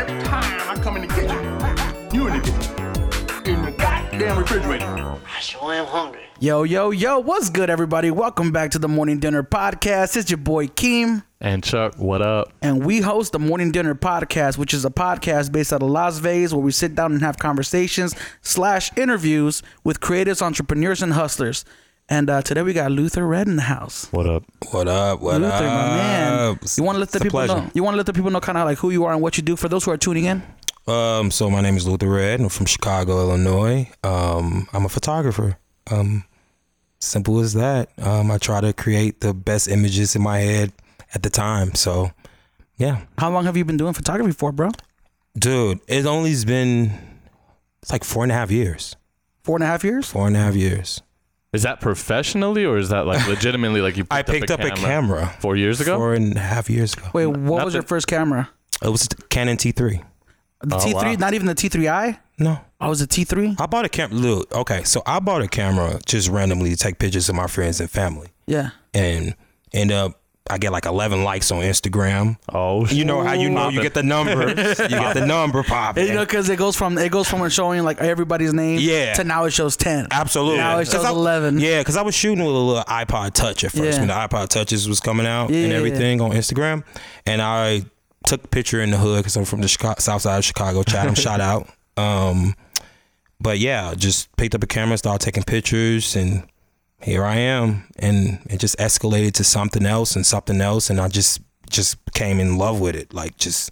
every time I come in the kitchen, you in the kitchen, in the goddamn refrigerator. I sure am hungry. Yo, yo, yo, what's good, everybody? Welcome back to the Morning Dinner Podcast. It's your boy Keem, And Chuck, what up? and we host the Morning Dinner Podcast, which is a podcast based out of Las Vegas where we sit down and have conversations slash interviews with creatives, entrepreneurs, and hustlers. And uh, today we got Luther Red in the house. What up? What up? What Luther, up? my man. You want to let the a people pleasure. know? You want to let the people know kind of like who you are and what you do for those who are tuning in? Um, so my name is Luther Red. I'm from Chicago, Illinois. Um, I'm a photographer. Um, simple as that. Um, I try to create the best images in my head at the time. So, yeah, How long have you been doing photography for, bro? dude, it's only been it's like four and a half years. Four and a half years? Four and a half years. Is that professionally or is that like legitimately like you picked I picked up, a, camera four years ago? four and a half years ago. Wait, what Not was your first camera? It was a Canon T3. The Oh, T3, wow. not even the T3i? No, oh, I was a T3? I bought a camera. Look, okay, so I bought a camera just randomly to take pictures of my friends and family. Yeah. and end up I get like 11 likes on Instagram. oh, You know how you know you get the number, you get the number popping. You know, because it goes from it goes from showing like everybody's name, Yeah. to now it shows ten. Absolutely. Now it 'Cause shows I- eleven. Yeah, because I was shooting with a little iPod Touch at first Yeah. when the iPod Touches was coming out Yeah, and yeah, everything on Instagram, and I took a picture in the hood because I'm from the Chicago, South Side of Chicago. Chatham, shout out. Um, but yeah, just picked up a camera, started taking pictures, and here I am. And it just escalated to something else and something else, and I just just came in love with it. Like just.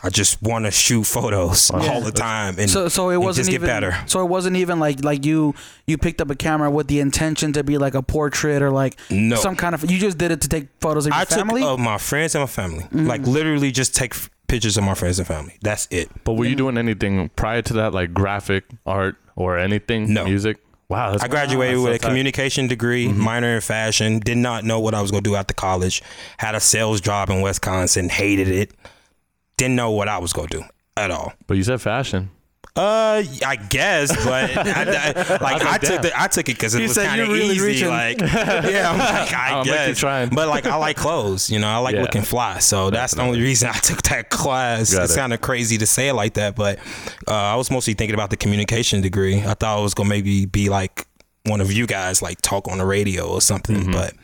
I just want to shoot photos all the time, and So so it wasn't just even better. so it wasn't even like like you you picked up a camera with the intention to be like a portrait or like No. some kind of you just did it to take photos of your I family. took of my friends and my family. Mm-hmm. Like literally just take f- pictures of my friends and family. That's it. But were you doing anything prior to that, like graphic art or anything? No. Music? Wow. That's I graduated that's with so a tight. communication degree, Mm-hmm. minor in fashion. Did not know what I was going to do after college. Had a sales job in Wisconsin. Hated it. Didn't know what I was going to do at all. But you said fashion. Uh, I guess, but I, I- like I, like, took the, I took it because it He was kind of really easy. reaching. Like, yeah, I'm like, I guess. try. But like, I like clothes. You know, I like Yeah. looking fly. So that's the only reason I took that class. Got it's it. kind of crazy to say it like that, but uh, I was mostly thinking about the communication degree. I thought I was gonna maybe be like one of you guys, like talk on the radio or something. Mm-hmm. But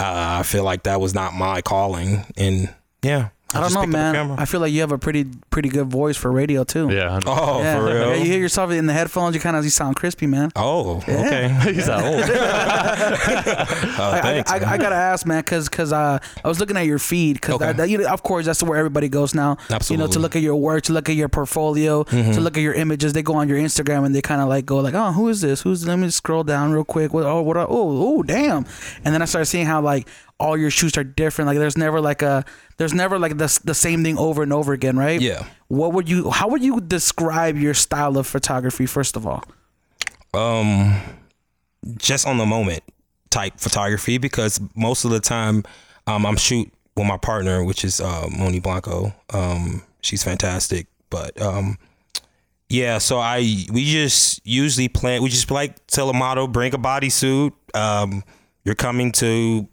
uh, I feel like that was not my calling. And yeah, I don't know, picked up a man. I feel like you have a pretty pretty good voice for radio too. Yeah. Oh, Yeah. for real. Yeah, you hear yourself in the headphones, you kind of you sound crispy, man. Oh, okay. He's that old. Oh, I, thanks. I, I, man. I gotta ask, man, because because uh, I was looking at your feed, because Okay. you know, of course that's where everybody goes now. Absolutely. You know, to look at your work, to look at your portfolio, to look at your images. They go on your Instagram and they kind of like go like, oh, who is this? Who's? Let me scroll down real quick. What? Oh, what? Oh, oh, damn! And then I started seeing how like all your shoots are different. Like there's never like a there's never like the the same thing over and over again, right? Yeah. What would you? How would you describe your style of photography? First of all. um just on the moment type photography because most of the time um I'm shoot with my partner which is uh Moni Blanco um she's fantastic but um yeah so I we just usually plan we just like tell a model bring a bodysuit um you're coming to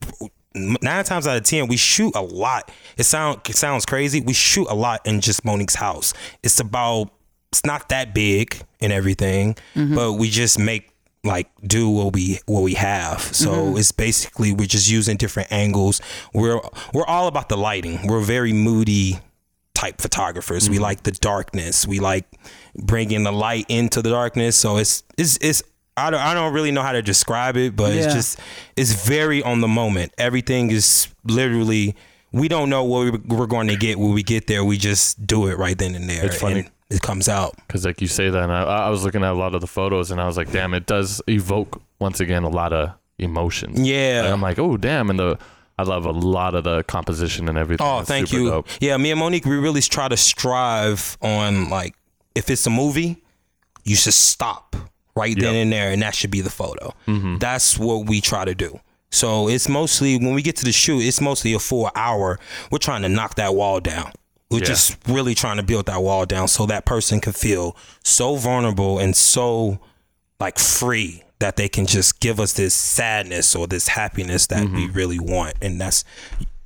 nine times out of ten we shoot a lot it sound it sounds crazy we shoot a lot in just Monique's house it's about it's not that big and everything, mm-hmm. but we just make like do what we what we have. So mm-hmm. it's basically we're just using different angles. We're we're all about the lighting. We're very moody type photographers. We mm-hmm. like the darkness. We like bringing the light into the darkness. So it's it's it's I don't I don't really know how to describe it, but Yeah. it's just it's very on the moment. Everything is literally we don't know what we- we're going to get when we get there. We just do it right then and there. It's funny. and it comes out. Because like you say that, and I, I was looking at a lot of the photos, and I was like, damn, it does evoke once again a lot of emotions. Yeah. Like, I'm like, oh damn, and the I love a lot of the composition and everything. Oh, It's thank you. dope. Yeah, me and Monique, we really try to strive on like if it's a movie, you should stop right then and there, and that should be the photo. Mm-hmm. That's what we try to do. So it's mostly when we get to the shoot, it's mostly a full hour. We're trying to knock that wall down. We're Yeah. just really trying to build that wall down so that person can feel so vulnerable and so like free that they can just give us this sadness or this happiness that we really want and that's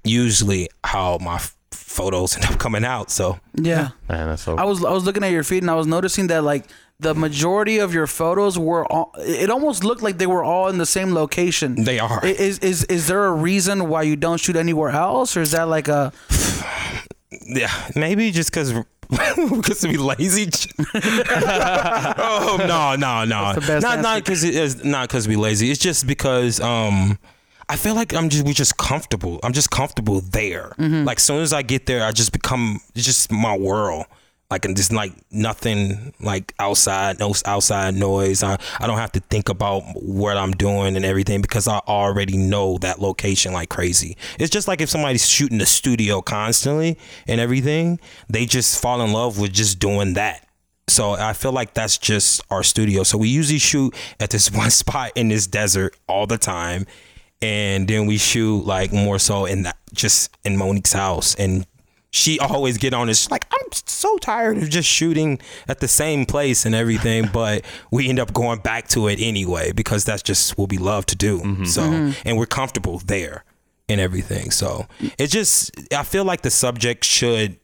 usually how my photos end up coming out. So Yeah. Man, that's so. I was I was looking at your feed and I was noticing that like the majority of your photos were all, it almost looked like they were all in the same location. They are. Is is is there a reason why you don't shoot anywhere else or is that like a yeah, maybe just because because we lazy. oh no no no! Not not because it is not because we lazy. It's just because um. I feel like I'm just we just comfortable. I'm just comfortable there. Mm-hmm. Like soon as I get there, I just become it's just my world. Like just like nothing like outside, no outside noise. I, I don't have to think about what I'm doing and everything because I already know that location like crazy. It's just like if somebody's shooting the studio constantly and everything, they just fall in love with just doing that. So I feel like that's just our studio. So we usually shoot at this one spot in this desert all the time, and then we shoot like more so in that just in Monique's house. And she always get on this like I'm so tired of just shooting at the same place and everything, but we end up going back to it anyway because that's just what we love to do. Mm-hmm. So mm-hmm. and we're comfortable there and everything. So it's just I feel like the subject should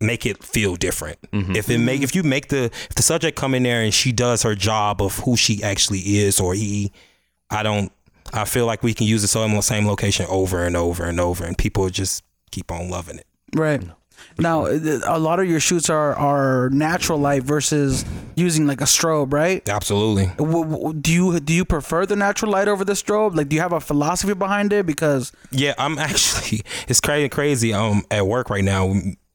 make it feel different. Mm-hmm. If it make if you make the if the subject come in there and she does her job of who she actually is or he, I don't. I feel like we can use the same same location over and over and over, and people just keep on loving it. Right? Now, a lot of your shoots are are natural light versus using like a strobe, right? Absolutely. Do you do you prefer the natural light over the strobe? Like, do you have a philosophy behind it? Because Yeah, I'm actually. It's crazy. Crazy. Um, at work right now.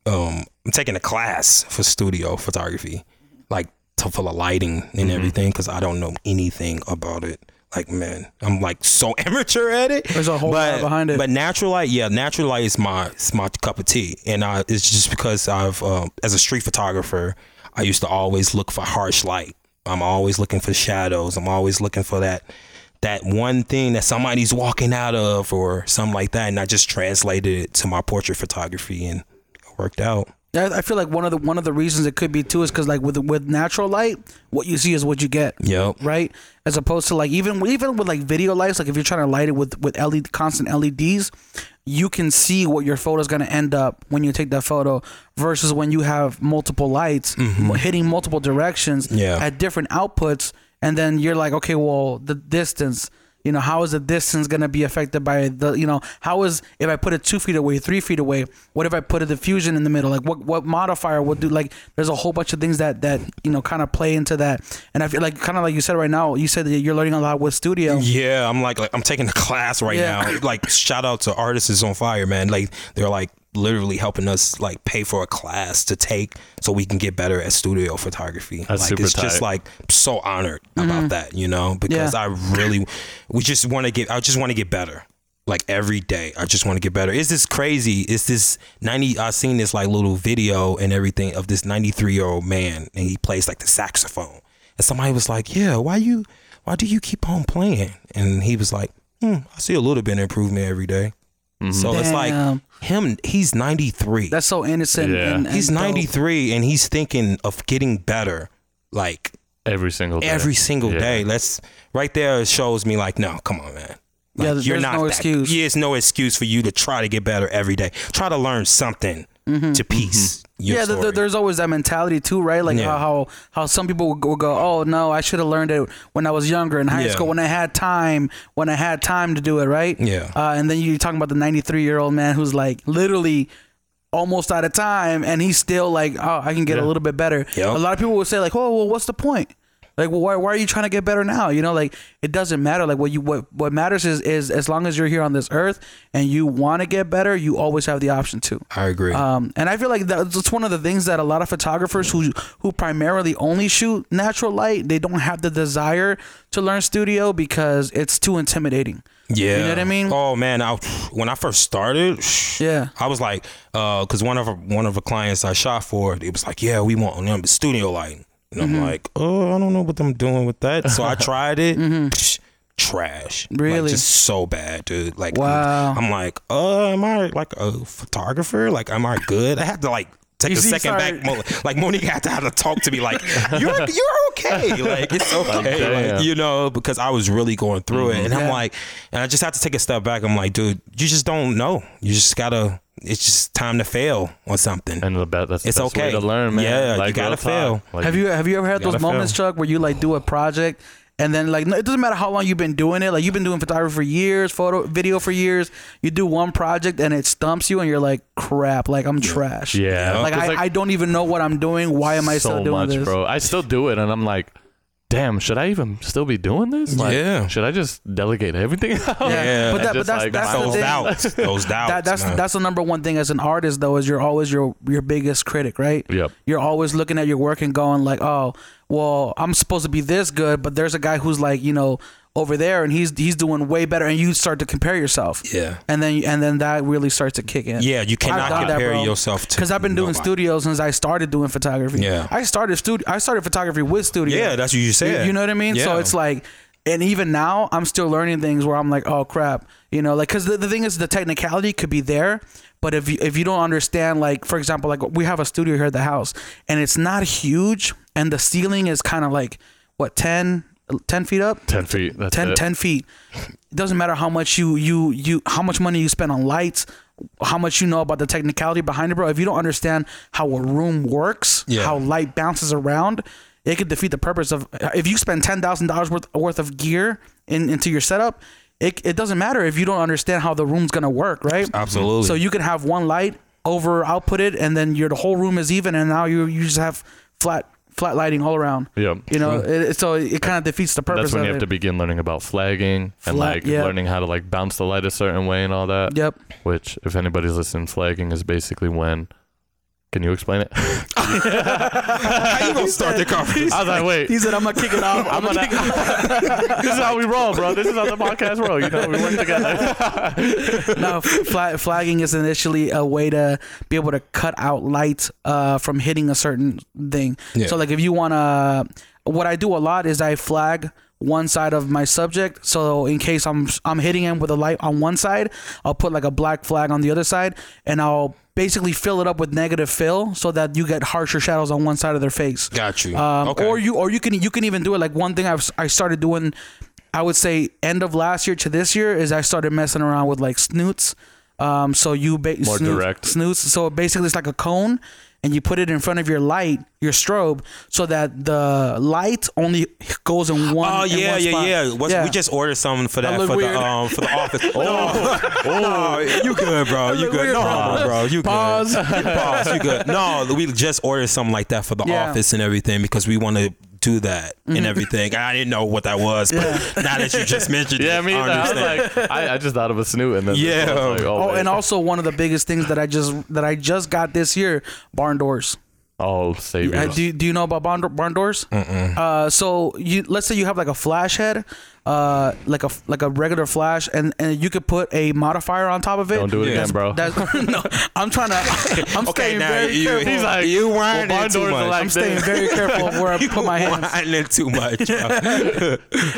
Um, I'm taking a class for studio photography, like to full of lighting and everything, because I don't know anything about it. Like, man, I'm like so amateur at it. There's a whole but, lot behind it. But natural light, yeah, natural light is my it's my cup of tea, and uh, it's just because I've um, as a street photographer, I used to always look for harsh light. I'm always looking for shadows. I'm always looking for that that one thing that somebody's walking out of or something like that, and I just translated it to my portrait photography, and it worked out. I I feel like one of the one of the reasons it could be too is because like with with natural light, what you see is what you get. Yep. Right. As opposed to like even even with like video lights, like if you're trying to light it with with LED constant LEDs, you can see what your photo is going to end up when you take that photo versus when you have multiple lights hitting multiple directions Mm-hmm. Yeah. at different outputs, and then you're like, okay, well the distance. You know, how is the distance going to be affected by the, you know, how is, if I put it two feet away, three feet away, what if I put a diffusion in the middle? Like what, what modifier would do, like, there's a whole bunch of things that, that, you know, kind of play into that. And I feel like, kind of like you said right now, you said that you're learning a lot with studio. Yeah, I'm like, like I'm taking a class right Yeah. now. Like shout out to Artists is on Fire, man. Like they're like literally helping us like pay for a class to take so we can get better at studio photography. That's like super it's just like so honored about that, you know, because Yeah. I really we just want to get I just want to get better. Like every day, I just want to get better. It's this crazy. It's this ninety. I seen this like little video and everything of this ninety three year old man, and he plays like the saxophone. And somebody was like, "Yeah, why you, why do you keep on playing?" And he was like, hmm, "I see a little bit of improvement every day." So it's like Damn. him. He's ninety three. That's so innocent. Yeah. And, and He's dope. ninety three, and he's thinking of getting better. Like every single day. every single Yeah. day. Let's right there shows me like, no, come on, man. Like, Yeah, there's no that- excuse. Yeah, it's no excuse for you to try to get better every day. Try to learn something to peace. Mm-hmm. yeah, th- th- there's always that mentality too, right? Like Yeah. how, how how some people will go, oh no, I should have learned it when I was younger in high Yeah. school when I had time, when I had time to do it, right? Yeah. Uh, and then you're talking about the 93 year old man who's like literally almost out of time, and he's still like, oh, I can get a little bit better. Yep. A lot of people will say like, oh, well, what's the point? Like, well, why, why are you trying to get better now? You know, like it doesn't matter. Like what you what what matters is is as long as you're here on this earth and you want to get better, you always have the option to. I agree. Um, and I feel like that's one of the things that a lot of photographers who who primarily only shoot natural light, they don't have the desire to learn studio because it's too intimidating. yeah, you know what I mean? Oh man, I, when I first started, Yeah. I was like, uh, because one of our, one of the clients I shot for, it was like, yeah, we want them studio lighting, and Mm-hmm. I'm like, oh, I don't know what I'm doing with that. So I tried it. Psh, Trash, Like, Mm-hmm. Really? just so bad, dude. Like, Wow. I'm like, uh, am I like a photographer? Like, am I good? I had to like take You a see, second sorry. back. Like Monique had to have to talk to me like, you're you're okay. Like it's okay. Like, you know, because I was really going through it, and I'm like, and I just had to take a step back. I'm like, dude, you just don't know. You just gotta it's just time to fail on something. And the bet that's the It's best way okay. to learn, man. Yeah, you gotta fail. Like, have you have you ever had those moments, fail. Chuck, where you like do a project and then like it doesn't matter how long you've been doing it. Like you've been doing photography for years, photo, video for years. You do one project and it stumps you, and you're like, crap, like I'm trash. Yeah, Like I, I don't even know what I'm doing. Why am I so still doing much, this? bro. I still do it, and I'm like, damn, should I even still be doing this? Like, Yeah. Should I just delegate everything out? Yeah. but, that, but that's like, that's the those thing. doubts, those doubts. That, that's man. that's the number one thing as an artist though is you're always your your biggest critic, right? Yep. You're always looking at your work and going like, oh, well, I'm supposed to be this good, but there's a guy who's like, you know, over there and he's he's doing way better, and you start to compare yourself. Yeah. And then and then that really starts to kick in. Yeah, you cannot done that, compare yourself to because I've been doing studios studio since I started doing photography. Yeah. I started studio. I started photography with studio. Yeah, that's what you You, said. you know what I mean? yeah. So it's like, and even now, I'm still learning things where I'm like, oh crap, you know, like because the, the thing is, the technicality could be there, but if you if you don't understand, like for example, like we have a studio here at the house, and it's not huge, and the ceiling is kind of like what 10, 10 feet up. Ten feet. That's 10, it. 10 feet. It doesn't matter how much you you you how much money you spend on lights, how much you know about the technicality behind it, bro. If you don't understand how a room works, Yeah. how light bounces around, it could defeat the purpose of if you spend ten thousand dollars worth worth of gear in, into your setup. It, it doesn't matter if you don't understand how the room's gonna work, right? Absolutely. So you can have one light over output it, and then your the whole room is even, and now you you just have flat flat lighting all around. Yeah. You know, it, so it kind of defeats the purpose. That's when you have it. to begin learning about flagging and like yeah. learning how to like bounce the light a certain way and all that. Yep. Which, if anybody's listening, flagging is basically when. Can you explain it? How you gonna start the conversation? I was like, wait. He said, "I'm gonna kick it off. I'm gonna, this is how we roll, bro. This is how the podcast roll. You know, we work together. no, flag, flagging is initially a way to be able to cut out light uh, from hitting a certain thing. Yeah. So, like, if you want to, what I do a lot is I flag one side of my subject. So, in case I'm I'm hitting him with a light on one side, I'll put like a black flag on the other side, and I'll basically fill it up with negative fill so that you get harsher shadows on one side of their face. Got you. Um, okay. Or you or you can you can even do it like one thing I've I started doing. I would say end of last year to this year is I started messing around with like snoots. Um, so you ba- More snoot- direct. snoots. So basically, it's like a cone, and you put it in front of your light, your strobe, so that the light only goes in one. Oh yeah, one yeah, spot. yeah. What's, We just ordered something for that, for weird. the um for the office. oh, no, you good, bro? You good? weird, No, bro. bro, you Pause. good? Pause. You good? No, we just ordered something like that for the Yeah. office and everything because we want to do that Mm-hmm. and everything. I didn't know what that was, but now that you just mentioned yeah, it, me. I either. I was like, I, I just thought of a snoot, and then Yeah. Like, oh, Oh, and also one of the biggest things that I just that I just got this year, barn doors. Oh, save Uh, you. do, do you know about barn, barn doors? Uh, so you let's say you have like a flash head, uh, like a like a regular flash, and, and you could put a modifier on top of it. Don't do it Yeah. again, bro. That's, no, I'm trying to. I'm Okay, staying now very you, careful. He's like, you well, whining barn too doors are much. like I'm staying very careful where I you put my hands. whining too much. bro.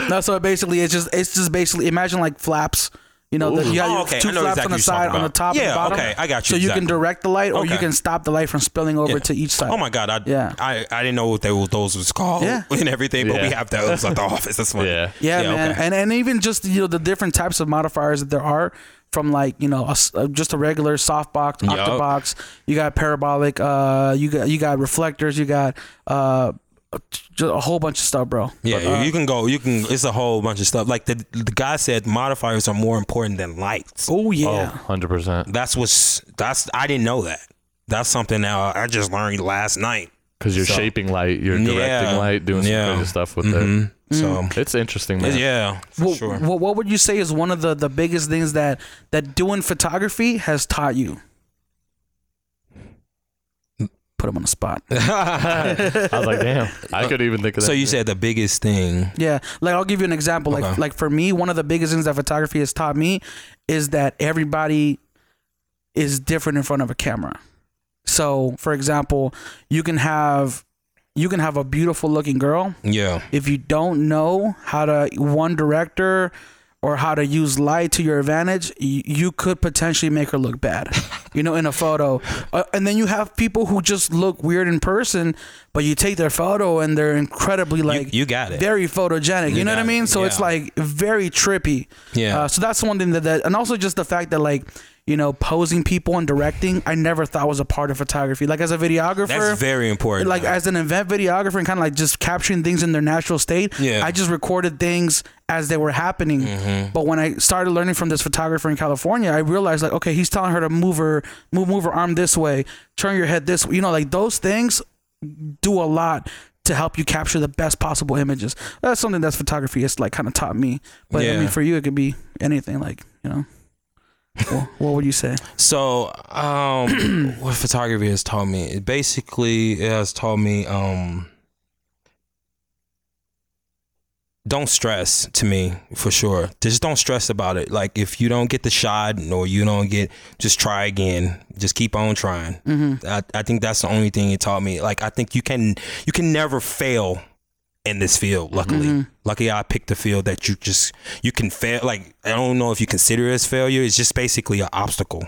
No, so basically, it's just it's just basically imagine like flaps. You know, the, you got Oh, your okay. two I flaps exactly on the side, on the about. top, and Yeah, the bottom. okay. I got you So you can direct the light, or you can stop the light from spilling over Yeah. to each side. Oh my god, I Yeah. I, I didn't know what they those was called Yeah. and everything, but we Yeah. have those at the office. That's funny. Yeah. Yeah, Yeah, man, okay. and and even just you know the different types of modifiers that there are from like you know a s uh, just a regular softbox, Yup. octabox. You got parabolic. Uh, you got you got reflectors. You got uh, just a whole bunch of stuff, bro. Yeah, But, uh, you can go. You can. It's a whole bunch of stuff. Like the the guy said, modifiers are more important than lights. oh Oh, yeah. 100%. That's what's. That's. I didn't know that. That's something that I just learned last night. Because you're So- shaping light, you're directing Yeah. light, doing some crazy stuff with Mhm. Mm. So. It's interesting, man. yeah, for What, sure. what, what would you say is one of the, the biggest things that that doing photography has taught you? Put him on the spot. I was like, damn, I could even think of that. so you said the biggest thing. Yeah, like I'll give you an example. Like Okay. like for me, one of the biggest things that photography has taught me is that everybody is different in front of a camera. So, for example, you can have you can have a beautiful looking girl Yeah. if you don't know how to one director or how to use light to your advantage, you, you could potentially make her look bad, you know, in a photo. Uh, and then you have people who just look weird in person, but you take their photo and they're incredibly like you got it. very photogenic. You, You know what I it. mean? So it's like very trippy. Yeah. Uh, so that's one thing that, that, and also just the fact that like, you know, posing people and directing, I never thought was a part of photography. Like as a videographer, That's very important. like as an event videographer and kind of like just capturing things in their natural state. Yeah. I just recorded things as they were happening. Mm-hmm. But when I started learning from this photographer in California, I realized like, okay, he's telling her to move her move move her arm this way, turn your head this way. You know, like those things do a lot to help you capture the best possible images. That's something that's photography has like kind of taught me. But I mean, for you, it could be anything. Like you know, well, what would you say? So, um, what photography has taught me? It basically it has taught me um, don't stress to me for sure. Just don't stress about it. Like if you don't get the shot or you don't get, just try again. Just keep on trying. I, I think that's the only thing it taught me. Like I think you can you can never fail in this field. Luckily, mm-hmm. luckily I picked a field that you just you can fail. Like I don't know if you consider it as failure. It's just basically an obstacle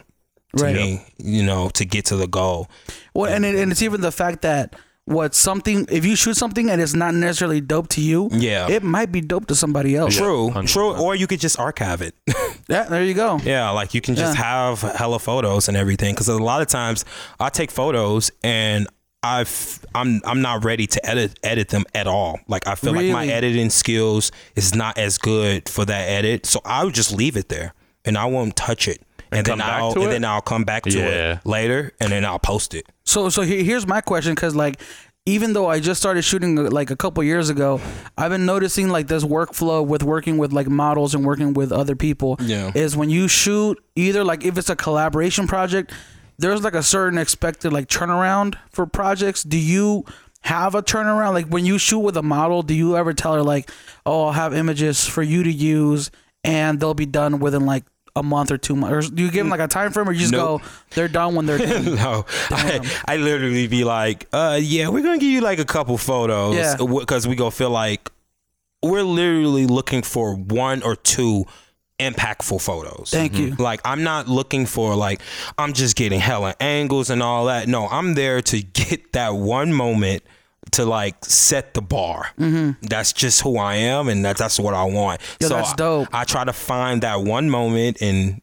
to Right. me. You know, to get to the goal. Well, and it, and it's even the fact that what something if you shoot something and it's not necessarily dope to you, Yeah. it might be dope to somebody else. True, 100%. true. Or you could just archive it. Yeah, there you go. Yeah, like you can just have hella photos and everything. Because a lot of times I take photos and I've I'm I'm not ready to edit edit them at all. Like I feel like my editing skills is not as good for that edit, so I would just leave it there and I won't touch it. And, come then back I'll to and it? then I'll come back to Yeah. it later and then I'll post it. So so here's my question because like even though I just started shooting uh, like a couple years ago, I've been noticing like this workflow with working with like models and working with other people. Yeah. Is when you shoot either like if it's a collaboration project, there's like a certain expected like turnaround for projects. Do you have a turnaround? Like when you shoot with a model, do you ever tell her like, oh, I'll have images for you to use and they'll be done within like a month or two months? Or do you give them like a time frame or you just Nope. go, they're done when they're done? no, I, I literally be like, uh, yeah, we're gonna give you like a couple photos, Yeah. because we gonna feel like we're literally looking for one or two impactful photos. Thank you. Like I'm not looking for like I'm just getting hella angles and all that. No, I'm there to get that one moment to like set the bar. Mm-hmm. That's just who I am, and that's that's what I want. Yo, so that's dope. I, I try to find that one moment and.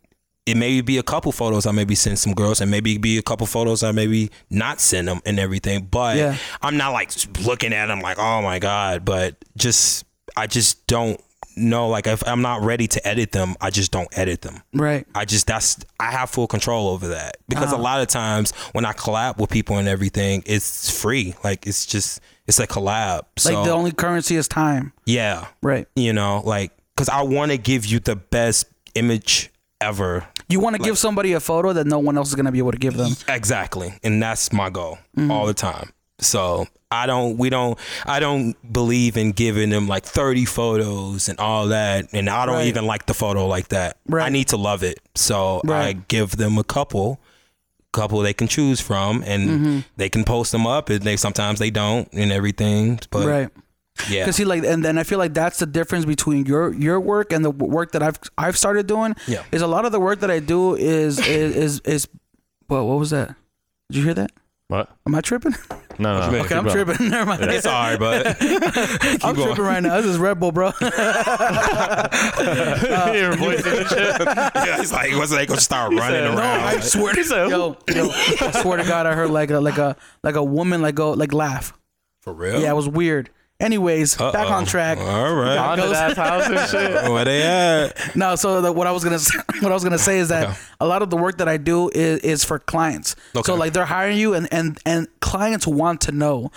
It may be a couple photos I maybe send some girls, and maybe be a couple photos I maybe not send them and everything. But Yeah. I'm not like looking at them like, oh my god. But just I just don't know. Like if I'm not ready to edit them, I just don't edit them. Right. I just that's I have full control over that because Uh-huh. a lot of times when I collab with people and everything, it's free. Like it's just it's a collab. So Like the only currency is time. yeah, Right. you know, like because I want to give you the best image ever. You want to give somebody a photo that no one else is going to be able to give them. Exactly, and that's my goal Mm-hmm. all the time. So I don't, we don't, I don't believe in giving them like thirty photos and all that, and I don't Right. even like the photo like that. Right. I need to love it, so I give them a couple, couple they can choose from, and Mm-hmm. they can post them up. And they sometimes they don't, and everything. But Right. yeah, Because see, like, and then I feel like that's the difference between your your work and the work that I've I've started doing. Yeah. Is a lot of the work that I do is is is, is what was that? Did you hear that? What? Am I tripping? No, no. Okay, I'm tripping. Never mind. it's all right, but I'm going. tripping right now. This is Red Bull, bro. Uh, Your voice and shit. yeah, it's like what's they gonna start running said, "No, around? I swear to said, yo, yo, I swear to God, I heard like a like a like a woman like go like laugh. For real? Yeah, it was weird. Anyways, back Uh-oh. on track. All right. Haunted ass house and shit. Where they at? No, so the, what I was gonna say, what I was gonna say is that Okay. a lot of the work that I do is, is for clients. Okay. So like they're hiring you, and and and clients want to know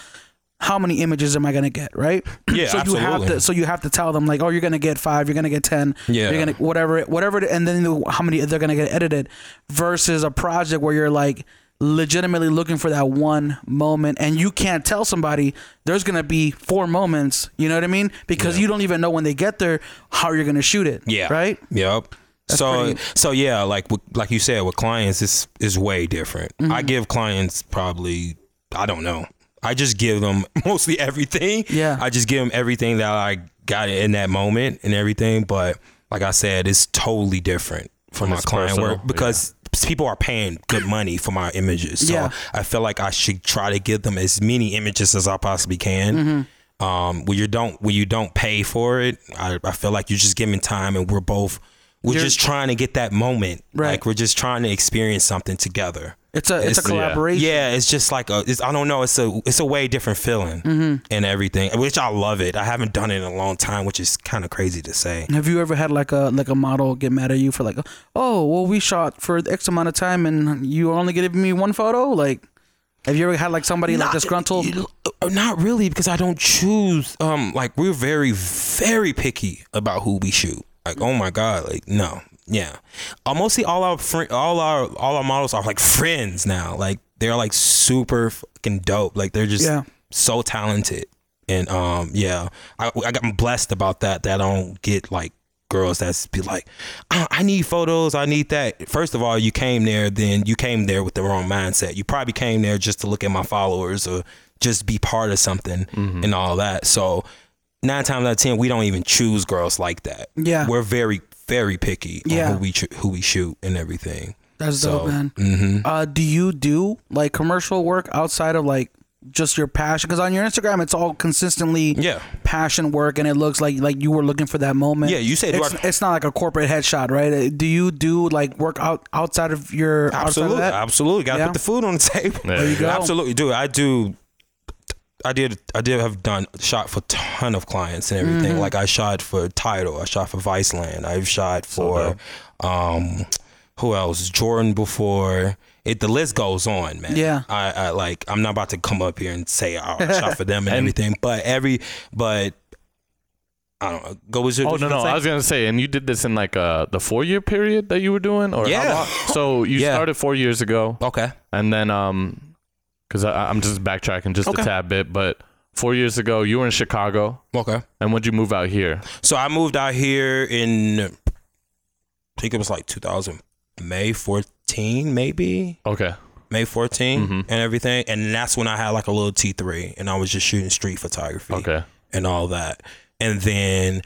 how many images am I gonna get, right? Yeah, so you have to so you have to tell them like, oh, you're gonna get five, you're gonna get ten, Yeah. you're gonna whatever whatever, and then how many they're gonna get edited, versus a project where you're like legitimately looking for that one moment and you can't tell somebody there's gonna be four moments you know what i mean because you don't even know when they get there how you're gonna shoot it Yeah. right Yep. so pretty- so yeah, like like you said, with clients, it's is way different. Mm-hmm. I give clients probably I don't know. I just give them mostly everything. Yeah. I just give them everything that I got in that moment and everything. But like I said, it's totally different for my it's client personal, work because people are paying good money for my images. So Yeah. I feel like I should try to give them as many images as I possibly can. Mm-hmm. Um, when you don't when you don't pay for it, I, I feel like you're just giving time, and we're both We're You're- just trying to get that moment. Right. Like we're just trying to experience something together. It's a it's, a It's- yeah. collaboration. Yeah, it's just like a. It's, I don't know. It's a. It's a way different feeling Mm-hmm. and everything, which I love it. I haven't done it in a long time, which is kind of crazy to say. Have you ever had like a like a model get mad at you for like, oh well, we shot for X amount of time and you only giving me one photo? Like, have you ever had like somebody like disgruntled? uh, Not really, because I don't choose. Um, like we're very, very picky about who we shoot. Like, oh my god, like no, yeah. Uh, mostly all our friend, all our all our models are like friends now. Like they're like super fucking dope. Like they're just Yeah. so talented. And um, yeah, I I got I'm blessed about that. That I don't get like girls that's be like, "Ah, I need photos, I need that. First of all, you came there, then you came there with the wrong mindset. You probably came there just to look at my followers or just be part of something and all that. So nine times out of ten, we don't even choose girls like that. Yeah. we're very very picky Yeah. on who we cho- who we shoot and everything. That's So, dope, man. mhm. Uh, do you do like commercial work outside of like just your passion? Because on your Instagram, it's all consistently Yeah. passion work, and it looks like like you were looking for that moment. Yeah, you said, it's, it's not like a corporate headshot, right? Uh, Do you do like work out outside of your outside of Absolutely, absolutely. Got to Yeah. put the food on the table. There you go. Absolutely, do. I do. I did. I did have done shot for ton of clients and Mm-hmm. everything. Like I shot for Title. I shot for Viceland. I've shot for, um, who else? Jordan before. It the list goes on, man. Yeah. I, I like. I'm not about to come up here and say oh, I shot for them and, everything, but every but. I don't know. Go with your. Oh no no! say? I was gonna say, and you did this in like uh the four year period that you were doing, or how Yeah. long? So you Yeah. started four years ago, okay. and then um, because I'm just backtracking just Okay. a tad bit, but four years ago you were in Chicago, Okay. and when'd you move out here? So I moved out here in, I think it was like 2000, May 14, maybe Okay, May 14 Mhm. and everything. And that's when I had like a little T3 and I was just shooting street photography okay, and all that. And then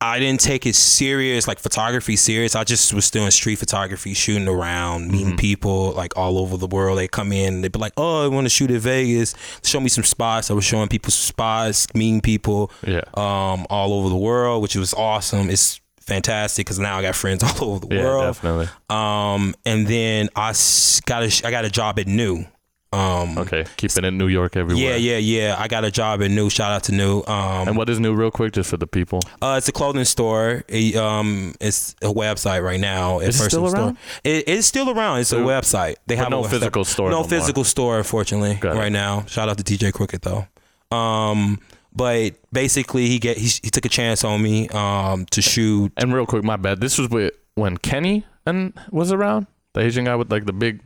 I didn't take it serious, like photography serious. I just was doing street photography, shooting around, meeting people like all over the world. They come in, they'd be like, "Oh, I want to shoot in Vegas. Show me some spots." I was showing people some spots, meeting people yeah, um, all over the world, which was awesome. It's fantastic because now I got friends all over the yeah, world. definitely. Um, and then I got a I got a job at New. Um, Okay, keeping it in New York everywhere. yeah, yeah, yeah. I got a job at New. Shout out to New. Um, And what is new, real quick, just for the people? uh, it's a clothing store. It, um, it's a website right now. Is it still Store. around? It, it's still around. It's a website. They have no physical store No no more. physical store, unfortunately, right now. Shout out to DJ Crooked though. Um, but basically, he get he, he took a chance on me um to shoot. And real quick, my bad. This was with when Kenny and was around the Asian guy with like the big.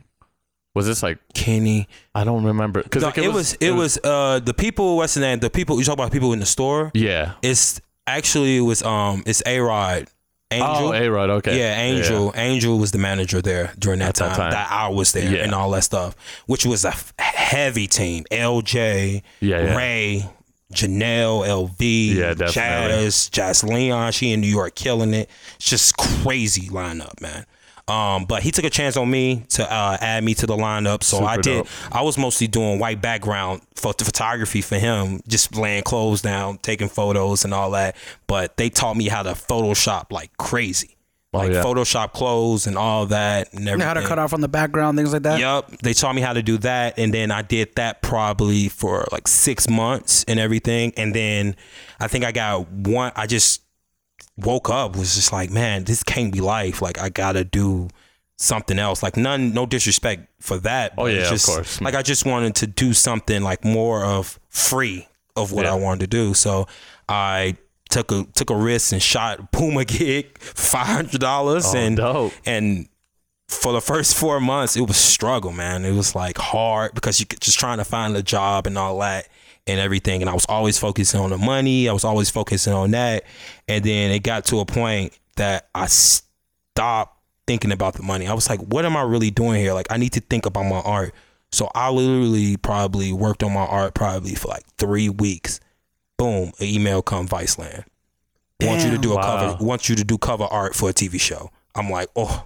Was this like Kenny. I don't remember because No, it, was, it was uh the people what's the name? The people you talk about people in the store. yeah. It's actually it was um it's A Rod. Angel. Oh, A Rod. Okay. Yeah, Angel. Angel was the manager there during that At that time, time. that I was there Yeah. and all that stuff, which was a f- heavy team. LJ, Yeah, yeah. Ray, Janelle, LV, Yeah, definitely. Jazz, Jazz Leon. She in New York killing it. It's just crazy lineup, man. Um, but he took a chance on me to uh, add me to the lineup, so I did. dope. I was mostly doing white background for the photography for him, just laying clothes down, taking photos and all that. But they taught me how to Photoshop like crazy, Oh, like yeah. Photoshop clothes and all that and everything. How to cut off on the background, things like that. Yep, they taught me how to do that, and then I did that probably for like six months and everything, and then I think I got one. I just woke up was just like, man, this can't be life. Like I gotta do something else. Like none, no disrespect for that. Oh, yeah, it's of course. Like I just wanted to do something like more of free of what Yeah. I wanted to do. So I took a took a risk and shot Puma gig, five hundred dollars, Oh, and dope. and for the first four months, it was struggle, man. It was like hard because you could just trying to find a job and all that and everything. And I was always focusing on the money. I was always focusing on that. And then it got to a point that I stopped thinking about the money. I was like, what am I really doing here? Like, I need to think about my art. So I literally probably worked on my art probably for like three weeks. Boom, an email come Viceland. Want you to do a Wow. cover. Want you to do cover art for a TV show. I'm like, oh,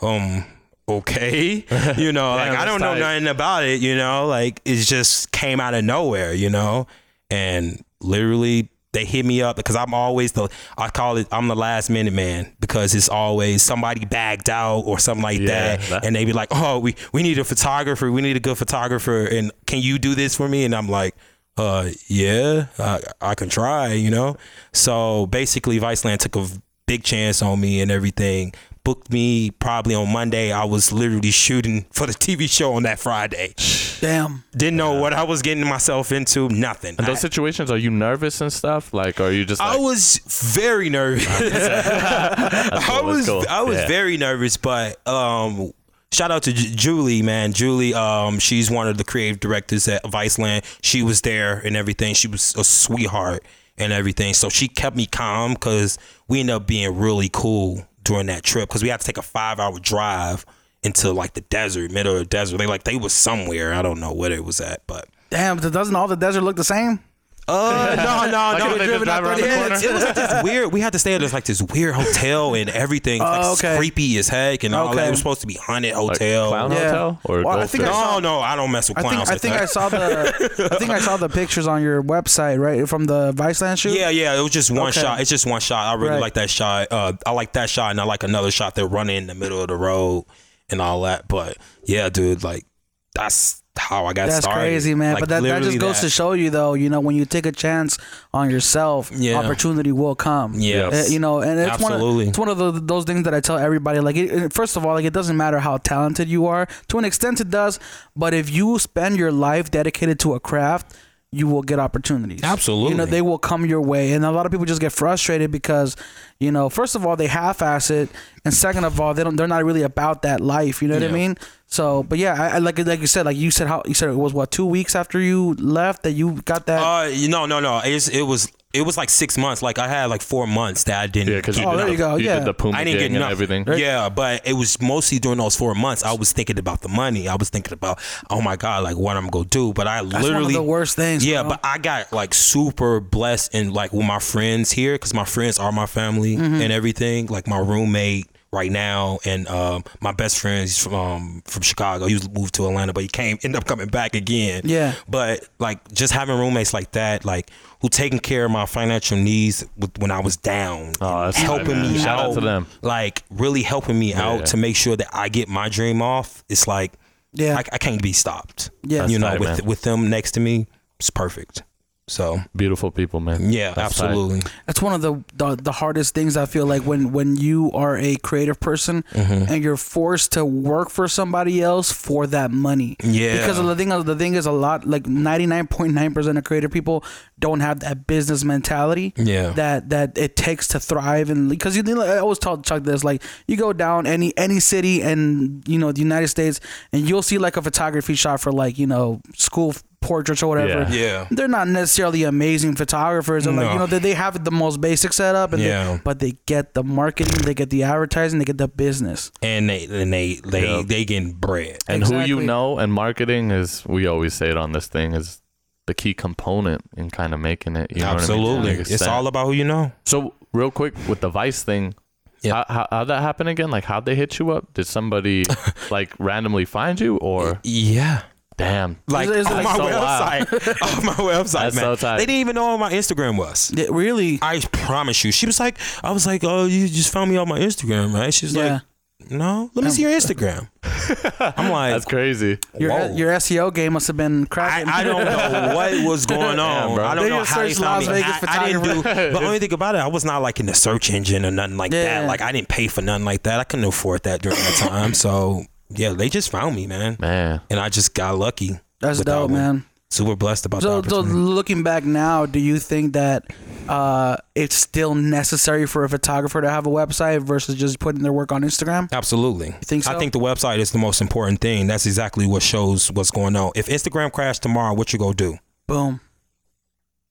um okay you know like i don't know tight. nothing about it you know like it just came out of nowhere you know and literally they hit me up because I'm always the I call it I'm the last minute man because it's always somebody bagged out or something like Yeah, that, that- and they be like, oh, we we need a photographer, we need a good photographer, and can you do this for me? And I'm like. Uh yeah, I, I can try, you know. So basically, Viceland took a big chance on me and everything. Booked me probably on Monday. I was literally shooting for the TV show on that Friday. Damn. Didn't know what I was getting myself into. Nothing. In those I, situations, are you nervous and stuff? Like, are you just I was very nervous. I was cool. I was Yeah. very nervous, but um, shout out to Ju- Julie, man. Julie, um, she's one of the creative directors at Viceland. She was there and everything. She was a sweetheart and everything. So she kept me calm because we ended up being really cool during that trip because we had to take a five hour drive into like the desert, middle of the desert. They like they was somewhere. I don't know where it was at, but. Damn. Doesn't all the desert look the same? Uh, no, no, Like no. if they just drive around the Yeah, corner? It was like this weird. We had to stay at this like this weird hotel and everything. Like Oh, okay. creepy as heck and all that. It was supposed to be haunted like hotel. clown Yeah. hotel or Well, I think I saw- no, no, I don't mess with I think clowns. I think that. I saw the I think I saw the pictures on your website, right? From the Viceland shoot. Yeah, yeah, it was just one Okay. shot. It's just one shot. I really Right. like that shot. Uh, I like that shot, and I like another shot. They're running in the middle of the road and all that. But yeah, dude, like that's how I got That's started. crazy, man. Like, but that, that just goes that. to show you, though, you know, when you take a chance on yourself, Yeah. opportunity will come. Yeah. Uh, you know, and it's one, of, it's one of the, those things that I tell everybody. Like, it- first of all, like it doesn't matter how talented you are. To an extent, it does. But if you spend your life dedicated to a craft, you will get opportunities. Absolutely. You know, they will come your way. And a lot of people just get frustrated because, you know, first of all, they half-ass it, and second of all, they don't. They're not really about that life. You know what I mean? So, but yeah, I, I like like you said, like you said, how you said it was what two weeks after you left that you got that. Uh, you no, no, no. It's, it was it was like six months. Like I had like four months that I didn't. Yeah, because you, Oh, did there the- you go, you yeah. did the Puma I didn't get and nothing. everything. Yeah, but it was mostly during those four months. I was thinking about the money. I was thinking about, oh my god, like what I'm gonna do. But I That's one literally of the worst things. Yeah, bro. but I got like super blessed and like with my friends here because my friends are my family Mm-hmm. and everything. Like my roommate right now and um, my best friend he's from um, from Chicago. He was moved to Atlanta, but he came ended up coming back again. Yeah. But like just having roommates like that, like who taking care of my financial needs with, when I was down, Oh, that's helping man. me Shout out out, to them. like really helping me out to make sure that I get my dream off. It's like Yeah. I, I can't be stopped. Yeah. you That's know, tight, with man. with them next to me, it's perfect. So Beautiful people, man. yeah, That's tight. absolutely. That's one of the, the the hardest things I feel like when when you are a creative person Mm-hmm. and you're forced to work for somebody else for that money. Yeah. Because the thing the thing is a lot like 99.9% of creative people don't have that business mentality. Yeah. That that it takes to thrive and because you know, I always tell Chuck this like you go down any any city and you know the United States and you'll see like a photography shot for like you know school portraits or whatever Yeah. Yeah. they're not necessarily amazing photographers or like No. you know they, they have the most basic setup and Yeah. they, but they get the marketing they get the advertising they get the business And they and they they Yeah. they getting bread. And who you know and marketing is, we always say it on this thing, is the key component in kind of making it. You know What I Absolutely. mean? To make it It's stand. all about who you know. So real quick with the Vice thing, Yeah. how, how how'd that happen again? Like how'd they hit you up? Did somebody like randomly find you or Yeah. Damn? Like Is it- on is my it so wild? website. on my website, That's man. so tight. They didn't even know what my Instagram was. Yeah, really I promise you. She was like, I was like, oh, you just found me on my Instagram, right? She's yeah like, no, let me um, see your Instagram. I'm like, That's crazy. your your SEO game must have been I, cracking I don't know what was going on. bro. I don't They know how they found Las me. Vegas I, I didn't do. photographer. But the only thing about it, I was not like in the search engine or nothing like Yeah. that. Like I didn't pay for nothing like that. I couldn't afford that during that time. So yeah, they just found me, man, Man. and I just got lucky. that's with that dope man Super blessed about so, the so looking back now do you think that uh, it's still necessary for a photographer to have a website versus just putting their work on Instagram Absolutely. think so? I think the website is the most important thing. That's exactly what shows what's going on. If Instagram crashed tomorrow, what you gonna do? boom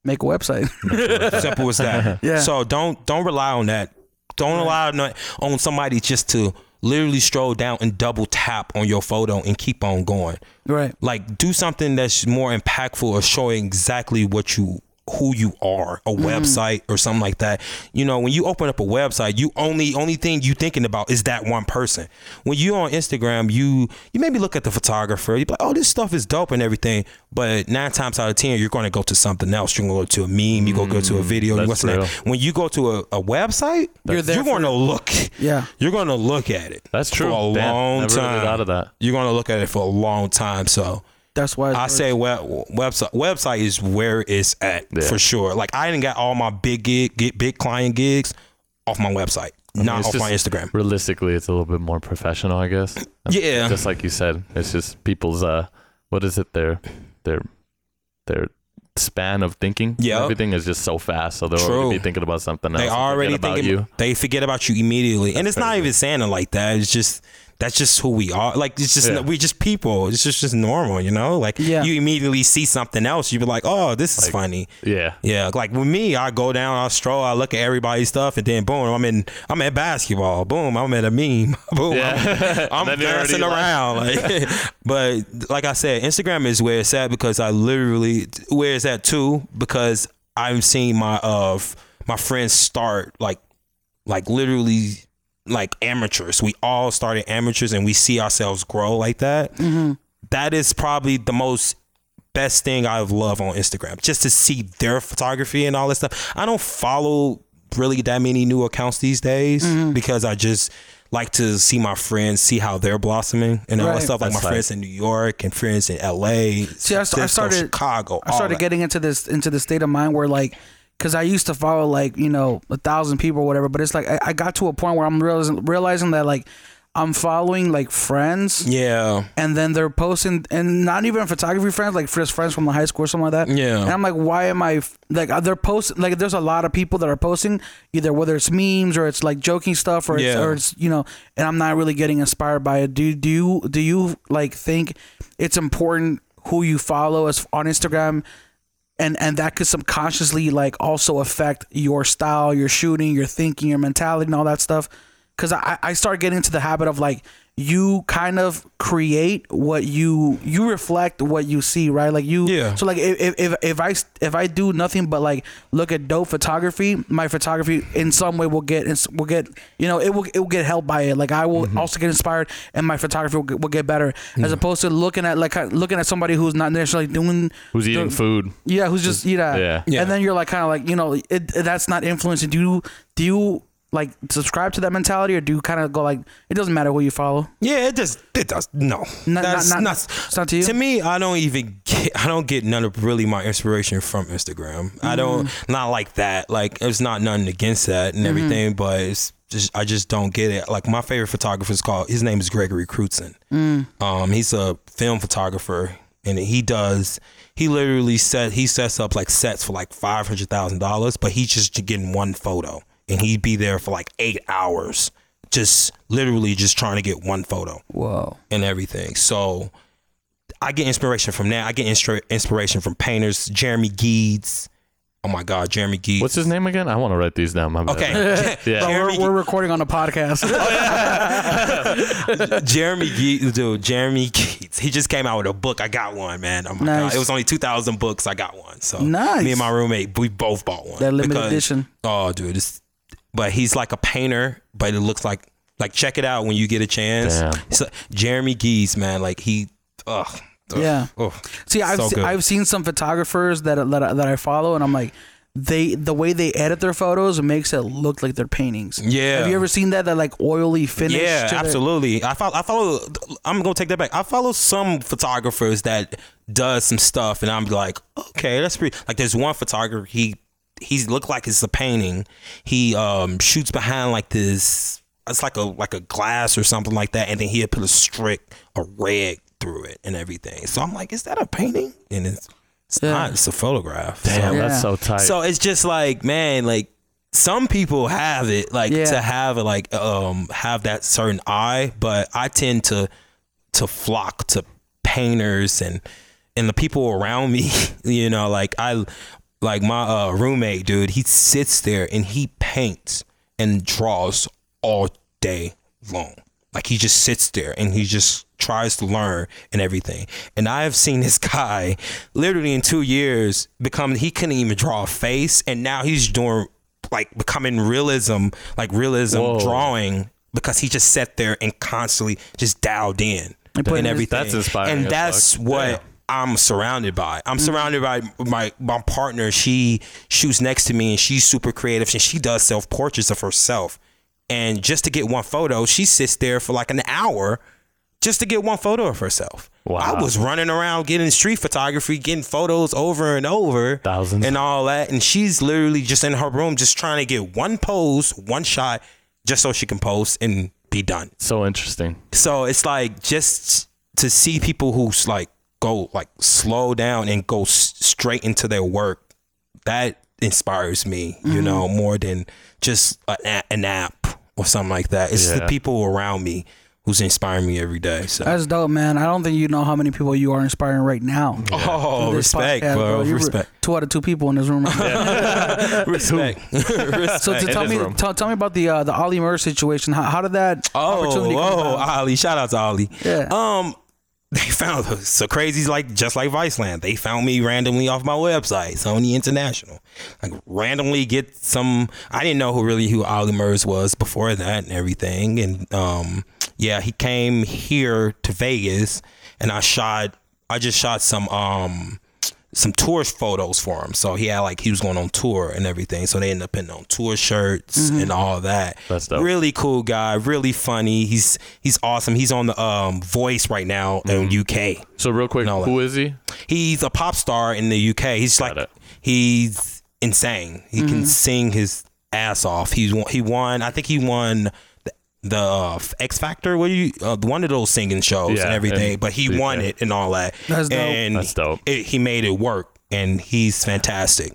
make a website Simple as that. Yeah. So don't don't rely on that. Don't rely on, on somebody just to literally stroll down and double tap on your photo and keep on going. right Like do something that's more impactful or showing exactly what you who you are, a website or something like that. You know, when you open up a website, you only only thing you thinking about is that one person. When you on Instagram, you you maybe look at the photographer, you be like, oh, this stuff is dope and everything. But nine times out of ten, you're going to go to something else. You're going to go to a meme. You go go to a video. Mm, that's what's that? real. When you go to a, a website, You're there you're, going to look. Yeah. You're going to look at it. That's true. For a Damn, long time. out of that. You're going to look at it for a long time. So. That's why I say web, website website is where it's at Yeah. for sure. Like I didn't got all my big gig, get big client gigs off my website, not it's off my Instagram. Realistically, it's a little bit more professional, I guess. Yeah. Just like you said, it's just people's uh, what is it? Their their their span of thinking. Yeah, Everything is just so fast, so they'll True. already be thinking about something else. They and forget already about thinking you. they forget about you immediately, and it's not even saying it like that. It's just that's just who we are. Like it's just Yeah. we just people. It's just just normal, you know. Like Yeah. you immediately see something else, you be like, oh, this is Like- funny. Yeah. Yeah, like with me, I go down, I stroll, I look at everybody's stuff, and then boom, I'm in, I'm at basketball. Boom, I'm at a meme. boom, Yeah. I'm, I'm And then you're already dancing around. Like, but like I said, Instagram is where it's at because I literally where it's at too because I'm seeing my uh my friends start like like literally like amateurs. We all started amateurs and we see ourselves grow like that. Mm-hmm. That is probably the most best thing I've loved on Instagram. Just to see their photography and all that stuff. I don't follow really that many new accounts these days mm-hmm. because I just like to see my friends see how they're blossoming and all Right. that stuff. Like That's my tight. friends in New York and friends in LA. See, I, st- I started Chicago. I started getting into this into the state of mind where like, because I used to follow like you know a thousand people or whatever, but it's like I, I got to a point where I'm realizing realizing that like I'm following like friends. Yeah. And then they're posting, and not even photography friends, like just friends from the high school or something like that. Yeah. And I'm like, why am I like uh, they're posting? Like, there's a lot of people that are posting either whether it's memes or it's like joking stuff or it's, Yeah. or it's you know, and I'm not really getting inspired by it. Do do you do you like think it's important who you follow as on Instagram? And and that could subconsciously like also affect your style your shooting your thinking your mentality and all that stuff. Because I, I started getting into the habit of like you kind of create what you you reflect what you see right like you Yeah. so like if, if if i if i do nothing but like look at dope photography my photography in some way will get will get you know it will it will get helped by it like i will Mm-hmm. also get inspired and my photography will get, will get better as opposed to looking at like looking at somebody who's not necessarily doing Who's eating the- food? yeah, who's just yeah. Yeah. Yeah. And then you're like kind of like you know it, that's not influencing. Do you do you like subscribe to that mentality or do you kind of go like it doesn't matter who you follow? Yeah, it does. it does no. Not- That's not- not- not, it's not to you? To me, I don't even get I don't get none of really my inspiration from Instagram. I don't Mm-hmm. not like that. Like it's not nothing against that and everything, but it's just I just don't get it. Like my favorite photographer is called his name is Gregory Crewdson. Mm. Um, he's a film photographer and he does he literally set he sets up like sets for like five hundred thousand dollars, but he's just getting one photo and he'd be there for like eight hours, just literally just trying to get one photo Whoa. and everything. So I get inspiration from that. I get instra- inspiration from painters, Jeremy Geddes. Oh my God, Jeremy Geddes. What's his name again? I want to write these down. My bad. Okay, Yeah. Bro, we're, we're recording on a podcast. Jeremy Geddes, dude, Jeremy Geddes. He just came out with a book. I got one, man. Oh my Nice. God, it was only two thousand books. I got one. So Nice. me and my roommate, we both bought one. That limited because- edition. Oh, dude, it's, but he's like a painter, but it looks like like check it out when you get a chance. So, Jeremy Geddes, man, like he, ugh, ugh, Yeah. ugh. See, I've So se- I've seen some photographers that that I, that I follow, and I'm like, they the way they edit their photos makes it look like they're paintings. Yeah. Have you ever seen that? That like oily finish. Yeah, to the- absolutely. I follow. I follow. I'm gonna take that back. I follow some photographers that does some stuff, and I'm like, okay, that's pretty. Like, there's one photographer. He he's looked like it's a painting. He um shoots behind like this. It's like a like a glass or something like that, and then he'll put a strip of red through it and everything. So I'm like, is that a painting? And it's it's Yeah. not. It's a photograph. Damn, Yeah. that's so tight. So it's just like, man, like some people have it, like Yeah. to have it, like um, have that certain eye. But I tend to to flock to painters and and the people around me. You know, like I like my uh, roommate, dude. He sits there and he paints and draws all day long. Like he just sits there and he just tries to learn and everything. And I have seen this guy literally in two years become he couldn't even draw a face, and now he's doing like becoming realism, like realism Whoa. drawing because he just sat there and constantly just dialed in and his- everything. That's inspiring And that's what. I'm surrounded by. I'm mm-hmm. surrounded by my my partner. She shoots next to me and she's super creative and she does self portraits of herself. And just to get one photo, she sits there for like an hour just to get one photo of herself. Wow. I was running around getting street photography, getting photos over and over. Thousands. And all that. And she's literally just in her room just trying to get one pose, one shot, just so she can post and be done. So interesting. So it's like just to see people who's like go like slow down and go s- straight into their work. That inspires me, you know, more than just a, a- an app or something like that. It's the people around me who's inspiring me every day. So That's dope, man. I don't think you know how many people you are inspiring right now. oh, respect, podcast, bro. You're Respect, Two out of two people in this room. Right now. respect, respect. So to tell me, room. tell, tell me about the uh, the Olly Murs situation. How, how did that Oh, opportunity come whoa, about? Olly! Shout out to Olly. Yeah. Um, they found so crazy like just like Viceland. They found me randomly off my website, Sony International. Like randomly get some. I didn't know who really who Olly Murs was before that and everything. And um, yeah, he came here to Vegas, and I shot. I just shot some um some tour photos for him. So he had like he was going on tour and everything. So they ended up putting on tour shirts mm-hmm. and all that. That's dope. Really cool guy, really funny. He's he's awesome. He's on the um Voice right now in mm-hmm. UK. So real quick, who is he? He's a pop star in the UK. He's like it. he's insane. He can mm-hmm. sing his ass off. He's won- he won. I think he won the, the uh, X Factor. What do you uh, one of those singing shows Yeah, and everything. and- but he yeah. won it and all that. That's dope. And That's dope. It, he made it work, and he's fantastic.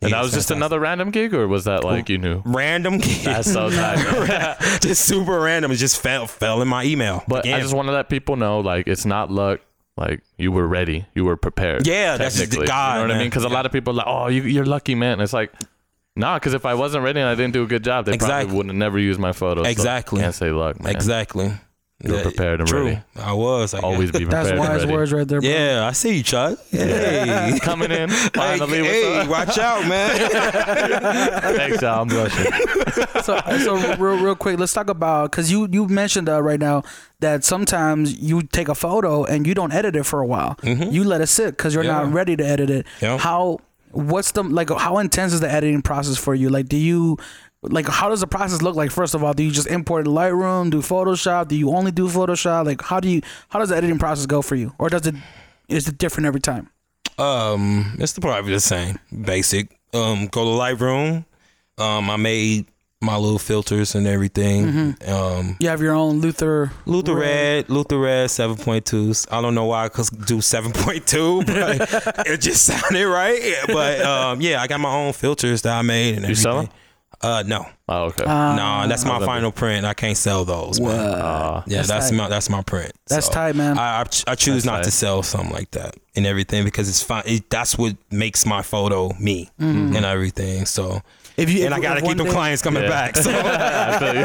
And that He's was just another random gig, or was that like you knew? random kid. That's so tight. just super random. It just fell fell in my email. But I just want to let people know, like, it's not luck. Like you were ready, you were prepared. Yeah, that's just technically. God, You know what I mean? Because a lot of people are like, oh, you, you're lucky, man. And it's like, nah, because if I wasn't ready and I didn't do a good job, they Exactly. probably would have never used my photos. So Exactly. can't say luck, man. exactly. You were prepared and True. ready. I was. I guess. Always be prepared That's and wise ready. words right there. Bro. Yeah, I see you, Chuck. Hey. Coming in finally. hey, What's up? watch out, man. Thanks, y'all. I'm blushing. so, so real, real quick, let's talk about because you you mentioned uh, right now that sometimes you take a photo and you don't edit it for a while. You let it sit because you're not Mm-hmm. Ready to edit it. Yeah. How? What's the like? How intense is the editing process for you? Like, do you like how does the process look like? First of all, do you just import Lightroom, do Photoshop? Do you only do Photoshop? Like, how do you how does the editing process go for you, or does it is it different every time? um, it's the probably the same. Basic. Um, go to Lightroom. Um, I made my little filters and everything. Mm-hmm. Um, You have your own Luther. Luther Red, Luther Red 7.2s. I don't know why I could do 7.2, but it just sounded right. But um, yeah, I got my own filters that I made and You sell everything. Uh, no, Oh, okay. no, that's my final print. I can't sell those. Man. Uh, Yeah, That's that's, my that's my print. That's So, tight, man. I I, ch- I choose That's not to sell something like that and everything because it's fine. It, that's what makes my photo me Mm-hmm. and everything. So If you and if, I gotta keep one them clients coming Yeah. back. So I feel you.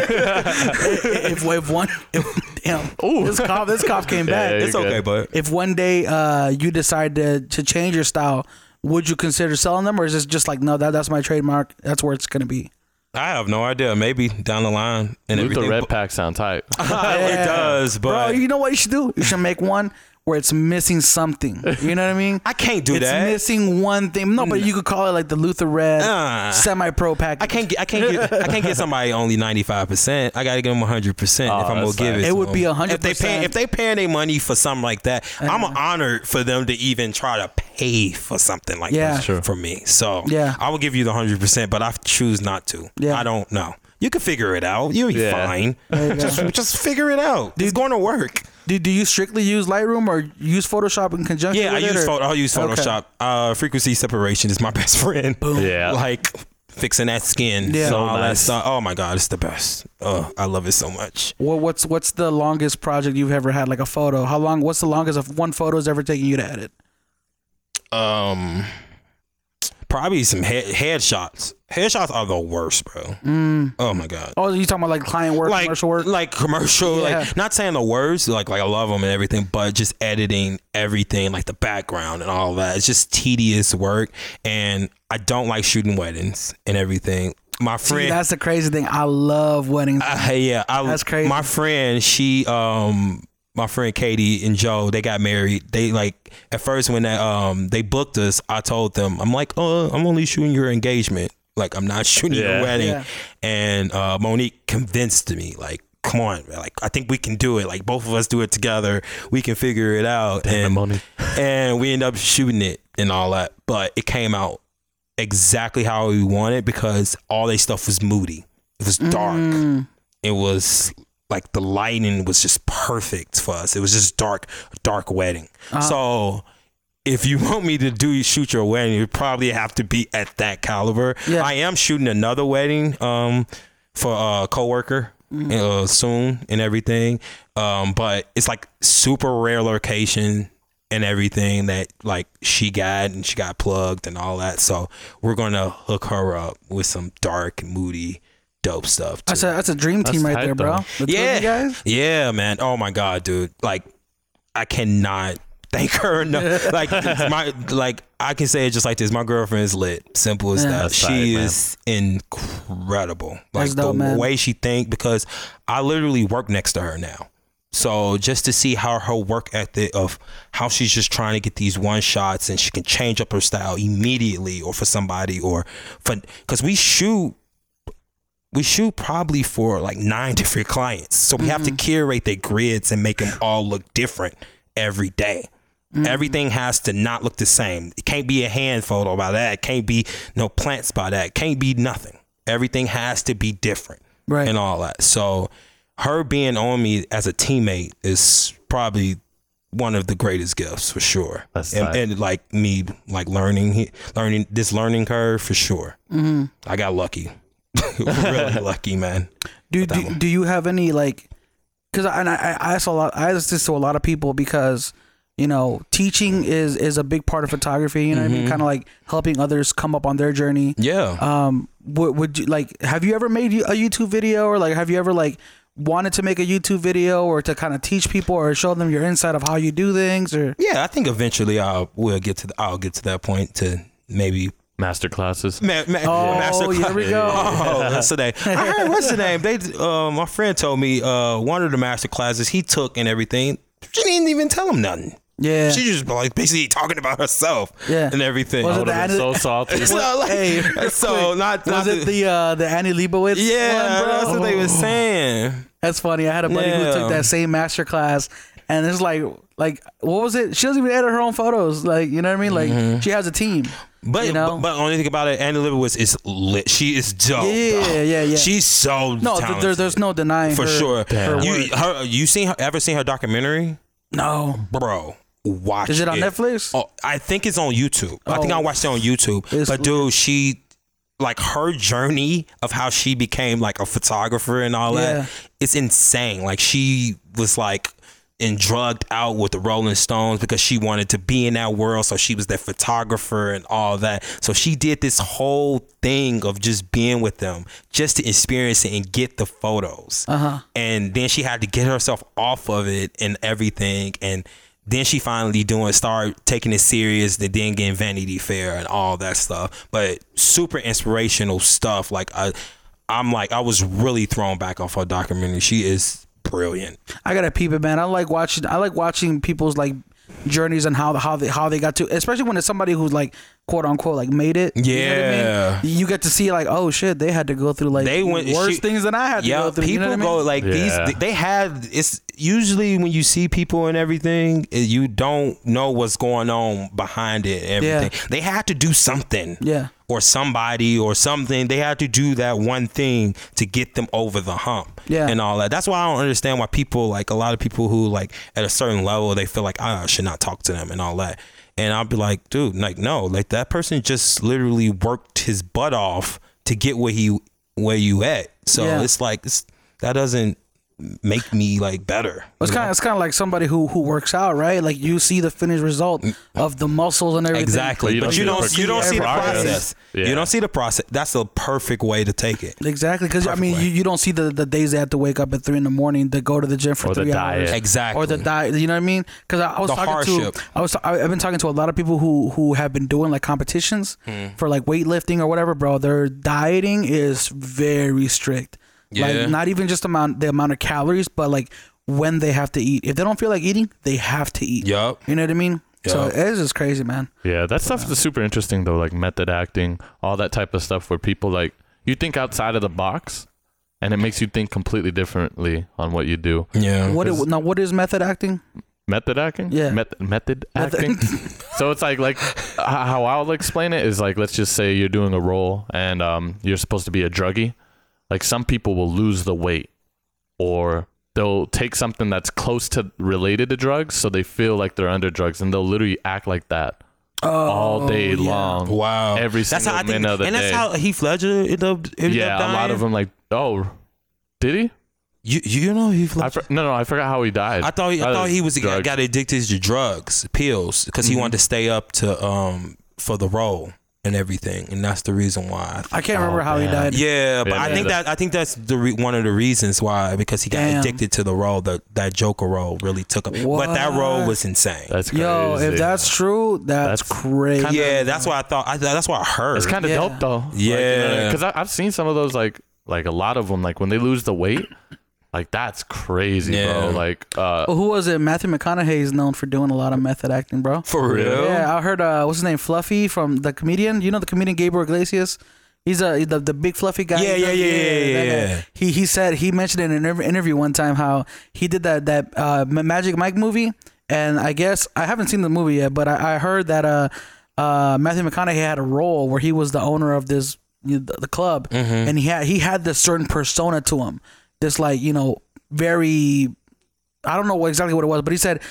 if, if one if, damn this cough this cough came back. Yeah, it's You're okay, but If one day uh, you decide to to change your style, would you consider selling them, or is it just like no that that's my trademark? That's where it's gonna be. I have no idea. Maybe down the line and Luther everything. Red Pack sound tight. it does, Bro, but you know what you should do? You should make one where it's missing something. You know what I mean? I can't do it's that. It's missing one thing. No, but you could call it like the Luther Red Uh, semi pro package. I can't get I can't get I can't get somebody only ninety five percent. I gotta give them hundred percent Oh, if I'm gonna that's give tight. it. It would them. be If 100%. If they pay if they paying their money for something like that, I'm honored for them to even try to pay for something like Yeah. that Sure. for me. So Yeah. I will give you the hundred percent, but I choose not to. Yeah. I don't know. You can figure it out. You'll be Yeah. fine. you. Just just figure it out. It's going to work. Do, do you strictly use Lightroom or use Photoshop in conjunction? Yeah, I it, use or- photo. I use Okay. Photoshop. Uh, frequency separation is my best friend. Boom. Yeah. like fixing that skin. Yeah. So all that stuff. Oh my god, it's the best. Oh, I love it so much. What, what's what's the longest project you've ever had? Like a photo? How long? What's the longest of one photo has ever taken you to edit? Um, Probably some head headshots. Headshots are the worst, bro. Oh my god. Oh, you talking about like client work, Like commercial work? like commercial, Yeah. like not saying the words, like like I love them and everything, but just editing everything, like the background and all that. It's just tedious work, and I don't like shooting weddings and everything. My See, friend, that's the crazy thing. I love weddings. uh, yeah, I, That's crazy. My friend, she, um, my friend Katie and Joe, they got married. They like at first when they, um they booked us, I told them, I'm like, oh, I'm only shooting your engagement. Like I'm not shooting Yeah. your wedding. Yeah. And uh, Monique convinced me, like, come on, like I think we can do it. Like both of us do it together, we can figure it out. Damn, and Monique. and we end up shooting it and all that. But it came out exactly how we wanted because all their stuff was moody. It was dark. Mm. It was like the lighting was just perfect for us. It was just dark, dark wedding. Uh-huh. So if you want me to do shoot your wedding, you probably have to be at that caliber. Yeah. I am shooting another wedding um for a coworker Mm-hmm. uh, soon and everything. Um, but it's like super rare location and everything that like she got and she got plugged and all that. So we're gonna hook her up with some dark, moody, dope stuff. That's a that's a dream team That's right there, tight, bro. The yeah, guys. yeah, man. Oh my god, dude. Like, I cannot thank her enough. like, my like I can say it just like this. My girlfriend is lit. Simple as Yeah. that. She tight, man. is incredible. Like That's dope, the man. way she think because I literally work next to her now. So just to see how her work ethic of how she's just trying to get these one shots and she can change up her style immediately or for somebody or for because we shoot we shoot probably for like nine different clients. So we have to curate their grids and make them all look different every day. Everything has to not look the same. It can't be a hand photo by that. It can't be no plants by that. It can't be nothing. Everything has to be different. Right. And all that. So her being on me as a teammate is probably one of the greatest gifts for sure. And, and like me, like learning, learning this learning curve for sure. Mm-hmm. I got lucky, really lucky, man. Do do, do you have any like? Because I, and I I ask a lot. I ask this to a lot of people because you know teaching is is a big part of photography. You know what I Mm-hmm. mean? Kind of like helping others come up on their journey. Yeah. Um, would would you like? Have you ever made a YouTube video or like have you ever like wanted to make a YouTube video or to kind of teach people or show them your insight of how you do things or? yeah, I think eventually I'll will get to the, I'll get to that point to maybe Master classes. Ma- ma- Oh, master here we go. Oh, what's the name? I heard what's the name? They, uh, my friend told me uh, one of the master classes he took and everything. She didn't even tell him nothing. Yeah. She just like basically talking about herself. Yeah. and everything. Was I it would the have been so Anna- salty. so like, Hey, so not, not Was it the uh, the Annie Leibovitz? yeah, one, bro? that's what they was saying. That's funny. I had a buddy who took that same master class, and it's like, like, what was it? She doesn't even edit her own photos. Like, you know what I mean? Like, Mm-hmm. she has a team. But, You know? but only thing about it, Annie Leibovitz is lit. She is dope. Yeah, yeah, yeah. She's so No, th- there, there's no denying for her- sure. her You her you seen her ever seen her documentary, No, bro? Watch. is it on Netflix? Oh, I think it's on YouTube. I think Oh. I watched it on YouTube. It's but dude, she like her journey of how she became like a photographer and all Yeah. that. It's insane. Like she was like and drugged out with the Rolling Stones because she wanted to be in that world. So she was their photographer and all that. So she did this whole thing of just being with them, just to experience it and get the photos. Uh-huh. And then she had to get herself off of it and everything. And then she finally doing start taking it serious. Then then getting Vanity Fair and all that stuff. But super inspirational stuff. Like I, I'm like I was really thrown back off her documentary. She is brilliant. I gotta peep it, man. I like watching. I like watching people's like journeys and how how they how they got to, especially when it's somebody who's like quote unquote like made it. You know what I mean? Yeah. You get to see like, oh shit, they had to go through like They went- worse she- things than I had to Yeah, go through. people you know what I mean? go like Yeah. these. They have. It's usually when you see people and everything, eh, you don't know what's going on behind it. Everything. Yeah. They had to do something. Yeah. Or somebody or something. They had to do that one thing to get them over the hump. Yeah. And all that. That's why I don't understand why people like a lot of people who like at a certain level they feel like "Ah, I should not talk to them and all that. And I'll be like, dude, like no, like that person just literally worked his butt off to get where he where you at. So Yeah. it's like it's, that doesn't make me like better. It's kind of it's kind of like somebody who who works out, right? Like you see the finished result of the muscles and everything. exactly, But but you you don't don't see you don't see the process. Yeah. You don't see the process. That's the perfect way to take it. Exactly, because I mean, you, you don't see the, the days they have to wake up at three in the morning to go to the gym for Or the three diet. hours, Exactly. or the diet. You know what I mean? Because I, I was The talking hardship. to, I was, I, I've been talking to a lot of people who who have been doing like competitions Hmm. for like weightlifting or whatever, bro. Their dieting is very strict. Yeah. Like not even just amount the amount of calories, but like when they have to eat. If they don't feel like eating, they have to eat. Yup. You know what I mean? So it's just crazy, man. Yeah, that stuff is super interesting though, like method acting, all that type of stuff where people like you think outside of the box and it makes you think completely differently on what you do. Yeah. What now? What is method acting? Method acting? Yeah. Met- method Method- acting. so it's like like how I'll explain it is like let's just say you're doing a role and um you're supposed to be a druggie. Like some people will lose the weight or they'll take something that's close to related to drugs so they feel like they're under drugs and they'll literally act like that all day Oh, yeah. long. Wow. Every that's single how I think, minute of the and that's day. how Heath Ledger ended up. ended yeah, up a lot of them like oh, did he? You you know Heath I Ledger. for, no no I forgot how he died. I thought he, I Uh, thought he was drugs. got addicted to drugs, pills, because he wanted to stay up to um for the role and everything, and that's the reason why. I can't remember Oh, how he died. Yeah, but Yeah, I man. think that I think that's the re- one of the reasons why because he got Damn. addicted to the role that that Joker role really took him. But that role was insane. That's crazy. Yo, if that's true, that's, That's crazy. kinda- yeah, that's what I thought. I, that's what I heard. It's kind of Yeah. dope though. Yeah. because I've seen some of those like like a lot of them like when they lose the weight, like that's crazy, Yeah. bro. Like uh, Well, who was it? Matthew McConaughey is known for doing a lot of method acting, bro. for real. Yeah, I heard. Uh, what's his name? Fluffy from the comedian. You know the comedian Gabriel Iglesias. He's a the, the big fluffy guy. Yeah, yeah, yeah, yeah, that yeah, guy. yeah. He he said he mentioned in an interv- interview one time how he did that that uh, M- Magic Mike movie, and I guess I haven't seen the movie yet, but I, I heard that uh, uh, Matthew McConaughey had a role where he was the owner of this you know, the, the club, Mm-hmm. and he had he had this certain persona to him, this like you know very I don't know what, exactly what it was, but he said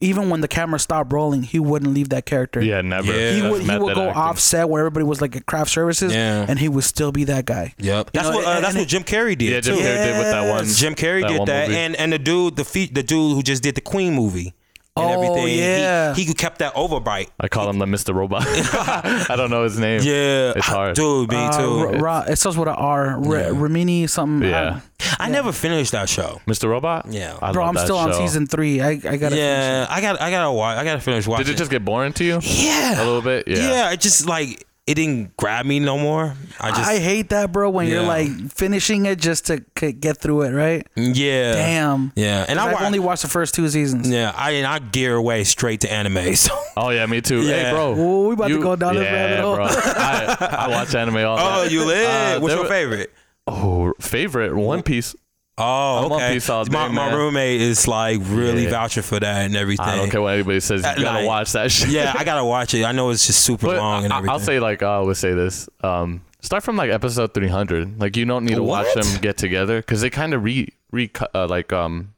even when the camera stopped rolling, he wouldn't leave that character. yeah, never. Yeah. He would he would go acting. off set where everybody was like at craft services, Yeah. and he would still be that guy. Yep. That's know, what uh, and- that's and what Jim Carrey did Yeah, Jim too. Carrey did with that one. Jim Carrey that did one that, movie. and and the dude, the feet, the dude who just did the Queen movie and Oh, everything. yeah. he, kept that overbite. I call him the Mr. Robot. I don't know his name. Yeah, It's hard. dude. Me Uh, too. R- Ra- it starts with an R. R- Yeah. Ramini something. Yeah. I never finished that show. Mr. Robot. Yeah. I Bro, love I'm that still on season three. I I gotta. Yeah, I got I gotta watch. I gotta finish watching. Did it just get boring to you? yeah A little bit. Yeah. Yeah, it just like it didn't grab me no more. I just I hate that, bro. When you're like finishing it just to c- get through it, right? yeah Damn. yeah, and I I've wa- only watched the first two seasons. yeah I and I gear away straight to anime. So Oh yeah, me too. Yeah. Hey, bro. Ooh, we about to go down this rabbit hole. bro. I, I watch anime all. oh, the you live. Uh, What's there your wa- favorite? Oh, favorite One Piece. Oh, okay. My, day, my man. roommate is like really Yeah. vouching for that and everything. I don't care what anybody says. You At gotta watch that shit. yeah, I gotta watch it. I know it's just super But long and everything. I'll say like I always say this. Um, start from like episode 300. Like you don't need to watch them get together because they kind of re re uh, like um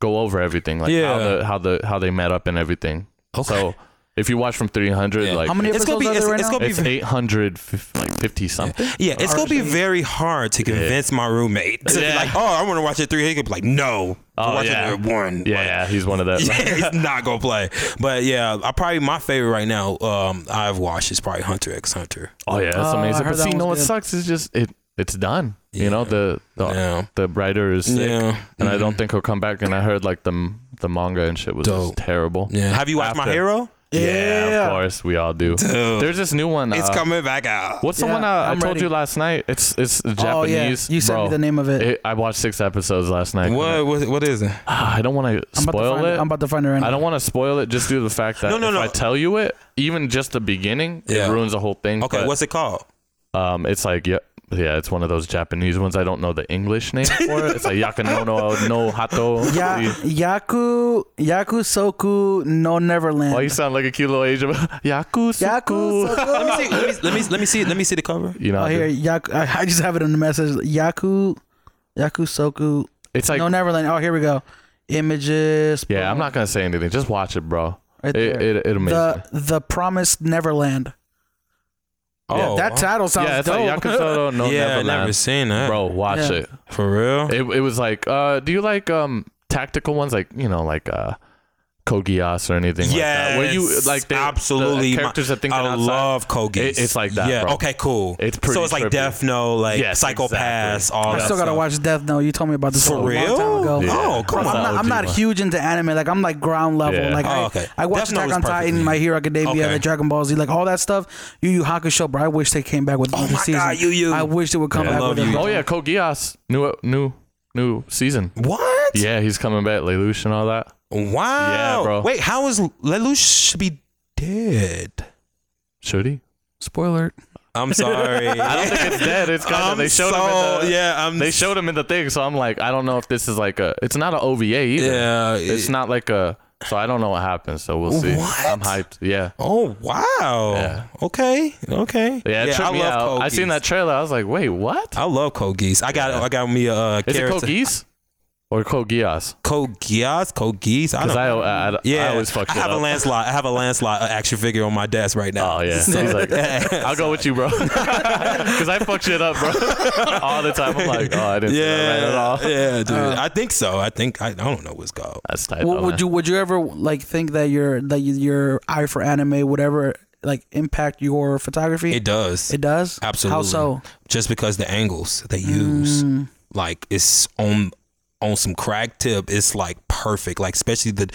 go over everything like how Yeah. the how the how they met up and everything. Okay. So if you watch from 300, Yeah. like How many It's gonna episodes be- are there it's- right it's gonna be it's 800 like 50 something. Yeah, it's gonna be very hard to convince my roommate to be like, "Oh, I want to watch it three. He could be like, "No, Oh, watch yeah. it one." Yeah, Like, yeah, he's one of that. yeah, he's not gonna play. But yeah, I probably my favorite right now. Um, I've watched is probably Hunter x Hunter. Oh yeah, that's Oh, amazing. heard But that see, one no, what sucks is just it. It's done. You know the the, Yeah. the writer is sick, Yeah, and I don't Mhm. think he'll come back. And I heard like the the manga and shit was Dope. just terrible. Yeah. Have you watched My Hero? Yeah, Yeah. of course we all do. Dude. There's this new one. It's uh, coming back out. What's the Yeah, one uh, I I'm told ready. you last night? It's it's Japanese. Oh yeah, you sent bro. me the name of it. It- I watched six episodes last night. What, what what is it? Ah, I don't want to I'm about to spoil find it. I'm about to find it right now. I don't want to spoil it just due to the fact that No, no, if no. I tell you it, even just the beginning, Yeah. it ruins the whole thing. Okay, But, what's it called? um, it's like yeah, yeah, it's one of those Japanese ones. I don't know the English name for it. It's like Yakanono no Hato. Ya- Yaku Yaku Soku no Neverland. Why you sound like a cute little Asian? Yaku Yaku Suku. Soku. Let me see. Let me let me let me see. Let me see the cover. You know, Oh, here, Yaku. I I just have it in the message. Yaku, Yaku Soku. it's like no Neverland. Oh, here we go. Images. yeah. I'm not gonna say anything. Just watch it, bro. Right It, there. it, it'll make the the Promised Neverland. Oh, that title sounds yeah, it's dope. like Yakuza no yeah, Neverland. never seen that, Bro, watch Yeah. it. For real? It it was like, uh, do you like um tactical ones like you know like uh Code Geass or anything like that? Where you like they, absolutely the characters that think I outside. love Kogi. It- it's like that, Yeah. bro. Okay. Cool. It's pretty So it's like trippy. Death Note, like Yes, Psycho-Pass, exactly. all I that. still gotta stuff. watch Death Note. You told me about this For a real? long time ago. Yeah. Oh, come I'm on. not, I'm not huge into anime. Like I'm like ground level. Yeah. Like oh, I, Oh, okay. I watched Death Note Attack is on Titan, perfectly- My Hero Academia, Okay. the Dragon Ball Z, like all that stuff. Yu Yu Hakusho, bro. I wish they came back with Oh another my season. God, Yu Yu. I wish they would come Yeah, I back with Yu it. Yu. Oh yeah, Code Geass new new new season. What? Yeah, he's coming back, Lelouch and all that. Wow. Yeah, bro. Wait, how is Lelouch should be dead? Should he? Spoiler. I'm sorry. I don't think it's dead. It's kind of they showed so, him in the yeah. I'm they showed him in the thing, so I'm like, I don't know if this is like a. It's not an OVA either. Yeah. It's it- not like a. So I don't know what happens. So we'll see. What? I'm hyped. Yeah. Oh wow. Yeah. Okay. Okay. Yeah, it tripped me out. I seen that trailer. I was like, wait, what? I love Code Geass. I got I got me a uh, Is it character. Code Geass or Code Geass? Code Geass. Code Geass. I Because don't. I, I, I, yeah, I always fuck I have up. a Lancelot. I have a Lancelot uh, action figure on my desk right now. Oh yeah, he's like, I'll go with you, bro. Because I fuck shit up, bro, all the time. I'm like, oh, I didn't see that right at all. yeah, yeah, dude. I think so. I think I, I don't know what's called. That's tight. Well, though, would man. you would you ever like think that your that you- your eye for anime whatever, like impact your photography? It does. It does. Absolutely. How so? Just because the angles they use, Mm. like it's on on some crack tip. It's like perfect. Like especially the,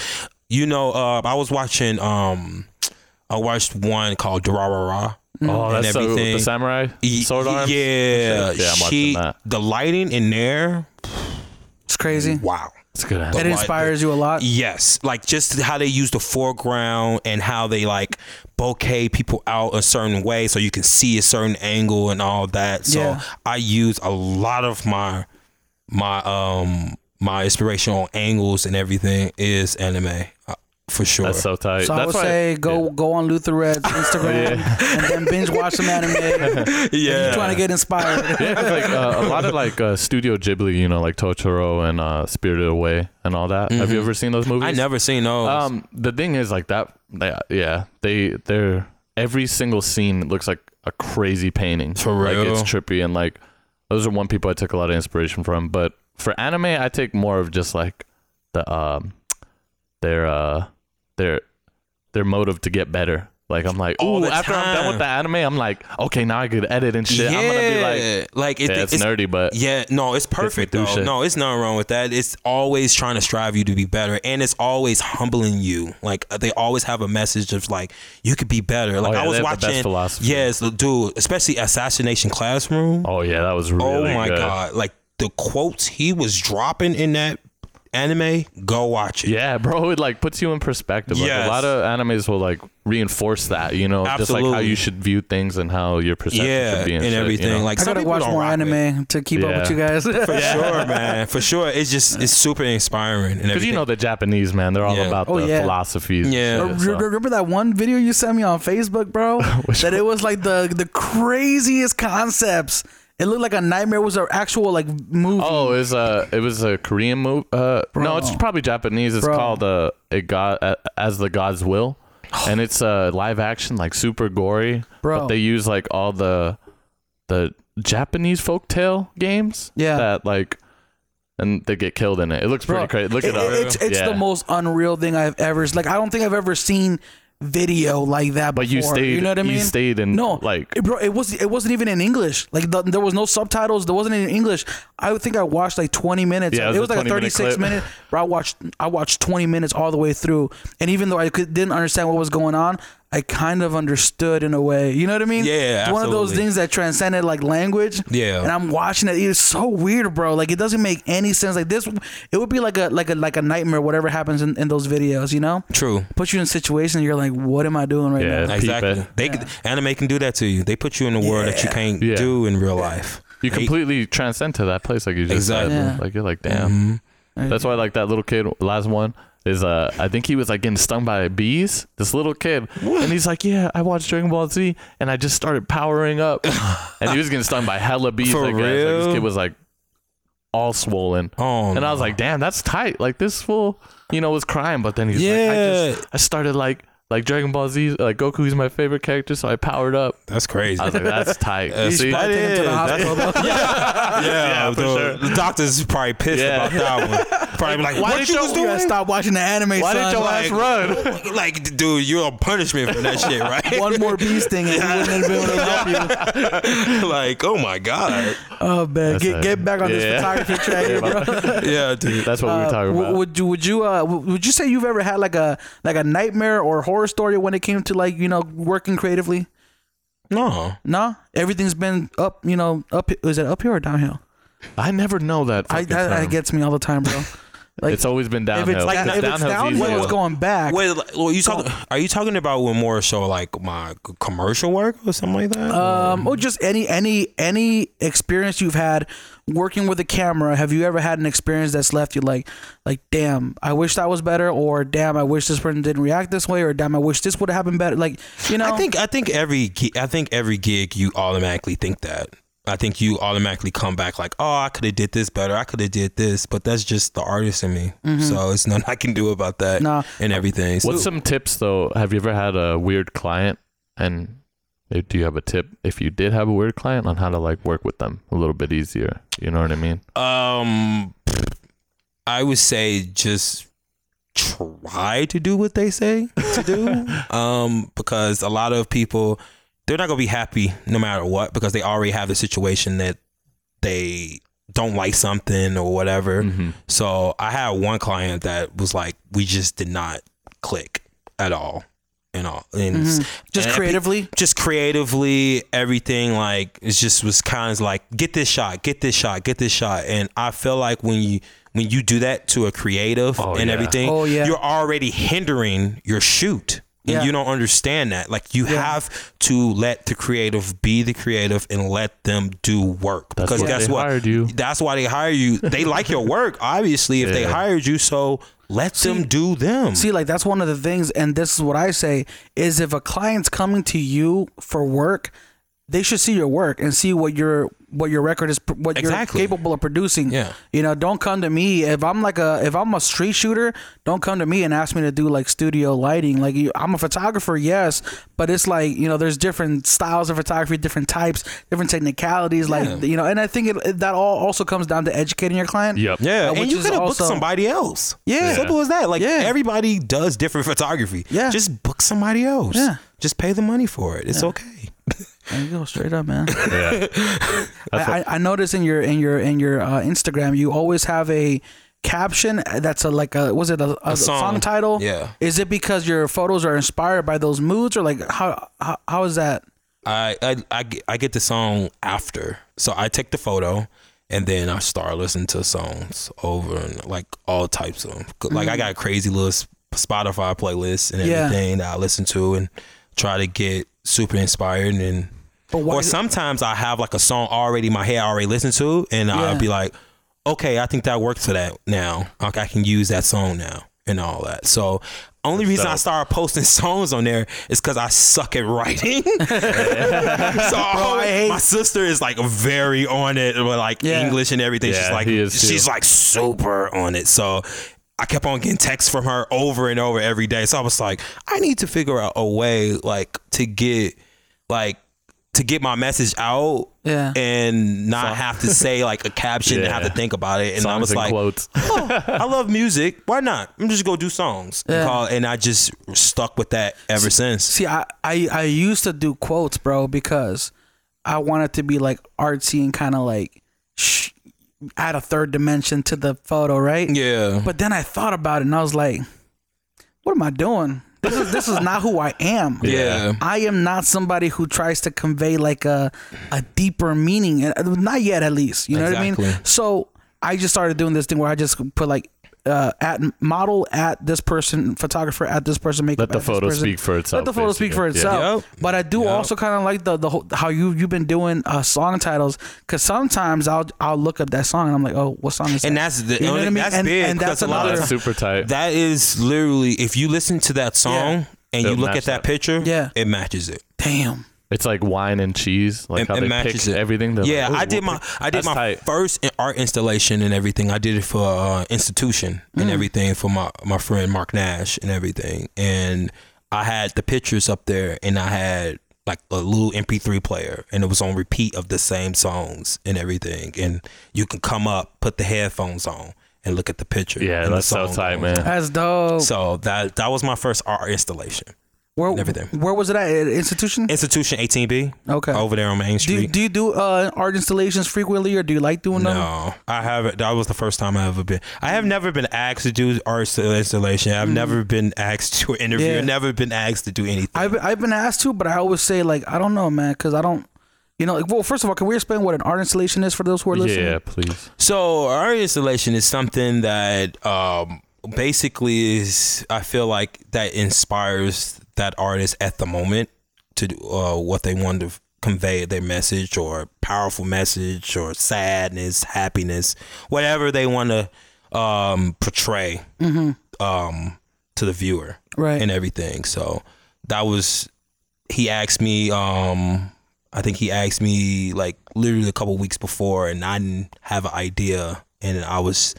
you know, uh, I was watching. um I watched one called Durarara. Oh, and that's so everything. the samurai sword arms. Yeah, Yeah, I'm watching she, that. the lighting in there. It's crazy. Wow. It's good. It But- inspires you a lot. Yes, like just how they use the foreground and how they like bokeh people out a certain way so you can see a certain angle and all that. So Yeah. I use a lot of my my um my inspiration on angles and everything is anime uh, for sure. That's so tight. So I would why, say go go on Luther Red's Instagram and then binge watch some anime. If yeah, you're trying to get inspired. Yeah, 'cause, like uh, a lot of like uh, Studio Ghibli, you know, like Totoro and uh, Spirited Away and all that. Have you ever seen those movies? I never seen those. Um, the thing is, like that. They, yeah, they they're every single scene looks like a crazy painting. For like it's trippy and like those are one people I took a lot of inspiration from. But for anime, I take more of just like the um their uh their their motive to get better. Like I'm like, All ooh, after I'm done with the anime, I'm like, okay, now I could edit and shit. I'm gonna be like, like it, yeah, it's, nerdy, but Yeah, no, it's perfect though. shit. No, it's nothing wrong with that. It's always trying to strive you to be better, and it's always humbling you. Like uh, they always have a message of like you could be better. Like Oh, yeah, I was they have the best watching, philosophy. yes, dude, especially Assassination Classroom. oh yeah, that was really oh my good. god, like the quotes he was dropping in that anime, go watch it. Yeah, bro, it like puts you in perspective. Like Yes. a lot of animes will like reinforce that, you know, just like how you should view things and how your perception Yeah, should be and, and shit, everything. You know? Like I gotta watch more rock with it. anime to keep up with you guys. For sure, man. For sure, it's just it's super inspiring Because you know the Japanese man, they're all Yeah. about Oh, the yeah. philosophies. Yeah. shit, Re- so. Remember that one video you sent me on Facebook, bro? Which that it was like the the craziest concepts. It looked like a nightmare. Was an actual like movie. Oh, it was a it was a Korean movie. Uh, Bro. no, it's probably Japanese. It's Bro. called uh, a god uh, as the gods will, and it's uh, live action, like super gory. Bro. But they use like all the the Japanese folktale games. Yeah. That like, and they get killed in it. It looks pretty Bro, crazy. Look it- it, up. It's it's Yeah. the most unreal thing I've ever like. I don't think I've ever seen video like that. But you stayed. You know what I mean? You stayed in No, like it- bro, it was it wasn't even in English. Like the, there was no subtitles. There wasn't in English. I think I watched like 20 minutes. Yeah, it it was was, a like a 20 minute 36 minute. Bro, I watched I watched 20 minutes all the way through, and even though I could, didn't understand what was going on, I kind of understood in a way. You know what I mean? Yeah, It's one of those things that transcended like language. Yeah. and I'm watching it. It's so weird, bro. Like it doesn't make any sense. Like this, it would be like a like a like a nightmare. Whatever happens in, in those videos, you know, True. put you in a situation You're like, what am I doing right Yeah. now? Peep Exactly. it. They could- anime can do that to you. They put you in a world that you can't Yeah. do in real life. you They- completely transcend to that place, like you just Exactly. said. Yeah. Like you're like, damn. Mhm. That's why like that little kid last one is uh I think he was like getting stung by bees. This little kid. And he's like, Yeah, I watched Dragon Ball Z and I just started powering up. and he was getting stung by hella bees, For I guess. Like, this kid was like all swollen. Oh, And I was like, damn, that's tight. Like this fool, you know, was crying, but then he's like, I Yeah. just I started like like Dragon Ball Z, like Goku is my favorite character, so I powered up. That's crazy. I was like, that's tight. Uh, See? that Take him to the is- hospital, though. yeah, Yeah, for the, sure. the doctor's probably pissed Yeah. about that one. Probably like, Why what did you you- was You doing? gotta stop watching the anime. Why son. did your Like, ass run? like, dude, you're on punishment for that shit, right? One more beast sting and he wouldn't have been able to help you. like, oh my god. Oh man, That's get a- get back on this photography track, here, bro. Yeah, dude. That's what we Uh, were talking w- about. Would you would you uh w- would you say you've ever had like a like a nightmare or horror story when it came to like you know working creatively? No. No, everything's been up. You know, up. Is it uphill or downhill? I never know that. I that, that gets me all the time, bro. Like it's always been if downhill. it's like Because if it's downhill's downhill, easier. it's going back. Wait, like, well, you talking? Are you talking about when more so like my commercial work or something like that? Um, or just any any any experience you've had working with a camera. Have you ever had an experience that's left you like like damn, I wish that was better, or damn, I wish this person didn't react this way, or damn, I wish this would have happened better. Like you know, I think I think every I think every gig you automatically think that. I think you automatically come back like, oh, I could have did this better. I could have did this, but that's just the artist in me. So it's nothing I can do about that. Nah. and everything. So- What's some tips though? Have you ever had a weird client? And do you have a tip if you did have a weird client on how to like work with them a little bit easier? You know what I mean? Um, I would say just try to do what they say to do. um, because a lot of people they're not gonna be happy no matter what because they already have a situation that they don't like something or whatever. Mm-hmm. So I had one client that was like, we just did not click at all. You know, and Mhm. just and creatively. just creatively everything like it just was kind of like get this shot get this shot get this shot and i feel like when you when you do that to a creative Oh, and yeah. everything Oh, yeah. you're already hindering your shoot and you don't understand that. Like you Yeah. have to let the creative be the creative and let them do work. That's because guess what? hired you. that's why they hire you. They like your work obviously if they hired you. So let them do them. See, like that's one of the things, and this is what I say: is if a client's coming to you for work, they should see your work and see what your what your record is, what Exactly. you're capable of producing. Yeah. you know, don't come to me if I'm like a if I'm a street shooter. Don't come to me and ask me to do like studio lighting. Like you, I'm a photographer, yes, but it's like you know, there's different styles of photography, different types, different technicalities. Like Yeah. you know, and I think it, it- that all also comes down to educating your client. Yep. Yeah, Uh, and you could have booked somebody else. Yeah. simple as that. Like Yeah. everybody does different photography. Yeah. just book somebody else. Yeah. just pay the money for it. It's okay. There you go, straight up, man. Yeah. That's I, I noticed in your in your in your uh, Instagram, you always have a caption that's a like a was it a, a, song. song. title? Yeah. Is it because your photos are inspired by those moods, or like how how, how is that? I, I I get- I get the song after, so I take the photo. And then I start listening to songs over and like all types of them. Like I got a crazy little Spotify playlist and Mm-hmm. Yeah. everything that I listen to and try to get super inspired and But why? or sometimes I have like a song already in my head I already listened to, and Yeah. I'll be like, okay, I think that works for that now. Like I can use that song now and all that. So only reason I started posting songs on there is because I suck at writing. so I hate- my sister is like very on it with like Yeah. English and everything. she's like he is too. she's like super on it. So I kept on getting texts from her over and over every day. So I was like, I need to figure out a way like to get like to get my message out Yeah. and not have to say like a caption and have to think about it. And I was and like, quotes. oh, I love music. Why not? I'm just gonna do songs. And, call, and I just stuck with that ever since. See, I, I I used to do quotes, bro, because I wanted to be like artsy and kind of like sh- add a third dimension to the photo, right? Yeah. But then I thought about it and I was like, what am I doing? This is this is not who I am. yeah. I am not somebody who tries to convey like a a deeper meaning. Uh, Not yet, at least. You know what I mean? So I just started doing this thing where I just put like uh, at model at this person, photographer at this person, makeup Let the photo speak for itself. Let the photo speak for basically. itself. Yep. But I do Yep. also kind of like the the whole, how you you've been doing uh, song titles because sometimes I'll I'll look up that song and I'm like, oh, what song is that? And that's the You know what I mean? that's And- big and that's a lot another- of That's super tight. that is literally if you listen to that song and you It'll look at that, that. picture, Yeah. it matches it. damn. It's like wine and cheese, like It- how it they matches pick it. everything. They're Yeah, like, "Oh, I did my pick-" I did That's my tight. first art installation and everything. I did it for uh, institution Mm. and everything for my my friend Mark Nash and everything. And I had the pictures up there, and I had like a little MP3 player, and it was on repeat of the same songs and everything. And you can come up, put the headphones on, and look at the picture. Yeah, and the that's so tight, man. on. That's dope. So that that was my first art installation. Where, and everything. Where was it at? At institution? Institution 18B. Okay. Over there on Main do, Street. you, do you do uh, art installations frequently, or do you like doing them? No, I haven't. That was the first time I ever been. I have never been asked to do art installation. I've never been asked to interview. Yeah. Never been asked to do anything. I've I've been asked to, but I always say like I don't know, man, because I don't. You know, like, well, first of all, can we explain what an art installation is for those who are listening? Yeah, please. So art installation is something that um, basically is I feel like that inspires that artist at the moment to do uh, what they want to convey their message or powerful message or sadness, happiness, whatever they want to um, portray um, to the viewer Right. and everything. So that was he asked me um I think he asked me like literally a couple weeks before and I didn't have an idea and I was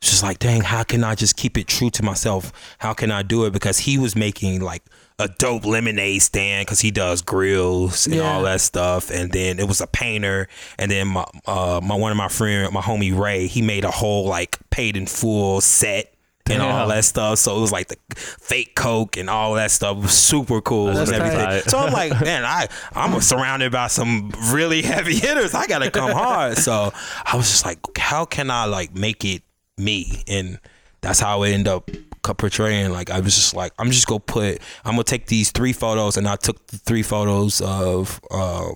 just like dang how can I just keep it true to myself how can I do it because he was making like a dope lemonade stand because he does grills and Yeah. all that stuff and then it was a painter and then my uh my one of my friend my homie Ray he made a whole like paid in full set and all that stuff. So it was like the fake coke and all that stuff. It was super cool That's and everything. tight. So I'm like, man, I I'm surrounded by some really heavy hitters. I gotta come hard. So I was just like, how can I like make it me? And that's how it ended up co- portraying. Like I was just like, I'm just gonna put, I'm gonna take these three photos, and I took the three photos of uh,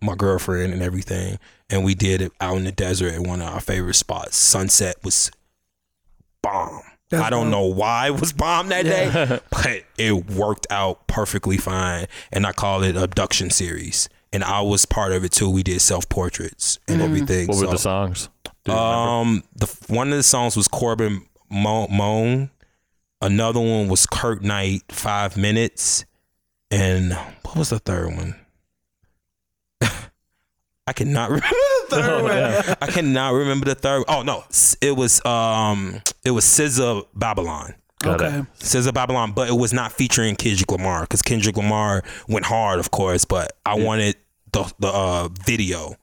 my girlfriend and everything, and we did it out in the desert at one of our favorite spots. Sunset was bomb. That's I don't dope. know why it was bomb that day, but it worked out perfectly fine. And I call it abduction series. And I was part of it too. We did self portraits and everything. What were the songs? Do you remember? um, the one of the songs was Corbin Mo- Moan. Another one was Kurt Knight, Five Minutes, and what was the third one? I cannot remember the third one. I cannot remember the third. Oh no, it was um, it was SZA Babylon. Got it. okay. SZA Babylon, but it was not featuring Kendrick Lamar because Kendrick Lamar went hard, of course. But I wanted the the uh, video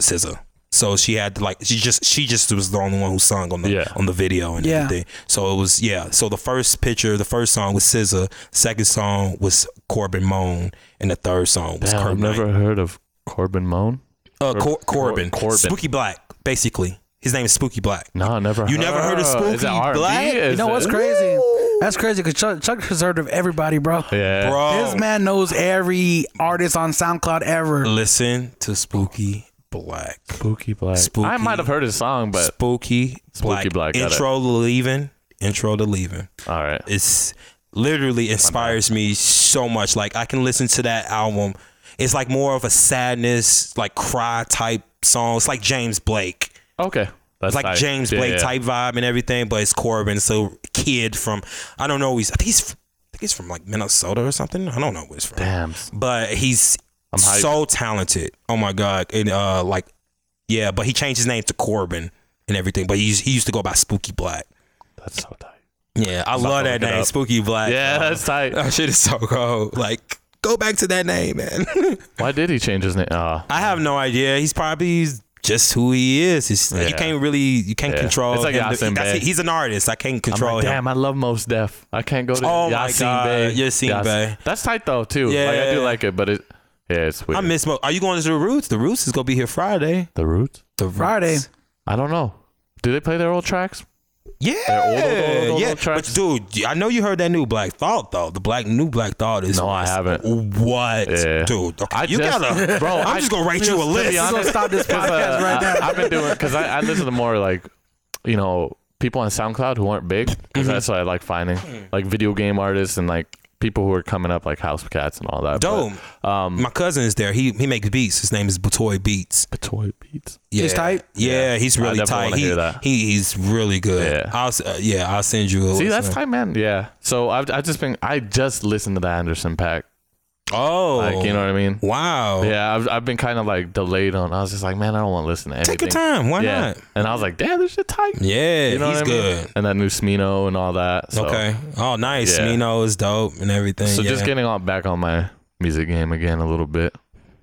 SZA, so she had to, like she just she just was the only one who sung on the Yeah. on the video and Yeah. everything. So it was yeah. So the first picture, the first song was SZA, second song was Corbin Moan, and the third song was Damn, Kurt I've Knight. never heard of Corbin Moan. uh, Cor- Cor- Corbin, Corbin. Spooky Black, basically. His name is Spooky Black. No, never. You never heard of Is Spooky Black? Is You know what's it- crazy? That's crazy because Chuck, Chuck has heard of everybody, bro. Yeah. Bro, This man knows every artist on SoundCloud ever. listen to Spooky Black. Spooky Black. Spooky. I might have heard his song, but Spooky Spooky Black. Black. Intro to Leaving. Intro to Leaving. all right. It's literally inspires me so much. Like I can listen to that album. It's like more of a sadness, like cry type song. It's like James Blake. Okay. That's It's like tight. James Yeah, Blake yeah. type vibe and everything, but it's Corbin. So kid from I don't know. He's I think he's I think he's from like Minnesota or something. I don't know where he's from. Damn. But he's I'm hyped. so talented. Oh my god! And uh, like, yeah, but he changed his name to Corbin and everything. But he used, he used to go by Spooky Black. That's so tight. Yeah, I love that name. Spooky Black. Yeah, Oh, that's tight. that shit is so cold. Like, go back to that name, man. Why did he change his name? Uh, I have no idea. He's probably just who he is. He's, You can't really, you can't Yeah. control. It's like him. Yasin That's- Bey. he's an artist. I can't I'm control like, him. damn, I love Mos Def. I can't go to Oh my Yasin God, Bey. Yasin Yasin- Bey. That's tight though too. Like, I do like it, but it yeah, it's weird. I miss. Mo- Are you going to the Roots? The Roots is gonna be here Friday. the Roots. The Roots. Friday. I don't know. Do they play their old tracks? Yeah, Their old, old, old, old yeah. But tracks? dude, I know you heard that new Black Thought though. The black new Black Thought is No, I haven't. What, Yeah. dude? Okay, I you just- gotta, bro, I'm I- just gonna write you a to be list. honest- We're gonna stop this podcast uh, right now. I, have been doing because I, I listen to more like you know people on SoundCloud who aren't big because Mm-hmm. that's what I like finding like video game artists and like people who are coming up like House Cats and all that. Dome. But, um, My cousin is there. He he makes beats. His name is Batoy Beats. toy beats. Yeah. He's tight? Yeah, Yeah. he's really definitely tight. wanna He, hear that. he he's really good. Yeah. I'll uh, yeah I'll send you. A See, that's listen. tight, man. Yeah. So I've I just been I just listened to the Anderson .Paak. Oh, Like, you oh. know what I mean? Wow. Yeah, I've, I've been kind of like delayed on. I was just like, man, I don't want to listen to anything. Take your time. Why yeah. not? And I was like, damn, this shit tight. Yeah, You know he's what I mean? good. And that new Smino and all that. So, Okay. Oh, nice. Yeah. Mino is dope and everything. So yeah. just getting on back on my music game again a little bit.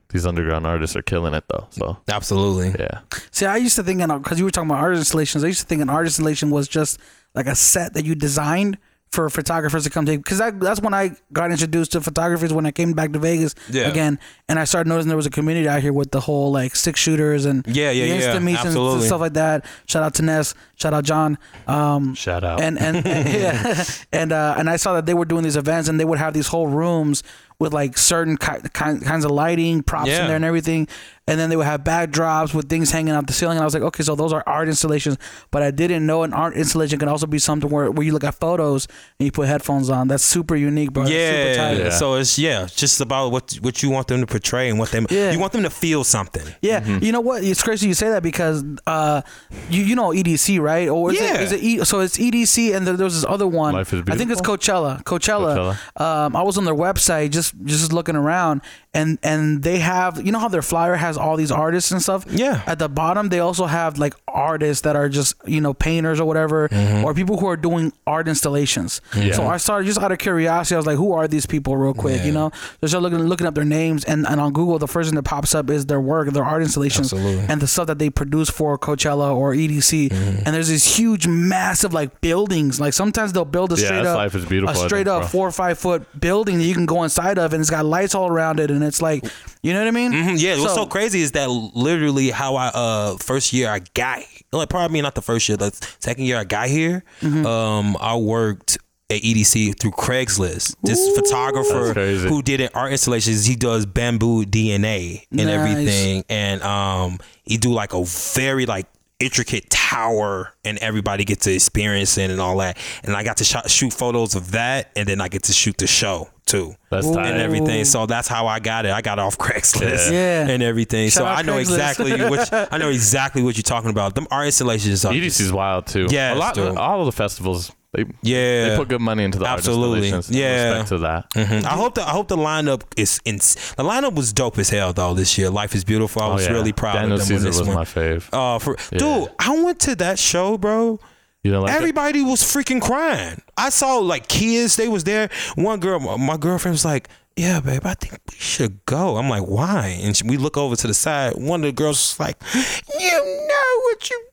These underground artists are killing it though. So Absolutely. yeah, See, I used to think, and because you were talking about art installations, I used to think an art installation was just like a set that you designed for photographers to come take. Because that, that's when I got introduced to photographers when I came back to Vegas Yeah. again. And I started noticing there was a community out here with the whole like six shooters and Yeah, yeah, yeah. Insta meets and Absolutely. stuff like that. Shout out to Ness. Shout out John. Um, shout out. and and, and yeah, and uh, and I saw that they were doing these events, and they would have these whole rooms with like certain ki- ki- kinds of lighting, props Yeah. in there, and everything. And then they would have backdrops with things hanging out the ceiling. And I was like, okay, so those are art installations. But I didn't know an art installation can also be something where, where you look at photos and you put headphones on. That's super unique, bro. Yeah. super tight. Yeah. So it's yeah, just about what what you want them to portray and what them Yeah. you want them to feel something. Yeah, Mm-hmm. you know what? It's crazy you say that because uh, you you know EDC right? Or is Yeah. it, is it e, so? It's EDC and there, there's this other one. I think it's Coachella. Coachella. Um, I was on their website just just looking around and and they have you know how their flyer has all these artists and stuff. Yeah. At the bottom they also have like artists that are just you know painters or whatever Mm-hmm. or people who are doing art installations. Yeah. So I started just out of curiosity. I was like, who are these people, real quick? You know, so I started looking looking up their names and, and on Google the first thing that pops up is their work, their art installations, Absolutely. and the stuff that they produce for Coachella or EDC. Mm-hmm. And there's these huge, massive like buildings. Like sometimes they'll build a Yeah, straight up, Life is Beautiful, a straight think, up bro. four or five foot building that you can go inside of, and it's got lights all around it, and it's like, you know what I mean? Mhm, Yeah, what's so So- crazy is that literally how I uh first year I got like probably not the first year, the second year I got here, Mm-hmm. um I worked at EDC through Craigslist. This photographer who did an art installations, he does bamboo DNA and Nice. everything, and um he do like a very like intricate tower and everybody gets to experience it and all that and i got to shot, shoot photos of that and then i get to shoot the show too That's tight. and everything. So that's how I got it. I got off Craigslist Yeah. and everything. so Shout out I know Craigslist. exactly what I know exactly what you're talking about. Them art installations are EDC is wild too. Yes, a lot. dude. All of the festivals, they Yeah. they put good money into the Absolutely. art installations. Yeah. respect to that. Mhm. I hope the I hope the lineup is in, the lineup was dope as hell though this year. Life is beautiful. I Oh, was yeah. really proud Daniel of them Caesar on this was one. my fave. Uh, for Yeah. dude, I went to that show, bro. You know, like? Everybody was freaking crying. I saw like kids, they was there. One girl, my girlfriend was like, "Yeah, babe, I think we should go." I'm like, "Why?" And she, we look over to the side. One of the girls was like, "You know what you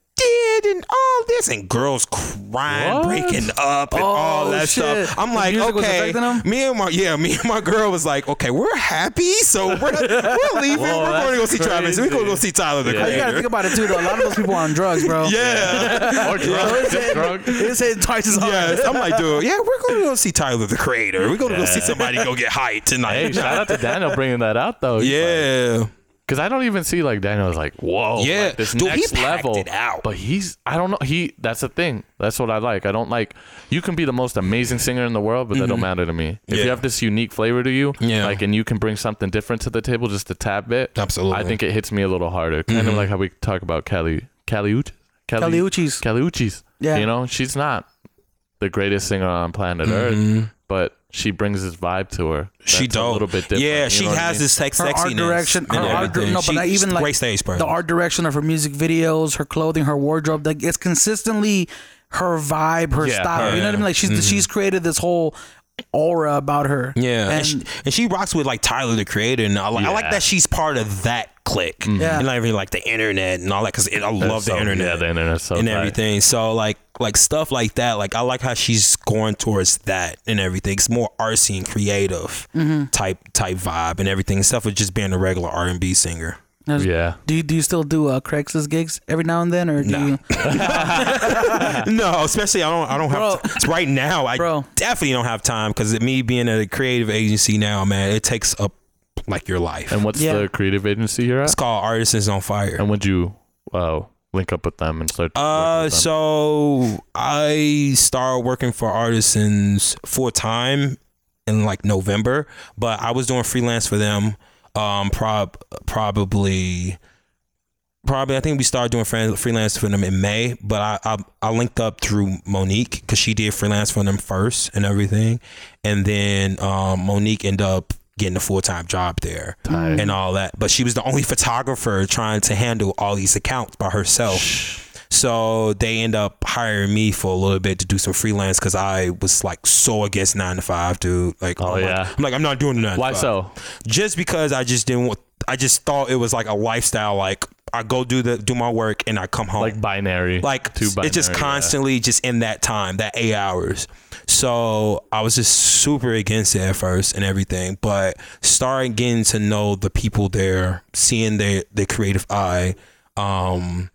did and all this," and girls crying, What? breaking up, and Oh, all that shit. stuff. I'm The like, "Okay." Me and my yeah, me and my girl was like, "Okay, we're happy, so we're, we're leaving. Whoa, we're going to go that's see Travis. We're going to go see Tyler the Yeah. You gotta think about it too, though. A lot of those people are on drugs, bro. yeah. or drunk, it's just hitting- It's hitting twice as hard. Yes, I'm like, dude, yeah, we're going to go see Tyler the Creator. We're going to go see somebody go get hyped tonight. Hey, shout out to Daniel bringing that out though. yeah, because I don't even see like Daniel's like whoa, Yeah. like, this Dude, next packed level. it out. But he's I don't know. He that's the thing. That's what I like. I don't like. You can be the most amazing singer in the world, but that don't matter to me. If Mm-hmm. Yeah. you have this unique flavor to you, Yeah. like, and you can bring something different to the table, just a tad bit. Absolutely. Mm-hmm. I think it hits me a little harder. Kind of like how we talk about Kali, Kali Uch, Kali Uchis. Kali Uchis. Yeah. You know, she's not the greatest singer on planet Mm-hmm. Earth, but she brings this vibe to her. she does. A little bit different. Yeah, she know I has mean? this sex her sexiness art direction, her art, everything. no, but She- even like great stage person. the art direction of her music videos, her clothing, her wardrobe. Like it's consistently her vibe, her Yeah, style. her- you know what I mean? Like she's mm-hmm. she's created this whole aura about her. Mm-hmm. Yeah, and, and she, and she rocks with like Tyler the Creator, and I like, I like that she's part of that clique. Yeah. and not even like the internet and all that because I love So, the internet. Yeah, the internet's so and tight. everything. So like like stuff like that. Like I like how she's going towards that and everything. It's more artsy and creative Mm-hmm. type type vibe and everything. Stuff with just being a regular R and B singer. Yeah. Do you, do you still do uh, Craigslist gigs every now and then, or do Nah. you? no, especially I don't I don't have Bro. t- right now. I Bro. definitely don't have time because me being at a creative agency now, man, it takes up like your life. And what's Yeah. the creative agency you're at? it's called Artisans on Fire. And would you uh, link up with them and start? working Uh, with them? so I started working for Artisans full time in like November, but I was doing freelance for them. Um, prob probably, probably I think we started doing freelance for them in May, but I I, I linked up through Monique because she did freelance for them first and everything, and then um, Monique ended up getting a full time job there and all that. But she was the only photographer trying to handle all these accounts by herself. So they end up hiring me for a little bit to do some freelance because I was like so against nine to five, dude. Like, Oh, I'm like- yeah. I'm like, I'm not doing that. Why so? Just because I just didn't want. I just thought it was like a lifestyle. Like I go do the do my work and I come home Like binary. like two binary. it's just yeah. constantly just in that time that eight hours so i was just super against it at first and everything but starting getting to know the people there seeing their their creative eye um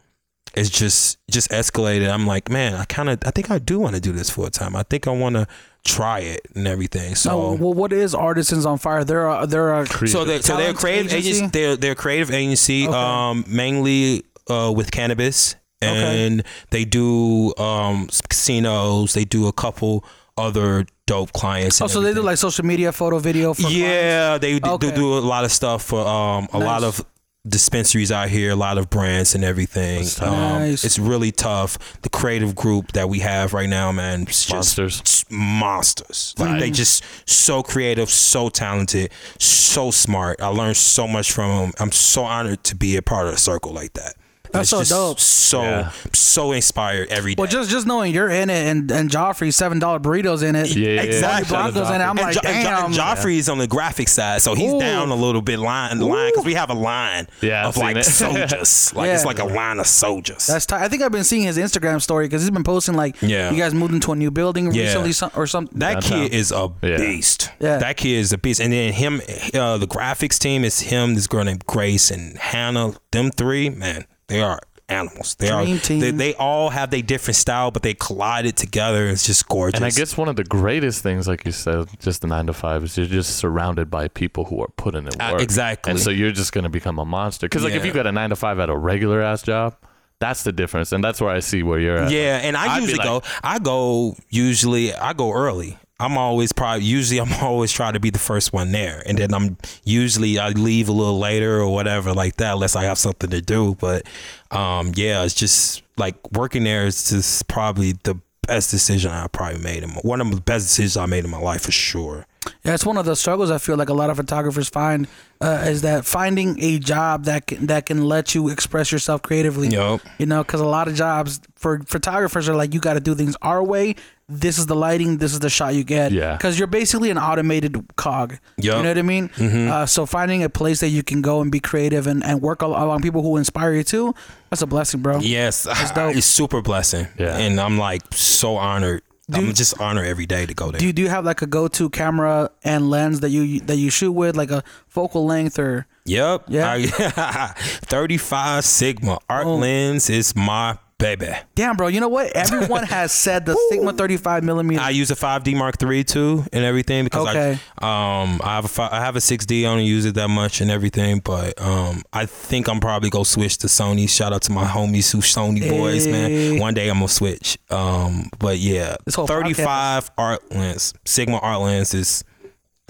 it's just just escalated i'm like man i kind of i think i do want to do this full time i think i want to try it and everything so No, well, what is Artisans on Fire? They're a, they're a so they so they're a creative agency? agency. They're they're a creative agency, Okay. um, mainly uh, with cannabis, and they do um casinos. They do a couple other dope clients. oh, and so they do like social media, photo, video. For clients? yeah, they do, Okay. do a lot of stuff for um a lot of dispensaries out here, a lot of brands and everything. Um, Nice. It's really tough. The creative group that we have right now, man, it's just Monsters. monsters. Like they just so creative, so talented, so smart. I learned so much from them. I'm so honored to be a part of a circle like that. That's It's so just dope. So Yeah. so inspired every day. Well, just just knowing you're in it and and Joffrey's seven dollar burritos in it. Yeah, yeah, yeah. Exactly. Broncos in it. I'm and like, Jo- and Jo- damn. Joffrey's on the graphic side, so he's Ooh. down a little bit line the line because we have a line Yeah, of like it. soldiers. Like it's like a line of soldiers. That's tight. I think I've been seeing his Instagram story because he's been posting like, Yeah. you guys moved into a new building Yeah. recently some, or something. that Downtown. kid is a beast. Yeah. That kid is a beast. And then him, uh, the graphics team is him, this girl named Grace and Hannah. Them three, man, they are animals. They Dream are. team. They, they all have their different style, but they collided together. It's just gorgeous. And I guess one of the greatest things, like you said, just the nine to five, is you're just surrounded by people who are putting in Uh, work. exactly. And so you're just going to become a monster. Because, like, if you got a nine to five at a regular ass job, that's the difference. And that's where I see where you're at. Yeah, and I I'd usually like- go. I go usually. I go early. I'm always probably usually I'm always trying to be the first one there, and then I'm usually I leave a little later or whatever like that, unless I have something to do. But um, yeah, it's just like working there is just probably the best decision I probably made. In my, one of the best decisions I made in my life for sure. Yeah, it's one of the struggles I feel like a lot of photographers find uh, is that finding a job that can, that can let you express yourself creatively. Yup. You know, because a lot of jobs for photographers are like, you got to do things our way. This is the lighting. This is the shot you get. Yeah. Because you're basically an automated cog. You know what I mean? Mm-hmm. Uh, so finding a place that you can go and be creative and, and work along people who inspire you too, that's a blessing, bro. Yes, it's super blessing. Yeah. and I'm like so honored. I'm just honored every day to go there. Do you, do you have like a go-to camera and lens that you that you shoot with, like a focal length or? Yep. Yeah. I- 35 Sigma art Oh. lens is my baby. Damn, bro. You know what? Everyone has said the Sigma 35 millimeter. I use a 5D Mark III too and everything because Okay. I um I have a fi- I have a 6D. I don't use it that much and everything, but um I think I'm probably gonna switch to Sony. Shout out to my homies who Sony boys, Hey. man. One day I'm gonna switch. Um, but yeah, This whole 35 art lens, Sigma art lens is.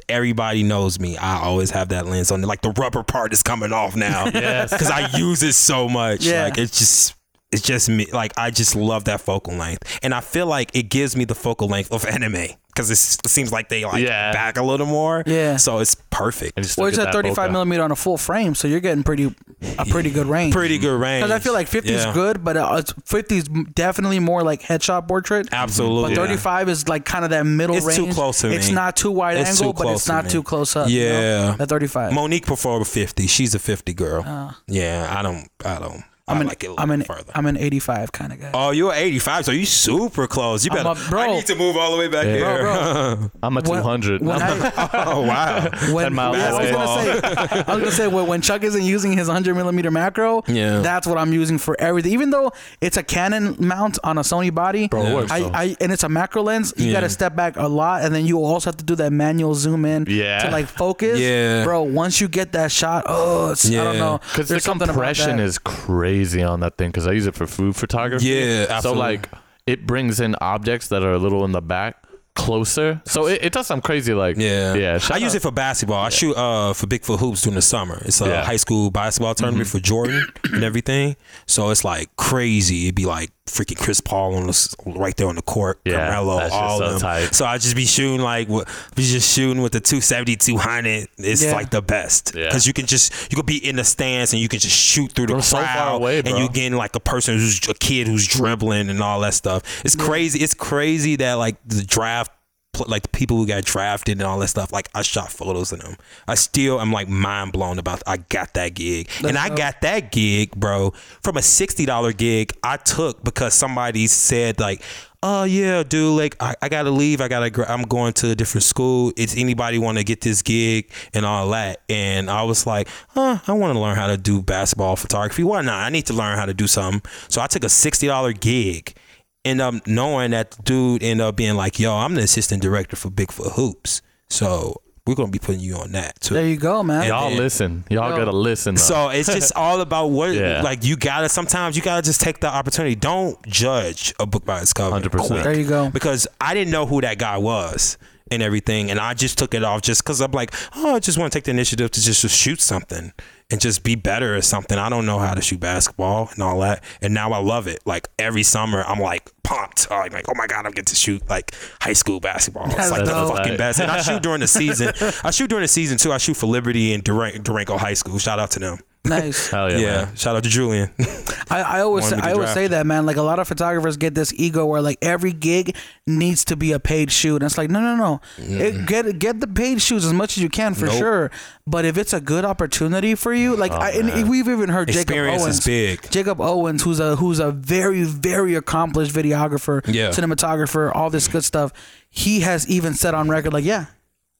Everybody knows me. I always have that lens on. Like the rubber part is coming off now. Yes. because I use it so much. Yeah. Like it's just it's just me. Like I just love that focal length, and I feel like it gives me the focal length of anime because it seems like they like Yeah. back a little more. Yeah. So it's perfect. And Well, it's get at 35 bokeh. millimeter on a full frame, so you're getting pretty a pretty good range. Pretty good range. Because I feel like 50 is Yeah. good, but uh, 50 is definitely more like headshot portrait. Absolutely. But 35 is like kind of that middle range. It's range. too close to me. It's me. not too wide It's angle, too but it's not me. too close up. you know? Yeah. At 35. Monique prefer 50. She's a 50 girl. yeah, I don't. I don't. I I'm an, like it a little I'm an, further. I'm an 85 kind of guy. Oh, you're 85, so you super close. You better. a- bro. I need to move all the way back Yeah. here. Bro, I'm a 200. when I'm a- I, oh wow. when, 10 miles yeah, I was away. gonna say, I was gonna say when, when Chuck isn't using his 100 millimeter macro, Yeah. that's what I'm using for everything. Even though it's a Canon mount on a Sony body, Bro, it works, I. I and it's a macro lens. You Yeah. got to step back a lot, and then you also have to do that manual zoom in Yeah. to like focus. Yeah. bro. Once you get that shot, oh, it's, I don't know. Because the There's something about compression is crazy on that thing. Because I use it for food photography. Yeah, So like, it brings in objects that are a little in the back closer. So it, it does some crazy like. Yeah, Yeah. I shout use it for basketball. I shoot uh for Bigfoot hoops during the summer. It's a Yeah. high school basketball tournament for Jordan and everything. So it's like crazy. It'd be like freaking Chris Paul on the, right there on the court, Yeah, Carmelo, all so of them. tight. So I just be shooting like what be just shooting with the 270, 200. It's Yeah. like the best Yeah. because you can just you could be in the stands and you can just shoot through the From so crowd far away, and bro. you getting like a person who's a kid who's dribbling and all that stuff. It's crazy. It's crazy that like the draft pl- like the people who got drafted and all that stuff. Like I shot photos of them. I still am like mind blown about. I got that gig, and I got that gig, bro, from a sixty dollar gig I took because somebody said like. Oh yeah, dude. Like I, I gotta leave. I gotta. I'm going to a different school. It's anybody want to get this gig and all that. And I was like, huh, I want to learn how to do basketball photography. Why not? I need to learn how to do something. So I took a sixty dollar gig end up knowing that the dude end up being like, "Yo, I'm the assistant director for Bigfoot Hoops, so we're gonna be putting you on that too." There you go, man. Y'all then- listen. Y'all Yo. gotta listen. Though. So it's just all about what, Yeah. like you gotta. Sometimes you gotta just take the opportunity. Don't judge a book by its cover. 100%. There you go. Because I didn't know who that guy was and everything, and I just took it off just because I'm like, oh, I just want to take the initiative to just, just shoot something and just be better at something. I don't know how to shoot basketball and all that, and now I love it. Like every summer, I'm like pumped. I'm like, oh my god, I'm get to shoot like high school basketball. It's That's like the fucking best. And I shoot during the season. I shoot during the season too. I shoot for Liberty and Duran- Durango High School. Shout out to them. Nice. Hell yeah, Yeah, man. shout out to Julian. I, I always say, I always draft. say that man. Like a lot of photographers get this ego where like every gig needs to be a paid shoot. And it's like no no no, mm-hmm. it, get get the paid shoots as much as you can for Nope. sure. But if it's a good opportunity for you, like oh, I, and we've even heard Jacob Experience Owens, is big. Jacob Owens, who's a who's a very very accomplished videographer, Yeah. cinematographer, all this good stuff. He has even said on record like, yeah,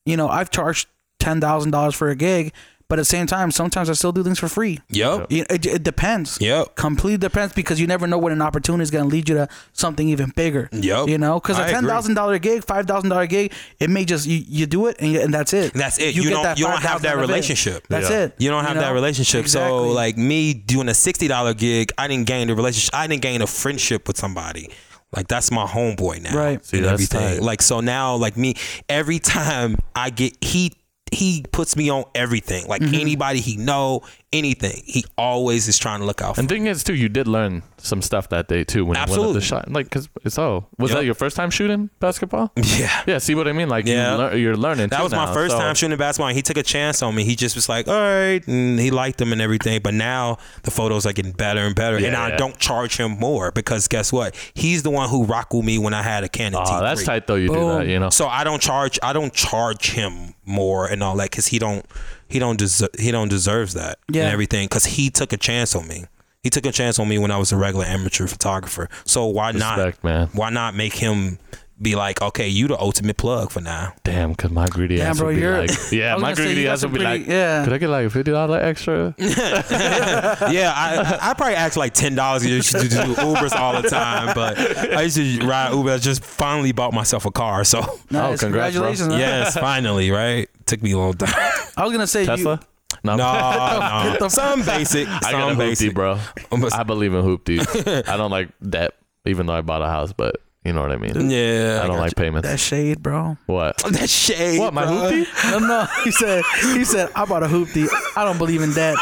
you know, I've charged ten thousand dollars for a gig, but at the same time, sometimes I still do things for free. Yep. You- It, it depends. Yep. Completely depends because you never know when an opportunity is going to lead you to something even bigger. Yep. You know, because a ten thousand dollar gig, five thousand dollar gig, it may just you, you do it and, you, and that's it. That's it. You don't- you don't have that $5,000 of it. relationship. That's Yeah. it. You don't have that know? relationship. So like me doing a sixty dollar gig, I didn't gain the relationship. I didn't gain a friendship with somebody. Like that's my homeboy now. Right. See, that's everything. tight. Like so now, like me, every time I get he he puts me on everything. Like Mm-hmm. anybody he know, anything. He always is trying to look out for. And thing is, too, you did learn some stuff that day too when you went up Absolutely. the shot. Like, cause it's oh, was Yep. that your first time shooting basketball? yeah. Yeah. See what I mean? Like, Yeah. you lear- you're learning. That was my now, first so- time shooting basketball. And he took a chance on me. He just was like, all right. And he liked them and everything. But now the photos are getting better and better. and Yeah, I yeah. don't charge him more because guess what? He's the one who rocked with me when I had a Canon Oh, T3. that's tight though. You do Boom. that, you know. So I don't charge. I don't charge him more and all that because he don't. He don't deserve. He don't deserves that Yeah. and everything because he took a chance on me. He took a chance on me when I was a regular amateur photographer. So why not? Respect, man. Why not make him be like, okay, you the ultimate plug for now? Damn, cause my greedy Damn, ass bro, would be like, yeah, my greedy ass would be pretty- like, yeah. could I get like a fifty dollar extra? yeah, I I probably ask like ten dollars to do Ubers all the time, but I used to ride Uber. I just finally bought myself a car, so Nice. Oh, congrats. Congratulations. yes, finally, right? Took me a long time. I was gonna say Tesla? You, No, No, no, some basic, I got a some hoopty, bro. Almost- I believe in hoopties. I don't like debt, even though I bought a house, but you know what I mean. Yeah, I don't like payments. that shade, bro. what? that shade. What my bro. hoopty? No, no. He said. He said. I bought a hoopty. I don't believe in that.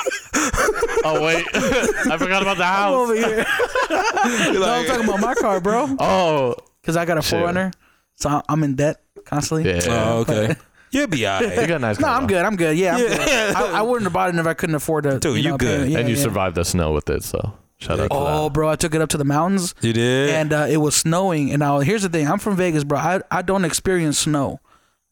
Oh wait, I forgot about the I'm house. over here. no, I'm talking about my car, bro. Oh, Because I got a Shit. 4Runner, so I'm in debt constantly. yeah. Oh, okay. You'll be all You got a nice. No, I'm good. I'm good. Yeah, I'm Yeah. good. I, I wouldn't have bought it if I couldn't afford to. Dude, you know, good. pay. Yeah, and you yeah. survived the snow with it, so shout out to Oh, that. bro, I took it up to the mountains, You did. and uh, it was snowing. And now here's the thing: I'm from Vegas, bro. I I don't experience snow.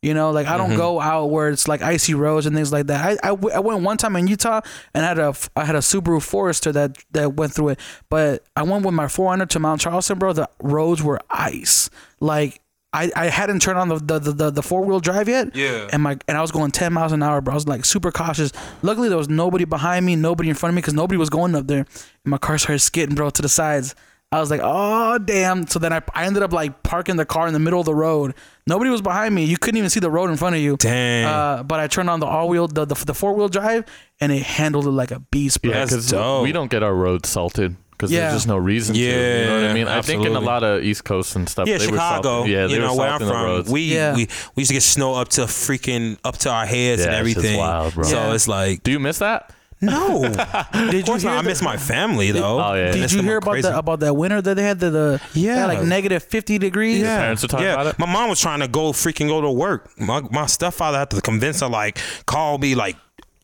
You know, like I don't Mm-hmm. go out where it's like icy roads and things like that. I, I, w- I went one time in Utah and I had a I had a Subaru Forester that that went through it. But I went with my 400 to Mount Charleston, bro. The roads were ice. Like I, I hadn't turned on the the, the, the, the four wheel drive yet. Yeah. And my and I was going 10 miles an hour, bro. I was like super cautious. Luckily there was nobody behind me, nobody in front of me, because nobody was going up there. And my car started skidding, bro, to the sides. I was like, oh damn. So then I, I ended up like parking the car in the middle of the road. Nobody was behind me. You couldn't even see the road in front of you. Dang. Uh, but I turned on the all wheel, the, the, the four wheel drive, and it handled it like a beast, bro. Yeah, That's because dope. we don't get our roads salted because Yeah. there's just no reason to. You know what I Yeah, mean? I think in a lot of East Coast and stuff, yeah, they were Chicago. salting. Yeah, they you were know where I'm from. We, Yeah. we we used to get snow up to freaking up to our heads Yeah, and it's everything. wild, bro. So Yeah. it's like Do you miss that? No, Did of you course hear not. I miss my family though. Oh, yeah. Did you hear about crazy. the about that winter that they had the, the Yeah. like negative fifty degrees? Yeah, parents were talking yeah. about it? My mom was trying to go freaking go to work. My my stepfather had to convince her, like, call me, like,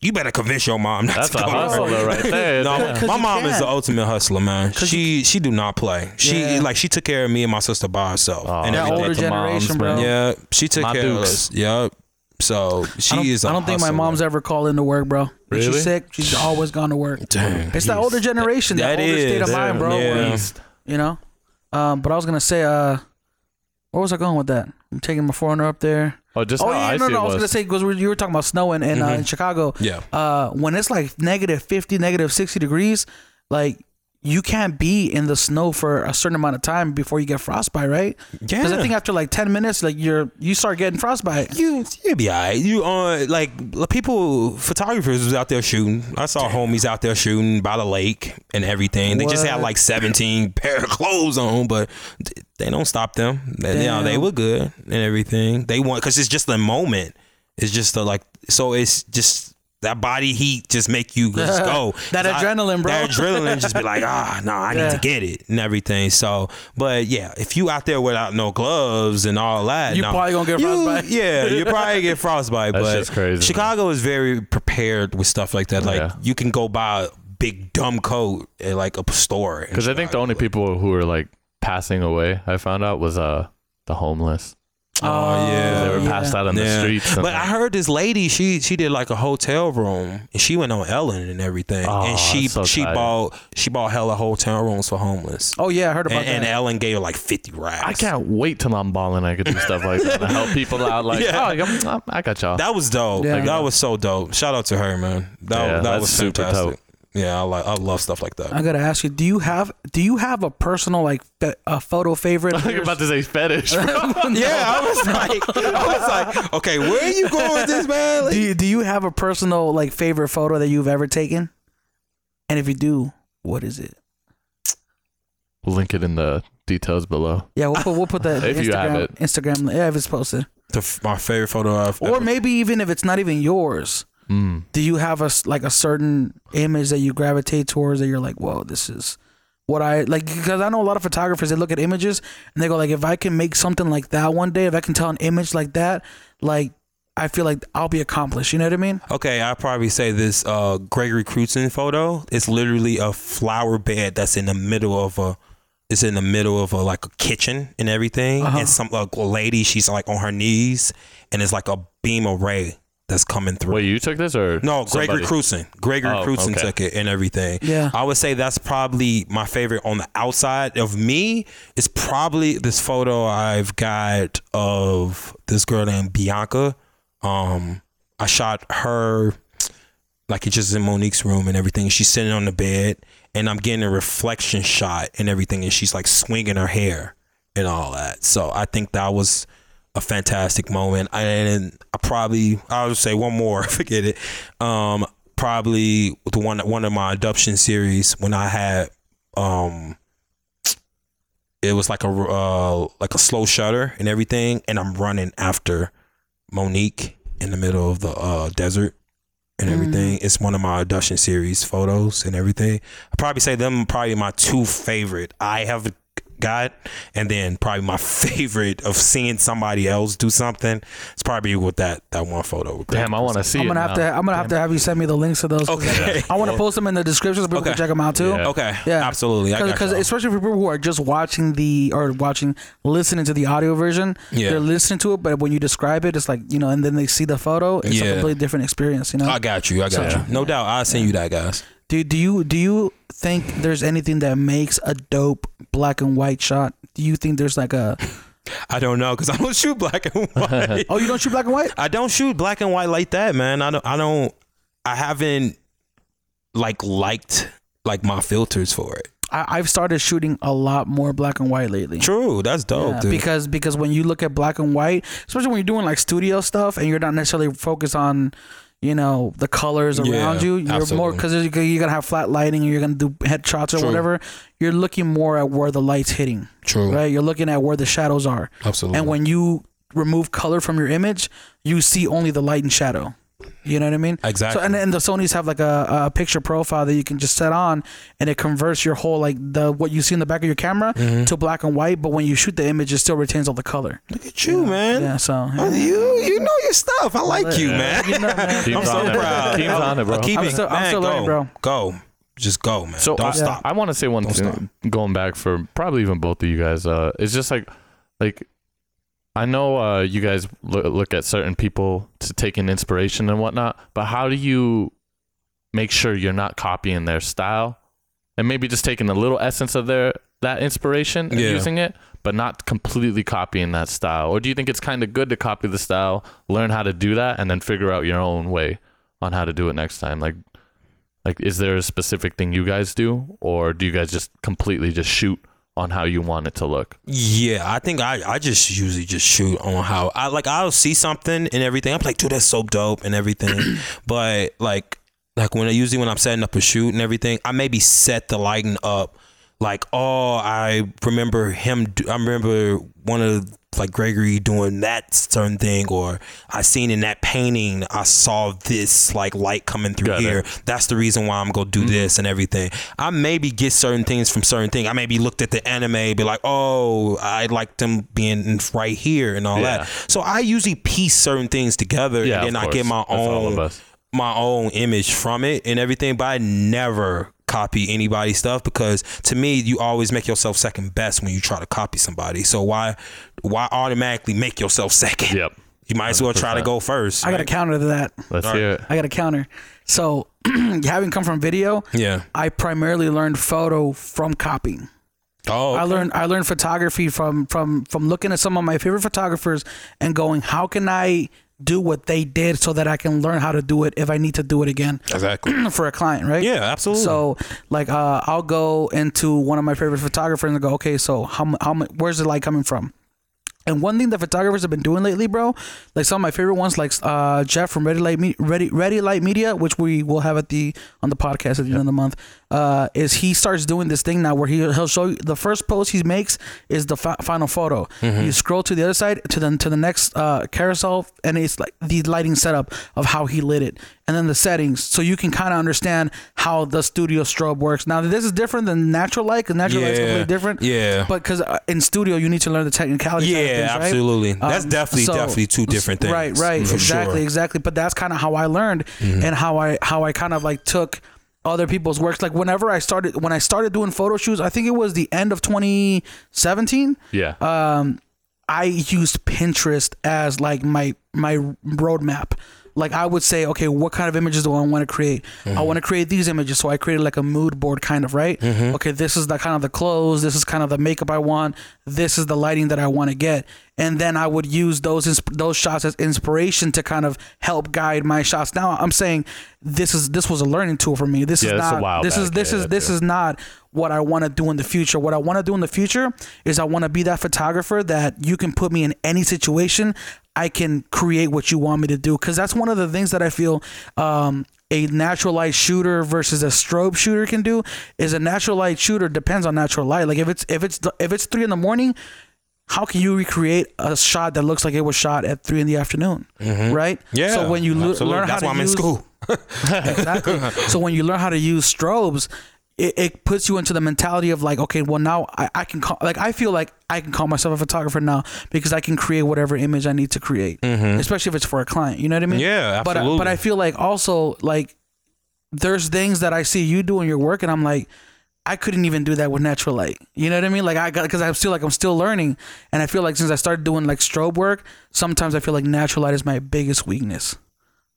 you better convince your mom not That's to a go to work. hustler right there. No, Yeah. My you mom is the ultimate hustler, man. She she do not play. She Yeah. like she took care of me and my sister by herself. Oh, and That shout out older to moms, generation, bro. yeah, she took My care of Dukes. us. Yep. So she I don't, is. I I don't think my mom's ever called into work, bro. When Really? she's sick, she's always gone to work. Dang. It's that older generation, that, That older state of is. mind, bro. Yeah. where, Beast. You know. Um, but I was gonna say, uh, where was I going with that? I'm taking my 4Runner up there. Oh, just oh yeah, no, no. I was was. gonna say because you were talking about snow in in, uh, in Chicago. Yeah. Uh, when it's like negative fifty, negative sixty degrees, like you can't be in the snow for a certain amount of time before you get frostbite, right? Yeah. Because I think after like ten minutes, like you're you start getting frostbite. You you be alright. You uh like people photographers was out there shooting. I saw homies out there shooting by the lake and everything. They just had like seventeen pair of clothes on, but they don't stop them. They, you know, they were good and everything. They want because it's just a moment. It's just a, like so. It's just that body heat just make you just go. That 'Cause I- adrenaline, bro. That adrenaline just be like ah no I need to get it and everything. So but yeah, if you out there without no gloves and all that, You no. probably gonna get You- frostbite. Yeah, you probably get frostbite. That but shit's crazy, Chicago is very prepared with stuff like that. Like Yeah. you can go buy a big dumb coat at like a store. Because I think the only people who are like passing away, I found out, was uh the homeless. Oh, yeah. They were yeah. passed out on the Yeah. streets. and- But I heard this lady, she she did like a hotel room and she went on Ellen and everything. Oh, and she that's so she tight. bought she bought hella hotel rooms for homeless. Oh yeah, I heard about And, and. Ellen gave her like fifty racks. I can't wait till I'm balling. I could do stuff like that and help people out. Like, Yeah. oh, I'm- I'm- I got y'all. That was dope. Yeah. Like, that was so dope. Shout out to her, man. That, Yeah, that that's was super fantastic. dope. Yeah, I like I love stuff like that. I gotta ask you, do you have do you have a personal like fe- a photo favorite? of I'm yours? about to say fetish. bro. yeah, I was like, I was like, okay, where are you going with this, man? Like, do you, do you have a personal like favorite photo that you've ever taken? And if you do, what is it? We'll link it in the details below. Yeah, we'll put we'll put that If Instagram you have it. Instagram yeah if it's posted, the, my favorite photo I've or ever- maybe even if it's not even yours. Mm. Do you have a like a certain image that you gravitate towards that you're like, whoa, this is what I like? Because I know a lot of photographers they look at images and they go like, if I can make something like that one day, if I can tell an image like that, like I feel like I'll be accomplished. You know what I mean? Okay, I'll probably say this uh, Gregory Crewdson photo. It's literally a flower bed that's in the middle of a. It's in the middle of a like a kitchen and everything, Uh-huh. and some like, a lady. She's like on her knees, and it's like a beam of ray that's coming through. Wait, you took this or No, Gregory somebody? Crewdson. Gregory Oh, Crewdson okay. took it and everything. Yeah. I would say that's probably my favorite on the outside of me. It's probably this photo I've got of this girl named Bianca. Um, I shot her like it's just in Monique's room and everything. She's sitting on the bed and I'm getting a reflection shot and everything, and she's like swinging her hair and all that. So I think that was a fantastic moment. And I probably I would say one more, forget it. Um, probably the one one of my adoption series when I had um it was like a uh, like a slow shutter and everything, and I'm running after Monique in the middle of the uh, desert and everything. It's one of my adoption series photos and everything. I probably say them probably my two favorite I have got, and then probably my favorite of seeing somebody else do something. It's probably with that that one photo. Damn, I want to see. I'm gonna have now. to I'm gonna have to have you send me the links to those. Okay. I want to post them in the description so people Okay. can check them out too. Yeah. Okay. Yeah. Absolutely. Because especially for people who are just watching the or watching listening to the audio version Yeah. they're listening to it but when you describe it it's like you know and then they see the photo it's Yeah. a completely different experience you know I got you. I got So- you. No doubt. I'll send you that, guys. do, do you do you think there's anything that makes a dope black and white shot do you think there's like a I don't know because I don't shoot black and white. oh you don't shoot black and white I don't shoot black and white like that, man. I don't. I don't. I haven't like liked like my filters for it. I, I've started shooting a lot more black and white lately True. That's dope, Yeah, dude. because because when you look at black and white, especially when you're doing like studio stuff and you're not necessarily focused on, you know, the colors Yeah, around you, you're more absolutely. because you're gonna have flat lighting and you're gonna do headshots or True. whatever. You're looking more at where the light's hitting, True. right? You're looking at where the shadows are, Absolutely. and when you remove color from your image, you see only the light and shadow. You know what I mean? Exactly. So and, and the Sony's have like a, a picture profile that you can just set on, and it converts your whole like the what you see in the back of your camera Mm-hmm. to black and white. But when you shoot the image, it still retains all the color. Look at you, man. Yeah. So Oh, you you know your stuff. I like you, man. You know, man. I'm so proud. Keeps on it, bro. Keep I'm it. still- I'm still go. learning, bro. Go. Just go, man. So Don't I, stop. I want to say one Don't thing, going back for probably even both of you guys. Uh, it's just like, like, I know uh, you guys look, at certain people to take in inspiration and whatnot, but how do you make sure you're not copying their style and maybe just taking a little essence of their that inspiration and Yeah. using it, but not completely copying that style? Or do you think it's kind of good to copy the style, learn how to do that, and then figure out your own way on how to do it next time? Like, like, is there a specific thing you guys do, or do you guys just completely just shoot on how you want it to look? Yeah, I think I, I just usually just shoot on how I like I'll see something and everything. I'm like, dude, that's so dope and everything. but like like when I usually when I'm setting up a shoot and everything, I maybe set the lighting up like, oh, I remember him I remember one of like Gregory doing that certain thing or I seen in that painting I saw this like light coming through Got it. here that's the reason why I'm gonna do mm-hmm. this and everything. I maybe get certain things from certain things. I maybe looked at the anime, be like, oh, I like them being right here and all Yeah. that. So I usually piece certain things together Yeah, and then I get my That's own my own image from it and everything. But I never copy anybody's stuff because to me you always make yourself second best when you try to copy somebody. So why why automatically make yourself second? Yep. You might as well try to go first. I got a counter to that. Let's All hear it. I got a counter. So having come from video, Yeah. I primarily learned photo from copying. Oh, I learned I learned photography from from from looking at some of my favorite photographers and going, how can I do what they did so that I can learn how to do it if I need to do it again exactly. for a client, right? Yeah, absolutely. So like uh, I'll go into one of my favorite photographers and go, okay, so how how where's the light coming from? And one thing that photographers have been doing lately, bro, like some of my favorite ones, like uh, Jeff from Ready Light Me- Ready Ready Light Media, which we will have at the on the podcast at the end of the month, uh, is he starts doing this thing now where he he'll show you the first post he makes is the fi- final photo. You scroll to the other side to the to the next uh, carousel, and it's like the lighting setup of how he lit it, and then the settings, so you can kind of understand how the studio strobe works. Now this is different than natural light, because natural light is completely different. Yeah. But because uh, in studio you need to learn the technicality. Yeah, things, right? absolutely. That's Um, definitely so- definitely two different things. Right, right, exactly, Sure. Mm-hmm. exactly. But that's kind of how I learned and how I how I kind of like took other people's works. Like whenever I started when I started doing photo shoots, I think it was the end of 2017. Yeah. Um, I used Pinterest as like my my roadmap. Like I would say, okay, what kind of images do I want to create? I want to create these images, so I created like a mood board, kind of right. Okay, this is the kind of the clothes, this is kind of the makeup I want, this is the lighting that I want to get, and then I would use those those shots as inspiration to kind of help guide my shots. Now I'm saying this is this was a learning tool for me. This Yeah, is not this is this Yeah, is this yeah. is not what I want to do in the future. What I want to do in the future is I want to be that photographer that you can put me in any situation. I can create what you want me to do because that's one of the things that I feel um, a natural light shooter versus a strobe shooter can do. Is a natural light shooter depends on natural light. Like if it's if it's if it's three in the morning, how can you recreate a shot that looks like it was shot at three in the afternoon? Right? Mm-hmm. Yeah. So when you le- absolutely. learn how That's to why I'm in use, school. exactly. so when you learn how to use strobes, it, it puts you into the mentality of like, okay, well now I, I can call like I feel like I can call myself a photographer now because I can create whatever image I need to create, especially if it's for a client. You know what I mean? Mm-hmm. Yeah, But I- absolutely. but I feel like also like there's things that I see you doing your work and I'm like. I couldn't even do that with natural light. You know what I mean? Like I got because I'm still like I'm still learning, and I feel like since I started doing like strobe work, sometimes I feel like natural light is my biggest weakness.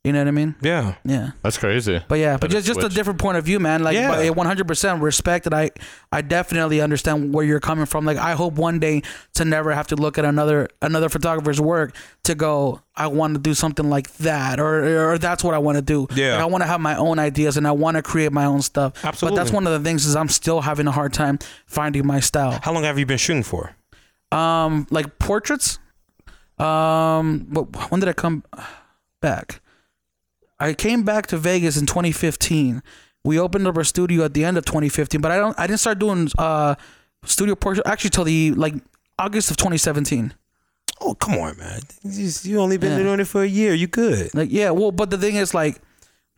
You know what I mean? Yeah. Yeah. That's crazy. But yeah, but That just is just a different point of view, man. Like, Yeah. 100% respect that I I definitely understand where you're coming from. Like, I hope one day to never have to look at another another photographer's work to go, I want to do something like that, or or that's what I want to do. Yeah. Like, I want to have my own ideas and I want to create my own stuff. Absolutely. But that's one of the things is I'm still having a hard time finding my style. How long have you been shooting for? Um, like portraits. Um, what, when did I come back? I came back to Vegas in 2015. We opened up our studio at the end of 2015, but I don't. I didn't start doing uh studio portrait actually till the like August of 2017. Oh, come on, man. You, you only been Yeah. doing it for a year. You good? Like yeah, well, but the thing is like.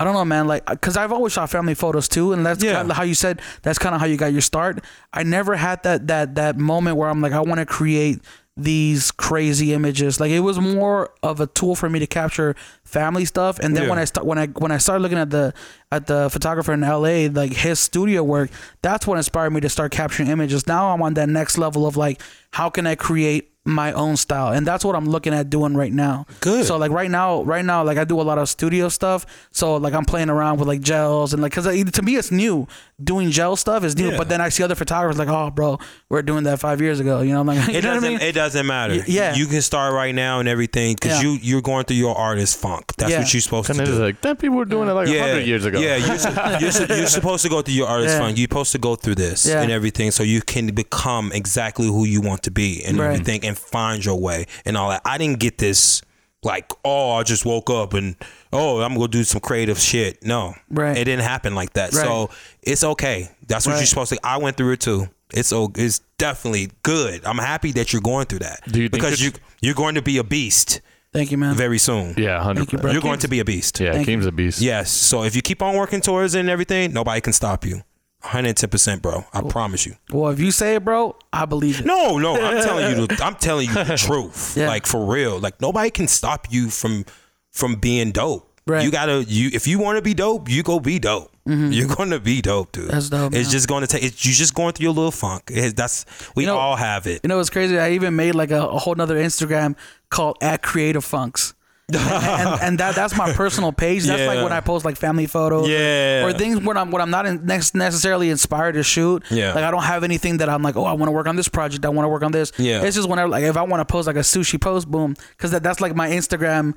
I don't know, man. Like, cause I've always shot family photos too, and that's Yeah. kind of how you said. That's kind of how you got your start. I never had that that that moment where I'm like, I want to create these crazy images. Like, it was more of a tool for me to capture family stuff. And then Yeah. when I start when I when I started looking at the at the photographer in L.A. like his studio work, that's what inspired me to start capturing images. Now I'm on that next level of like, how can I create my own style and that's what i'm looking at doing right now Good. so like right now right now like i do a lot of studio stuff so like i'm playing around with like gels and like because to me it's new doing gel stuff is new Yeah. but then i see other photographers like oh bro we're doing that five years ago you know i'm like It doesn't. i mean It doesn't matter. Y- yeah. You can start right now and everything because Yeah. you you're going through your artist funk. That's Yeah. what you're supposed And to it's do. like, that people were doing it like a yeah, hundred years ago. Yeah, you're, su- you're, su- you're supposed to go through your artist Yeah. funk. You're supposed to go through this Yeah. and everything so you can become exactly who you want to be and Right. everything and find your way and all that. I didn't get this like, oh, I just woke up and oh, I'm gonna do some creative shit. No, Right. It didn't happen like that. Right. So it's okay. That's what Right. you're supposed to. I went through it too. It's o- it's definitely good. I'm happy that you're going through that Do you because you you're going to be a beast thank you man very soon. Yeah, hundred Thank you, bro. percent. You're going to be a beast. Yeah, Thank. Keem's a beast. Yes. So if you keep on working towards it and everything, nobody can stop you. 110%, bro. I promise you. well if you say it bro i believe it No, no, I'm telling you the, I'm telling you the truth. Yeah. Like for real. Like nobody can stop you from from being dope. Right. You gotta you if you want to be dope, you go be dope. You're gonna be dope, dude. Mm-hmm. That's dope, It's man. just gonna take. It's, you're just going through your little funk. It, that's we You know- all have it. you know what's crazy i even made like a, a whole nother instagram called at creative funks and, and, and that that's my personal page. That's like when I post like family photos, or- Yeah. or, things when I'm when I'm not in, necessarily inspired to shoot. Yeah. like I don't have anything that I'm like, oh, I want to work on this project. I want to work on this. Yeah. it's just whenever like if I want to post like a sushi post, boom, because that, that's like my Instagram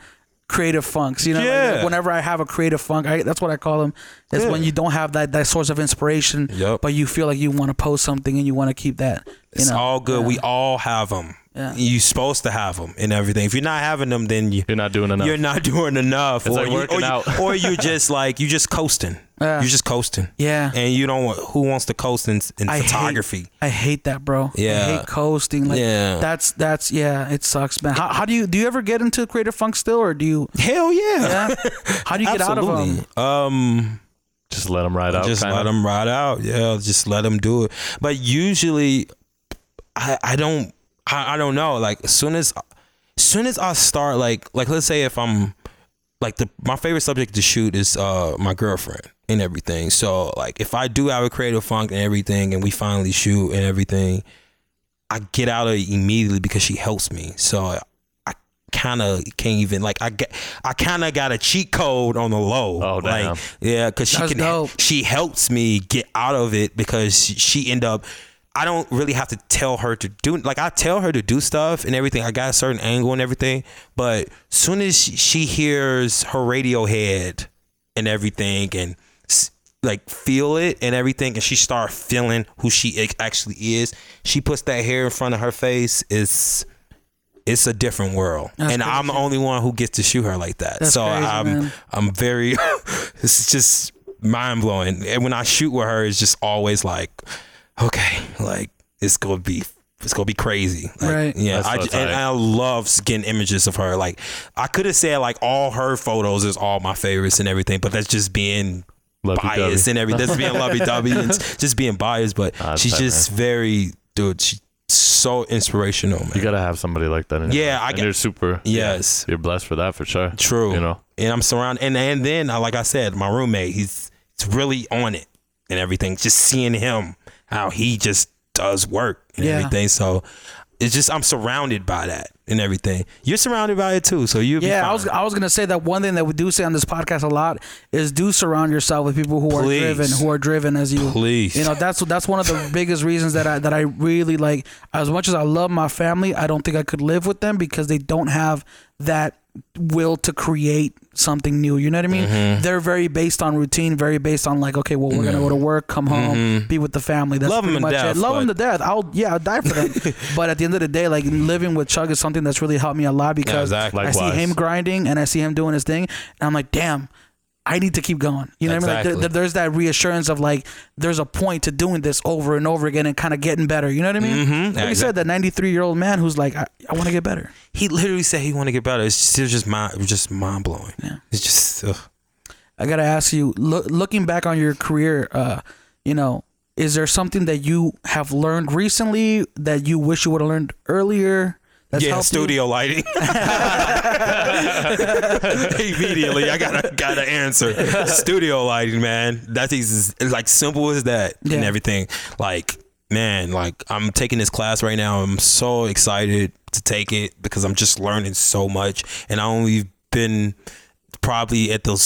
creative funks. You know, Like, whenever I have a creative funk, I, that's what I call them. Is Yeah. when you don't have that that source of inspiration, Yup. but you feel like you want to post something and you want to keep that. You It's know? all good. Yeah. We all have them. Yeah. You're supposed to have them and everything. If you're not having them, then you, You're not doing enough. you're not doing enough. It's or like you, working or, you, out. or you're just like you're just coasting. Yeah. You're just coasting. Yeah. And you don't want who wants to coast in, in I hate- photography. I hate that, bro. Yeah. I Yeah. hate coasting. Like Yeah. that's that's yeah, it sucks, man. How, how do you do you ever get into creative funk still or do you Hell yeah. yeah? How do you get out of them? Um Just let them ride out. just kinda. let them ride out. Yeah, just let them do it. But usually, I I don't I, I don't know. Like as soon as as soon as I start like like let's say if I'm like the my favorite subject to shoot is uh my girlfriend and everything. So like if I do have a creative funk and everything and we finally shoot and everything, I get out of it immediately because she helps me. So I kind of can't even like I get I kind of got a cheat code on the low. Oh, damn. Like yeah, because she That's can dope. she helps me get out of it because she, she end up. I don't really have to tell her to do like I tell her to do stuff and everything. I got a certain angle and everything, but soon as she, hears her Radiohead and everything and like feel it and everything, and she start feeling who she actually is, she puts that hair in front of her face. Is it's a different world, That's and I'm the only one who gets to shoot her like that. That's so crazy, I'm man. I'm very. it's just mind blowing. And when I shoot with her, it's just always like, okay, like it's gonna be. It's gonna be crazy, Like, Right. Yeah, I, so and. I love getting images of her. Like, I could have said like all her photos is all my favorites and everything, but that's just being Lovey-dovey. biased and everything. That's being lovey dovey and just being biased. But she's tight, just very, dude. She's so inspirational, man. You gotta have somebody like that. In your Yeah, life. I and get- You're super. Yes. You're blessed for that for sure. True. You know. and I'm surrounded, and and then like I said, my roommate, he's he's really on it and everything. Just seeing him, how he just does work and Yeah. everything. So it's just I'm surrounded by that and everything. You're surrounded by it too, so you Yeah. I was I was gonna say that one thing that we do say on this podcast a lot is do surround yourself with people who are driven, who are driven as you. Please. You know, that's that's one of the biggest reasons that I that I really like. As much as I love my family, I don't think I could live with them because they don't have that will to create something new. You know what I mean? Mm-hmm. They're very based on routine, very based on like, okay, well, we're gonna go to work, come home, be with the family. That's Mm-hmm. Love pretty to much death, it. Love them to death. I'll yeah, I'll die for them. but at the end of the day, like living with Chug is something that's really helped me a lot because exactly. I see him grinding and I see him doing his thing, and I'm like, damn. I need to keep going. You know what I mean? Like, there- there's that reassurance of like, there's a point to doing this over and over again and kind of getting better. You know what I mean? Mhm. Like you said, that 93 year old man who's like, I, I want to get better. He literally said he want to get better. It's just, just mind, just mind blowing. Yeah. It's just. Ugh. I gotta ask you, loo- looking back on your career, uh, you know, is there something that you have learned recently that you wish you would have learned earlier? That's yeah, helped you? studio lighting. Immediately, I gotta gotta answer. Studio lighting, man. That's easy. Like simple as that and everything. Like, man, like I'm taking this class right now. I'm so excited to take it because I'm just learning so much, and I only been probably at the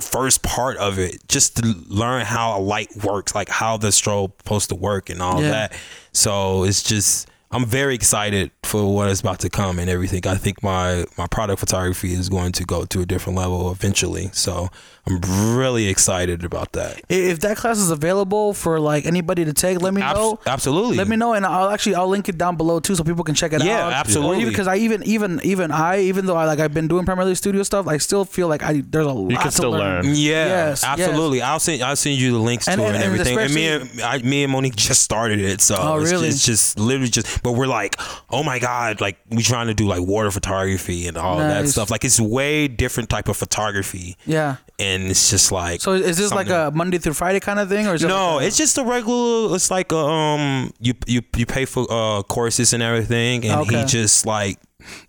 first part of it just to learn how a light works, like how the strobe supposed to work and all Yeah. that. So it's just I'm very excited for what is about to come and everything. I think my my product photography is going to go to a different level eventually. So I'm really excited about that. If that class is available for like anybody to take, let me Abs- know. absolutely. Let me know, and I'll actually I'll link it down below too, so people can check it Yeah, out. Yeah, absolutely. Because I even even even I even though I like I've been doing primarily studio stuff, I still feel like I there's a lot You can to still learn. Yeah, Yes, absolutely. I'll send I'll send you the links And- to and- it and, and everything. And me and I, me and Monique just started it, so Oh, it's, really? it's just literally just. But we're like, oh my god, like we're trying to do like water photography and all that stuff. Like it's way different type of photography, Yeah. and it's just like. So is this like a Monday through Friday kind of thing, or is it no, like it's just a regular. It's like a, um, you you you pay for uh courses and everything, and Okay. he just like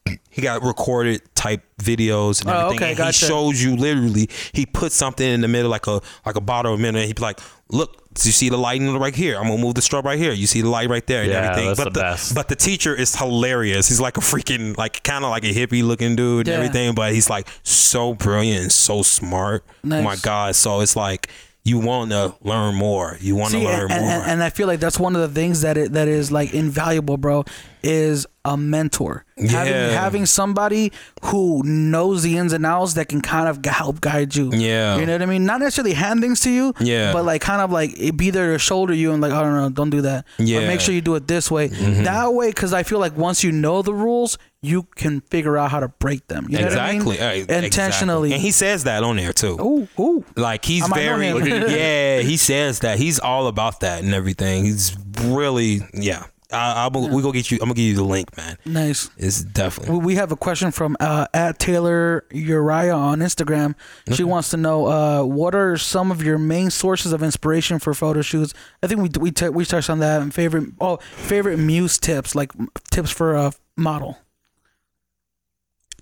he got recorded type videos and Oh, everything. okay, and gotcha. He shows you literally. He put something in the middle, like a like a bottle of mineral. And he'd be like, "Look, you see the lighting right here. I'm gonna move the strobe right here. You see the light right there and Yeah, everything." that's but the best. but the teacher is hilarious. He's like a freaking like kind of like a hippie looking dude and everything, but he's like so brilliant and so smart. Oh my god! So it's like. You want to learn more. You want to learn and, more. and, and I feel like that's one of the things that it, that is like invaluable, bro, is a mentor. Having Yeah. having somebody who knows the ins and outs that can kind of help guide you. Yeah. You know what I mean? Not necessarily hand things to you. Yeah. But like kind of like be there to shoulder you and like, I don't know, don't do that. Yeah. Mm-hmm. make sure you do it this way. That way, because I feel like once you know the rules, you can figure out how to break them. You know exactly. I mean? Uh, exactly. Intentionally. And he says that on there too. Ooh, ooh. Like he's I know very yeah. He says that he's all about that and everything. He's really yeah. I, I'm we gonna get you. I'm gonna give you the link, man. Nice. It's definitely We- have a question from uh, at Taylor Uriah on Instagram. She wants to know uh, what are some of your main sources of inspiration for photo shoots. I think we we t- we touched on that. And favorite oh favorite muse tips like tips for a model.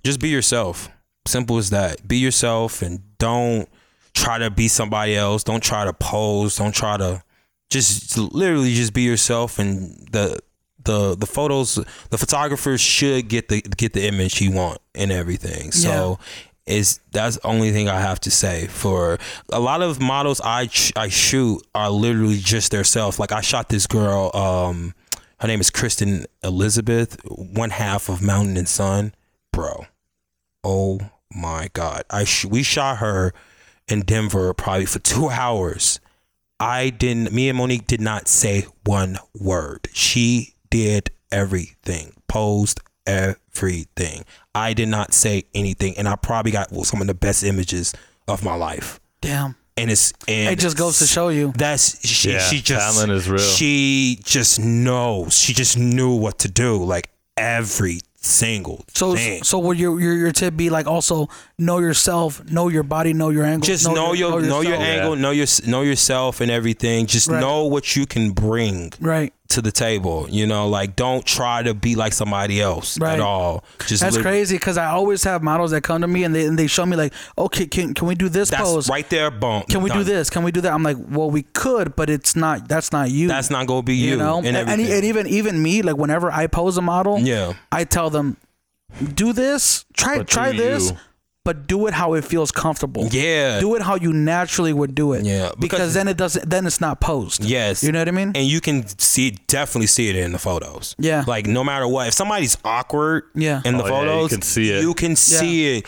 Just be yourself. Simple as that. Be yourself and don't try to be somebody else. Don't try to pose. Don't try to just literally just be yourself and the the the photos the photographer should get the get the image he want and everything. So is that's the only thing I have to say for a lot of models I ch- I shoot are literally just their self. Like I shot this girl um her name is Kristen Elizabeth, one half of Mountain and Sun. Bro, oh my god! I sh- we shot her in Denver probably for two hours. I didn't. Me and Monique did not say one word. She did everything, posed everything. I did not say anything, and I probably got well, some of the best images of my life. Damn. And it's and It just goes to show you. that's she. Yeah, she just talent is real. She just knows. She just knew what to do. Like every single So thing. so would your, your your tip be like also know yourself, know your body, know your angle. just know, your know your yourself. angle, know your know yourself and everything. Just Right. know what you can bring Right. To the table. You know, like don't try to be like somebody else Right. at all. Just That's lit- crazy because I always have models that come to me and they and they show me like, okay, can can we do this That's pose? right there, boom. Can we do this? Can we do that? I'm like, well, we could, but it's not. That's not you. That's not gonna be you. you know. and, And, and, even even me, like whenever I pose a model, Yeah. I tell them, do this, try But try this, you. But do it how it feels comfortable. Yeah. Do it how you naturally would do it. Yeah, Because, because- then it doesn't. Then it's not posed. Yes. You know what I mean? and you can see definitely see it in the photos. Yeah. Like no matter what, if somebody's awkward Yeah. in the Oh, yeah, you can see it. You can see it.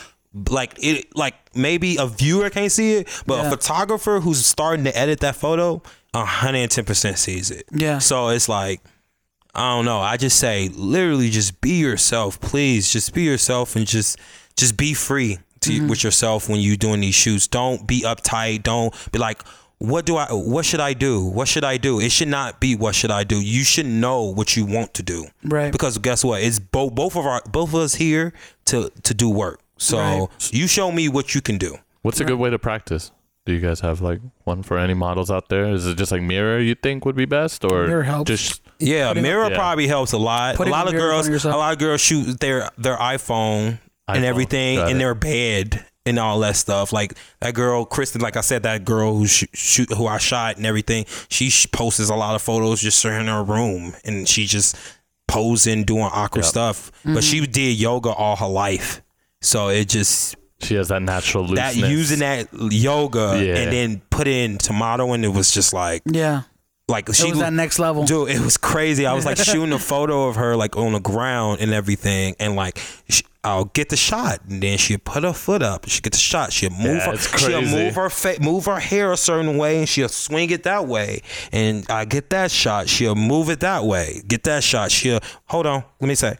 Like it like maybe a viewer can't see it, but Yeah. a photographer who's starting to edit that photo, hundred and ten percent sees it. Yeah. So it's like I don't know. I just say literally just be yourself, please. Just be yourself and just just be free. To Mm-hmm. with yourself when you're doing these shoots. Don't be uptight. Don't be like, what do I? What should I do? What should I do? It should not be what should I do. You should know what you want to do. Right. Because guess what? It's both both of our both of us here to to do work. So Right. you show me what you can do. What's a good way to practice? Do you guys have like one for any models out there? Is it just like mirror you think would be best, or Mirror helps. just Yeah, Putting- mirror Yeah. probably helps a lot. Putting a lot of girls, front of yourself. a lot of girls shoot their their iPhone, and everything got in it. their bed and all that stuff. Like that girl, Kristen, like I said, that girl who sh- shoot who I shot and everything. She sh- posts a lot of photos just in her room, and she just posing, doing awkward Yep. stuff. But she mm-hmm. did yoga all her life, so it just she has that natural that using that yoga Yeah. and then put in tomato, and it was just like Yeah. Like It she was that next level. Dude, it was crazy. I was like shooting a photo of her like on the ground and everything, and like sh I'll get the shot, and then she'd put her foot up. She get the shot. She'll move Yeah, her. She'll move her fa- move her hair a certain way, and she'll swing it that way. And I get that shot. She'll move it that way. Get that shot. She'll hold on. Let me say.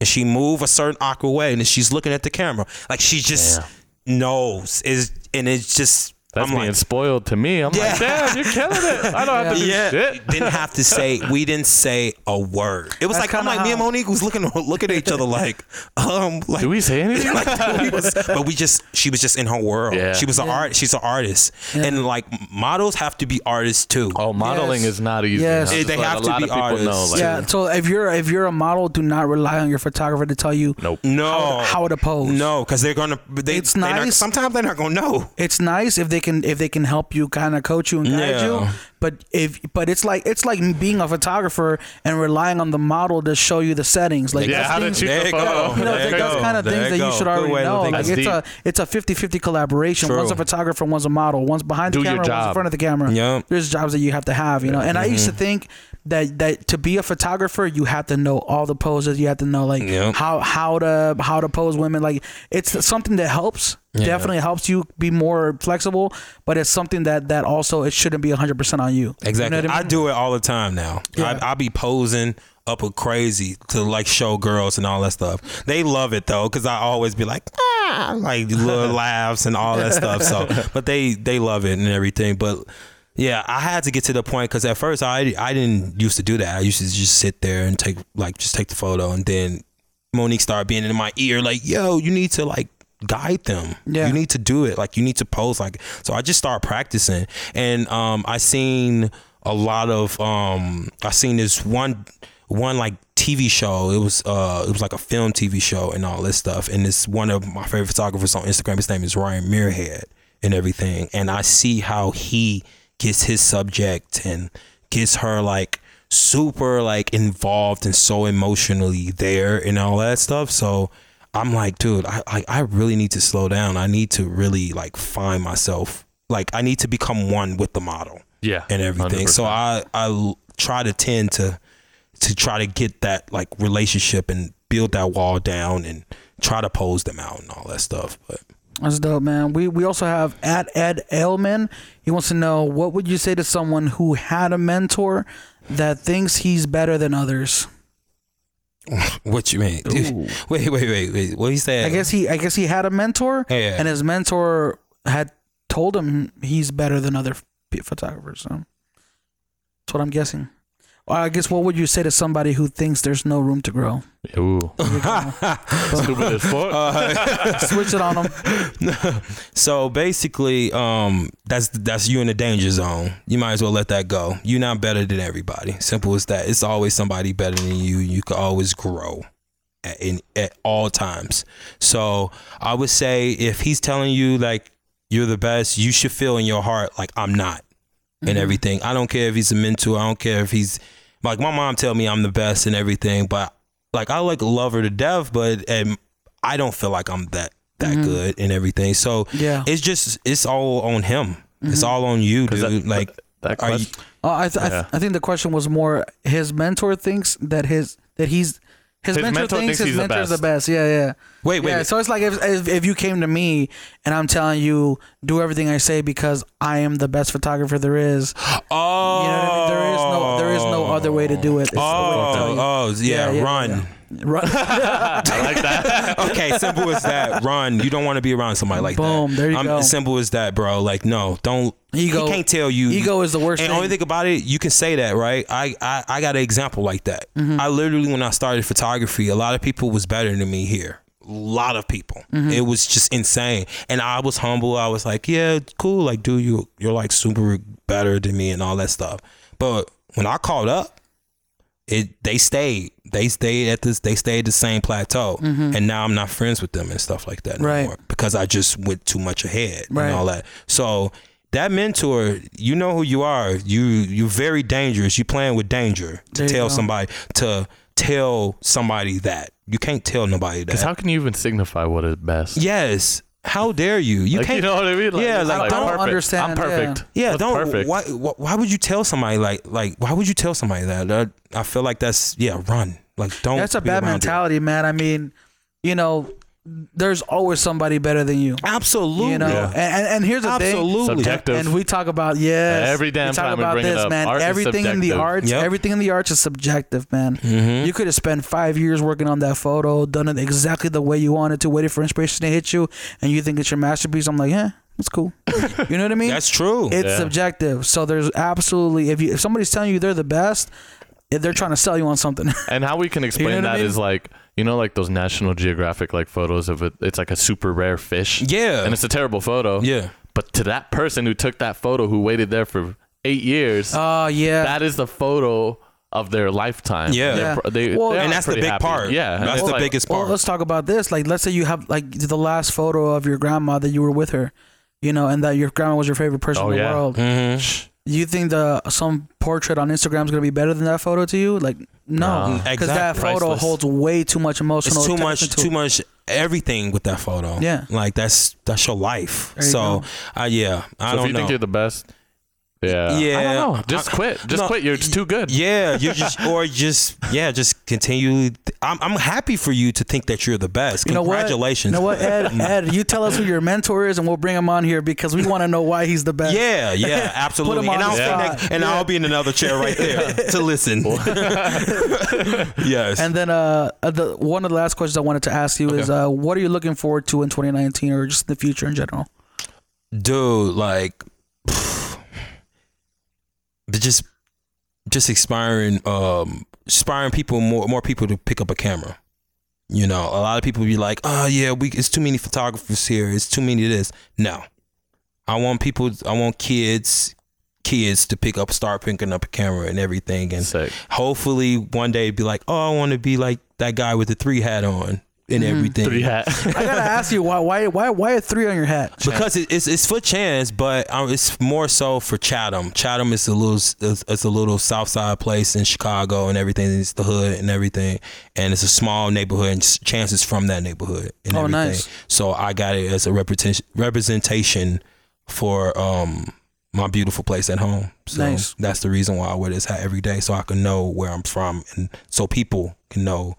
And she move a certain awkward way, and then she's looking at the camera like she just knows. Is and it's just. That's I'm being like, spoiled to me. I'm Yeah. like, damn, you're killing it. I don't have to do yeah, shit. didn't have to say. We didn't say a word. It was That's like I'm kinda like me and Monique was looking looking at each other like, um, like. Do we say anything? like, we was, but we just she was just in her world. Yeah. She was an art. She's an artist, and like models have to be artists too. oh, modeling Yes. is not easy. Yes. huh? They like have to be of people know. artists. Like, yeah. So if you're if you're a model, do not rely on your photographer to tell you Nope. no, how to pose. no, because they're gonna. They, It's they're not- nice. sometimes they're not gonna know. it's nice if they can if they can help you kind of coach you and guide Yeah. you but if but it's like it's like being a photographer and relying on the model to show you the settings like Yeah, that's how to shoot the you go. photo. you know, There you that's go. kind of There things that you should already know. Like of it. it's a it's a 50-50 collaboration. True. One's a photographer, one's a model. One's behind the Do camera, one's in front of the camera. Yep. There's jobs that you have to have, you know. And I used to mm-hmm. think that that to be a photographer, you have to know all the poses. You have to know like Yep. how how to how to pose women. Like it's something that helps. Definitely helps you be more flexible, but it's something that that also it shouldn't be 100% on you. Exactly. You know I, I do it all the time now. Yeah. I, I be posing up a crazy to like show girls and all that stuff. They love it though, because I always be like, ah, like little laughs and all that stuff. So, but they they love it and everything. But yeah, I had to get to the point because at first I I didn't used to do that. I used to just sit there and take like just take the photo, and then Monique started being in my ear like, yo, you need to like guide them. Yeah. You need to do it. Like you need to pose like so I just started practicing. And um I seen a lot of um I seen this one one like TV show. It was uh it was like a film TV show and all this stuff. And it's one of my favorite photographers on Instagram. His name is Ryan Muirhead and everything. And I see how he gets his subject and gets her like super like involved and so emotionally there and all that stuff. So I'm like, dude, I, I I really need to slow down. I need to really like find myself. Like I need to become one with the model Yeah. and everything. So 100%. I I l- try to tend to to try to get that like relationship and build that wall down and try to pose them out and all that stuff. But That's dope, man. We we also have at Ed Ailman. He wants to know what would you say to someone who had a mentor that thinks he's better than others. what you mean? Wait, wait, wait, wait. What he said? I guess he I guess he had a mentor, Yeah. and his mentor had told him he's better than other photographers. So that's what I'm guessing. Well, I guess what would you say to somebody who thinks there's no room to grow? Ooh. Stupid as fuck. Switch it on them. So basically, um, that's that's you in the danger zone. You might as well let that go. You're not better than everybody. Simple as that. It's always somebody better than you. You can always grow at in at all times. So I would say if he's telling you like you're the best, you should feel in your heart like I'm not, and everything. I don't care if he's a mentor. I don't care if he's like my mom tell me I'm the best and everything, but like I like love her to death, but and I don't feel like I'm that that mm-hmm. good and everything. So Yeah. it's just it's all on him. It's mm-hmm. all on you, dude. that- like That are you, question. Oh, I th- I, th- I think the question was more his mentor thinks that his that he's his, His mentor, mentor thinks, thinks his he's the mentor is the best. best. Yeah, yeah. Wait, wait, Yeah, wait. so it's like if, if if you came to me and I'm telling you do everything I say because I am the best photographer there is. oh, You know what I mean? There is no there is no other way to do it. It's the way to tell Oh, oh, yeah, Yeah, yeah, run. yeah. Run. I like that. okay, simple as that. Run. You don't want to be around somebody like that. Boom, there you I'm, go. Simple as that, bro. Like, no, don't. Ego- he can't tell you. ego is the worst And thing. only thing about it, you can say that, right? I, I, I got an example like that. Mm-hmm. I literally, when I started photography, a lot of people was better than me here. Lot of people. Mm-hmm. It was just insane. And I was humble. I was like, yeah, cool. Like, dude, you, you're like super better than me and all that stuff. But when I caught up, it they stayed. They stayed at this. They stayed the same plateau, and now I'm not friends with them and stuff like that Mm-hmm. Right. anymore because I just went too much ahead Right. and all that. So that mentor, you know who you are. You you're very dangerous. You playing with danger to There tell somebody to tell somebody that you can't tell nobody that. Because how can you even signify what is best? yes. How dare you? You like, can't. you know what I mean? Yeah, it's like, don't perfect. understand, I'm perfect. Yeah, What's don't. Perfect. Why, why? Why would you tell somebody like like? Why would you tell somebody that? That- I feel like that's yeah. Run. Like don't. That's a be bad around it. mentality, man. I mean, you know, there's always somebody better than you. Absolutely. You know, Yeah. and, and and here's the thing. Absolutely. Subjective. And we talk about yes, Every damn we talk time we about bring it this, up, man. art is everything in the subjective. arts, Yep. everything in the arts is subjective, man. Mhm. You could have spent five years working on that photo, done it exactly the way you wanted to, waited for inspiration to hit you, and you think it's your masterpiece. I'm like, yeah, it's cool. you know what I mean? That's true. it's Yeah. subjective. So there's absolutely if you if somebody's telling you they're the best, they're trying to sell you on something. And how we can explain what I that mean? is like you know like those National Geographic like photos of it. It's like a super rare fish. yeah. And it's a terrible photo. yeah. But to that person who took that photo, who waited there for eight years, Oh yeah. that is the photo of their lifetime. Yeah. They're Yeah. they- Well- And that's the big happy. part. Yeah, That's it's the like- biggest Well, part. let's talk about this. Like, let's say you have like the last photo of your grandma that you were with her, you know, and that your grandma was your favorite person Oh, in the yeah. world. Mhm. Do you think the some portrait on Instagram is gonna be better than that photo to you? Like, no, No. because that Exactly. photo Priceless. holds way too much emotional. It's too much. to Too it. much. Everything with that photo. Yeah. Like that's that's your life. You so, go. uh, yeah. I So don't know. So if you know. think you're the best, yeah, Yeah. I don't know. Just I- quit. Just no, quit. You're it's too good. Yeah, you just or just yeah, just continue. I'm I'm happy for you to think that you're the best. You know what? Congratulations. You know what, Ed? Ed, you tell us who your mentor is, and we'll bring him on here because we want to know why he's the best. Yeah, yeah, absolutely. on and the I'll stay spot. next, and Yeah. I'll be in another chair right there to listen. yes. And then uh, the one of the last questions I wanted to ask you is, uh, what are you looking forward to in 2019 or just the future in general? dude like but just just inspiring um inspiring people more more people to pick up a camera. You know a lot of people be like oh yeah we it's too many photographers here. It's too many of this. No. I want people i want kids kids to pick up start picking up a camera and everything. And Sick. hopefully one day be like oh i want to be like that guy with the three hat on and everything Three hat. I gotta ask you why why why why a three on your hat? because it, it's it's for Chance, but um, it's more so for Chatham. Chatham is a little it's, it's a little South Side place in Chicago and everything. It's the hood and everything, and it's a small neighborhood. And Chance is from that neighborhood and Oh, everything. nice. So I got it as a representation representation for um my beautiful place at home. So Nice. that's the reason why I wear this hat every day, so I can know where I'm from, and so people can know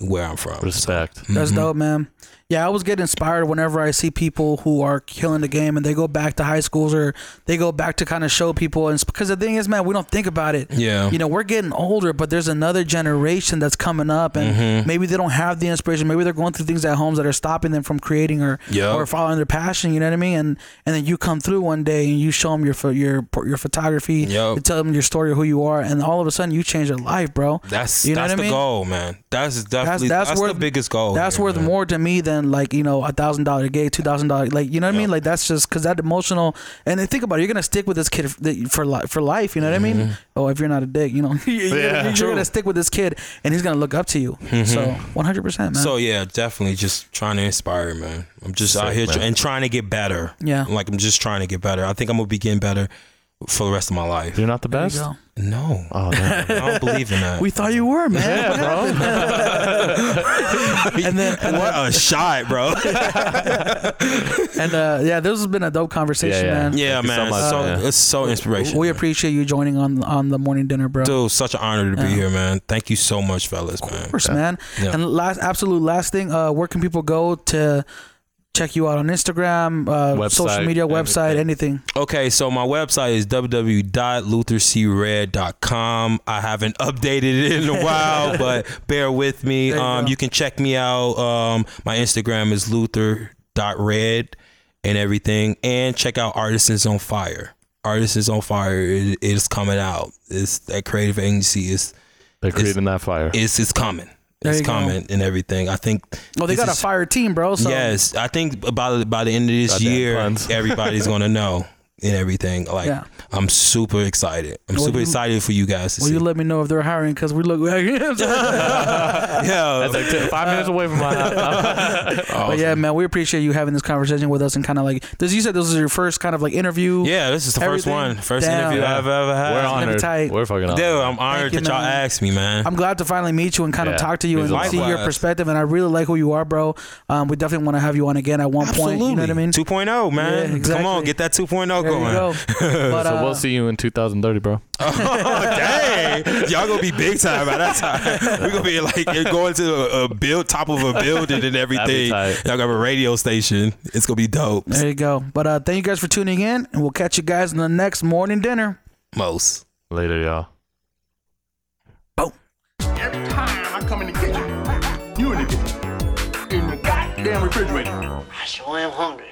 where I'm from. Respect. That's Mhm. dope, man. Yeah, I always get inspired whenever I see people who are killing the game and they go back to high schools or they go back to kind of show people. And because the thing is, man, we don't think about it. Yeah. You know, we're getting older, but there's another generation that's coming up, and Mm-hmm. maybe they don't have the inspiration. Maybe they're going through things at homes that are stopping them from creating or Yep. or following their passion. You know what I mean? And and then you come through one day and you show them your your your photography. Yep. You tell them your story, who you are, and all of a sudden you change their life, bro. That's You know that's what I the mean? goal, man. That's definitely that's, that's the worth- biggest goal. That's here, worth man. more to me than like you know a thousand dollar gig, two thousand dollars. Like you know what I mean? Like that's just because that emotional. And then think about it, you're gonna stick with this kid for life. For life, you know what I Mm-hmm. mean? Oh, if you're not a dick, you know, you're, Yeah. you're gonna stick with this kid, and he's gonna look up to you. So 100, percent man. So yeah, definitely just trying to inspire, man. I'm just out here tr- and trying to get better. Yeah. like I'm just trying to get better. I think I'm gonna be getting better for the rest of my life. You're not the best. No, Oh, damn. I don't believe in that. We thought you were, man. yeah, bro. and then and, what a shot, bro. and uh, yeah, this has been a dope conversation, Yeah, yeah. man. yeah, Thank you so man. so man. it's so inspirational. We appreciate you joining on on the morning dinner, bro. Dude, such an honor to be Yeah. here, man. Thank you so much, fellas, man. Of course, man. Yeah. And last, absolute last thing, uh, where can people go to check you out on Instagram, uh, Website, social media, website, anything. Okay, so my website is www.luthercred.com. I haven't updated it in a while, but bear with me. You um, you can check me out. Um, my Instagram is luther.red and everything. And check out Artisans on Fire. Artisans on Fire is, is coming out. It's that creative agency is They're creating that fire. it's it's coming. There It's you go. and everything. I think Oh, they this got a is- fire team, bro. So Yes, I think by the, by the end of this Goddamn year, everybody's gonna know and everything. Like, Yeah. I'm super excited. I'm Well, super you- excited for you guys to Well, see. you let me know if they're hiring because we look. yeah, That's like t- five minutes away from my house. But yeah, man, we appreciate you having this conversation with us and kind of like this. You said this was your first kind of like interview. yeah. This is the first one, first Damn. interview Yeah. I've ever had. We're gonna honored. tight. We're fucking honored. Dude, I'm honored you, that y'all asked me, man. I'm glad to finally meet you and kind of talk to you and likewise. see your perspective. And I really like who you are, bro. Um, we definitely want to have you on again at one point. You know what I mean? 2.0, man. Yeah, Come on, get that 2.0 There going. you go. But, so uh, we'll see you in 2030, bro. oh, dang. Y'all gonna be big time by that time. We're gonna be like going to a, a build top of a building and everything. tight. Y'all got a radio station. It's gonna be dope. There you go. But uh, thank you guys for tuning in, and we'll catch you guys in the next morning dinner. Most. Later, y'all. Boom. Every time I come in the kitchen, you in the kitchen. In the goddamn refrigerator. I sure am hungry.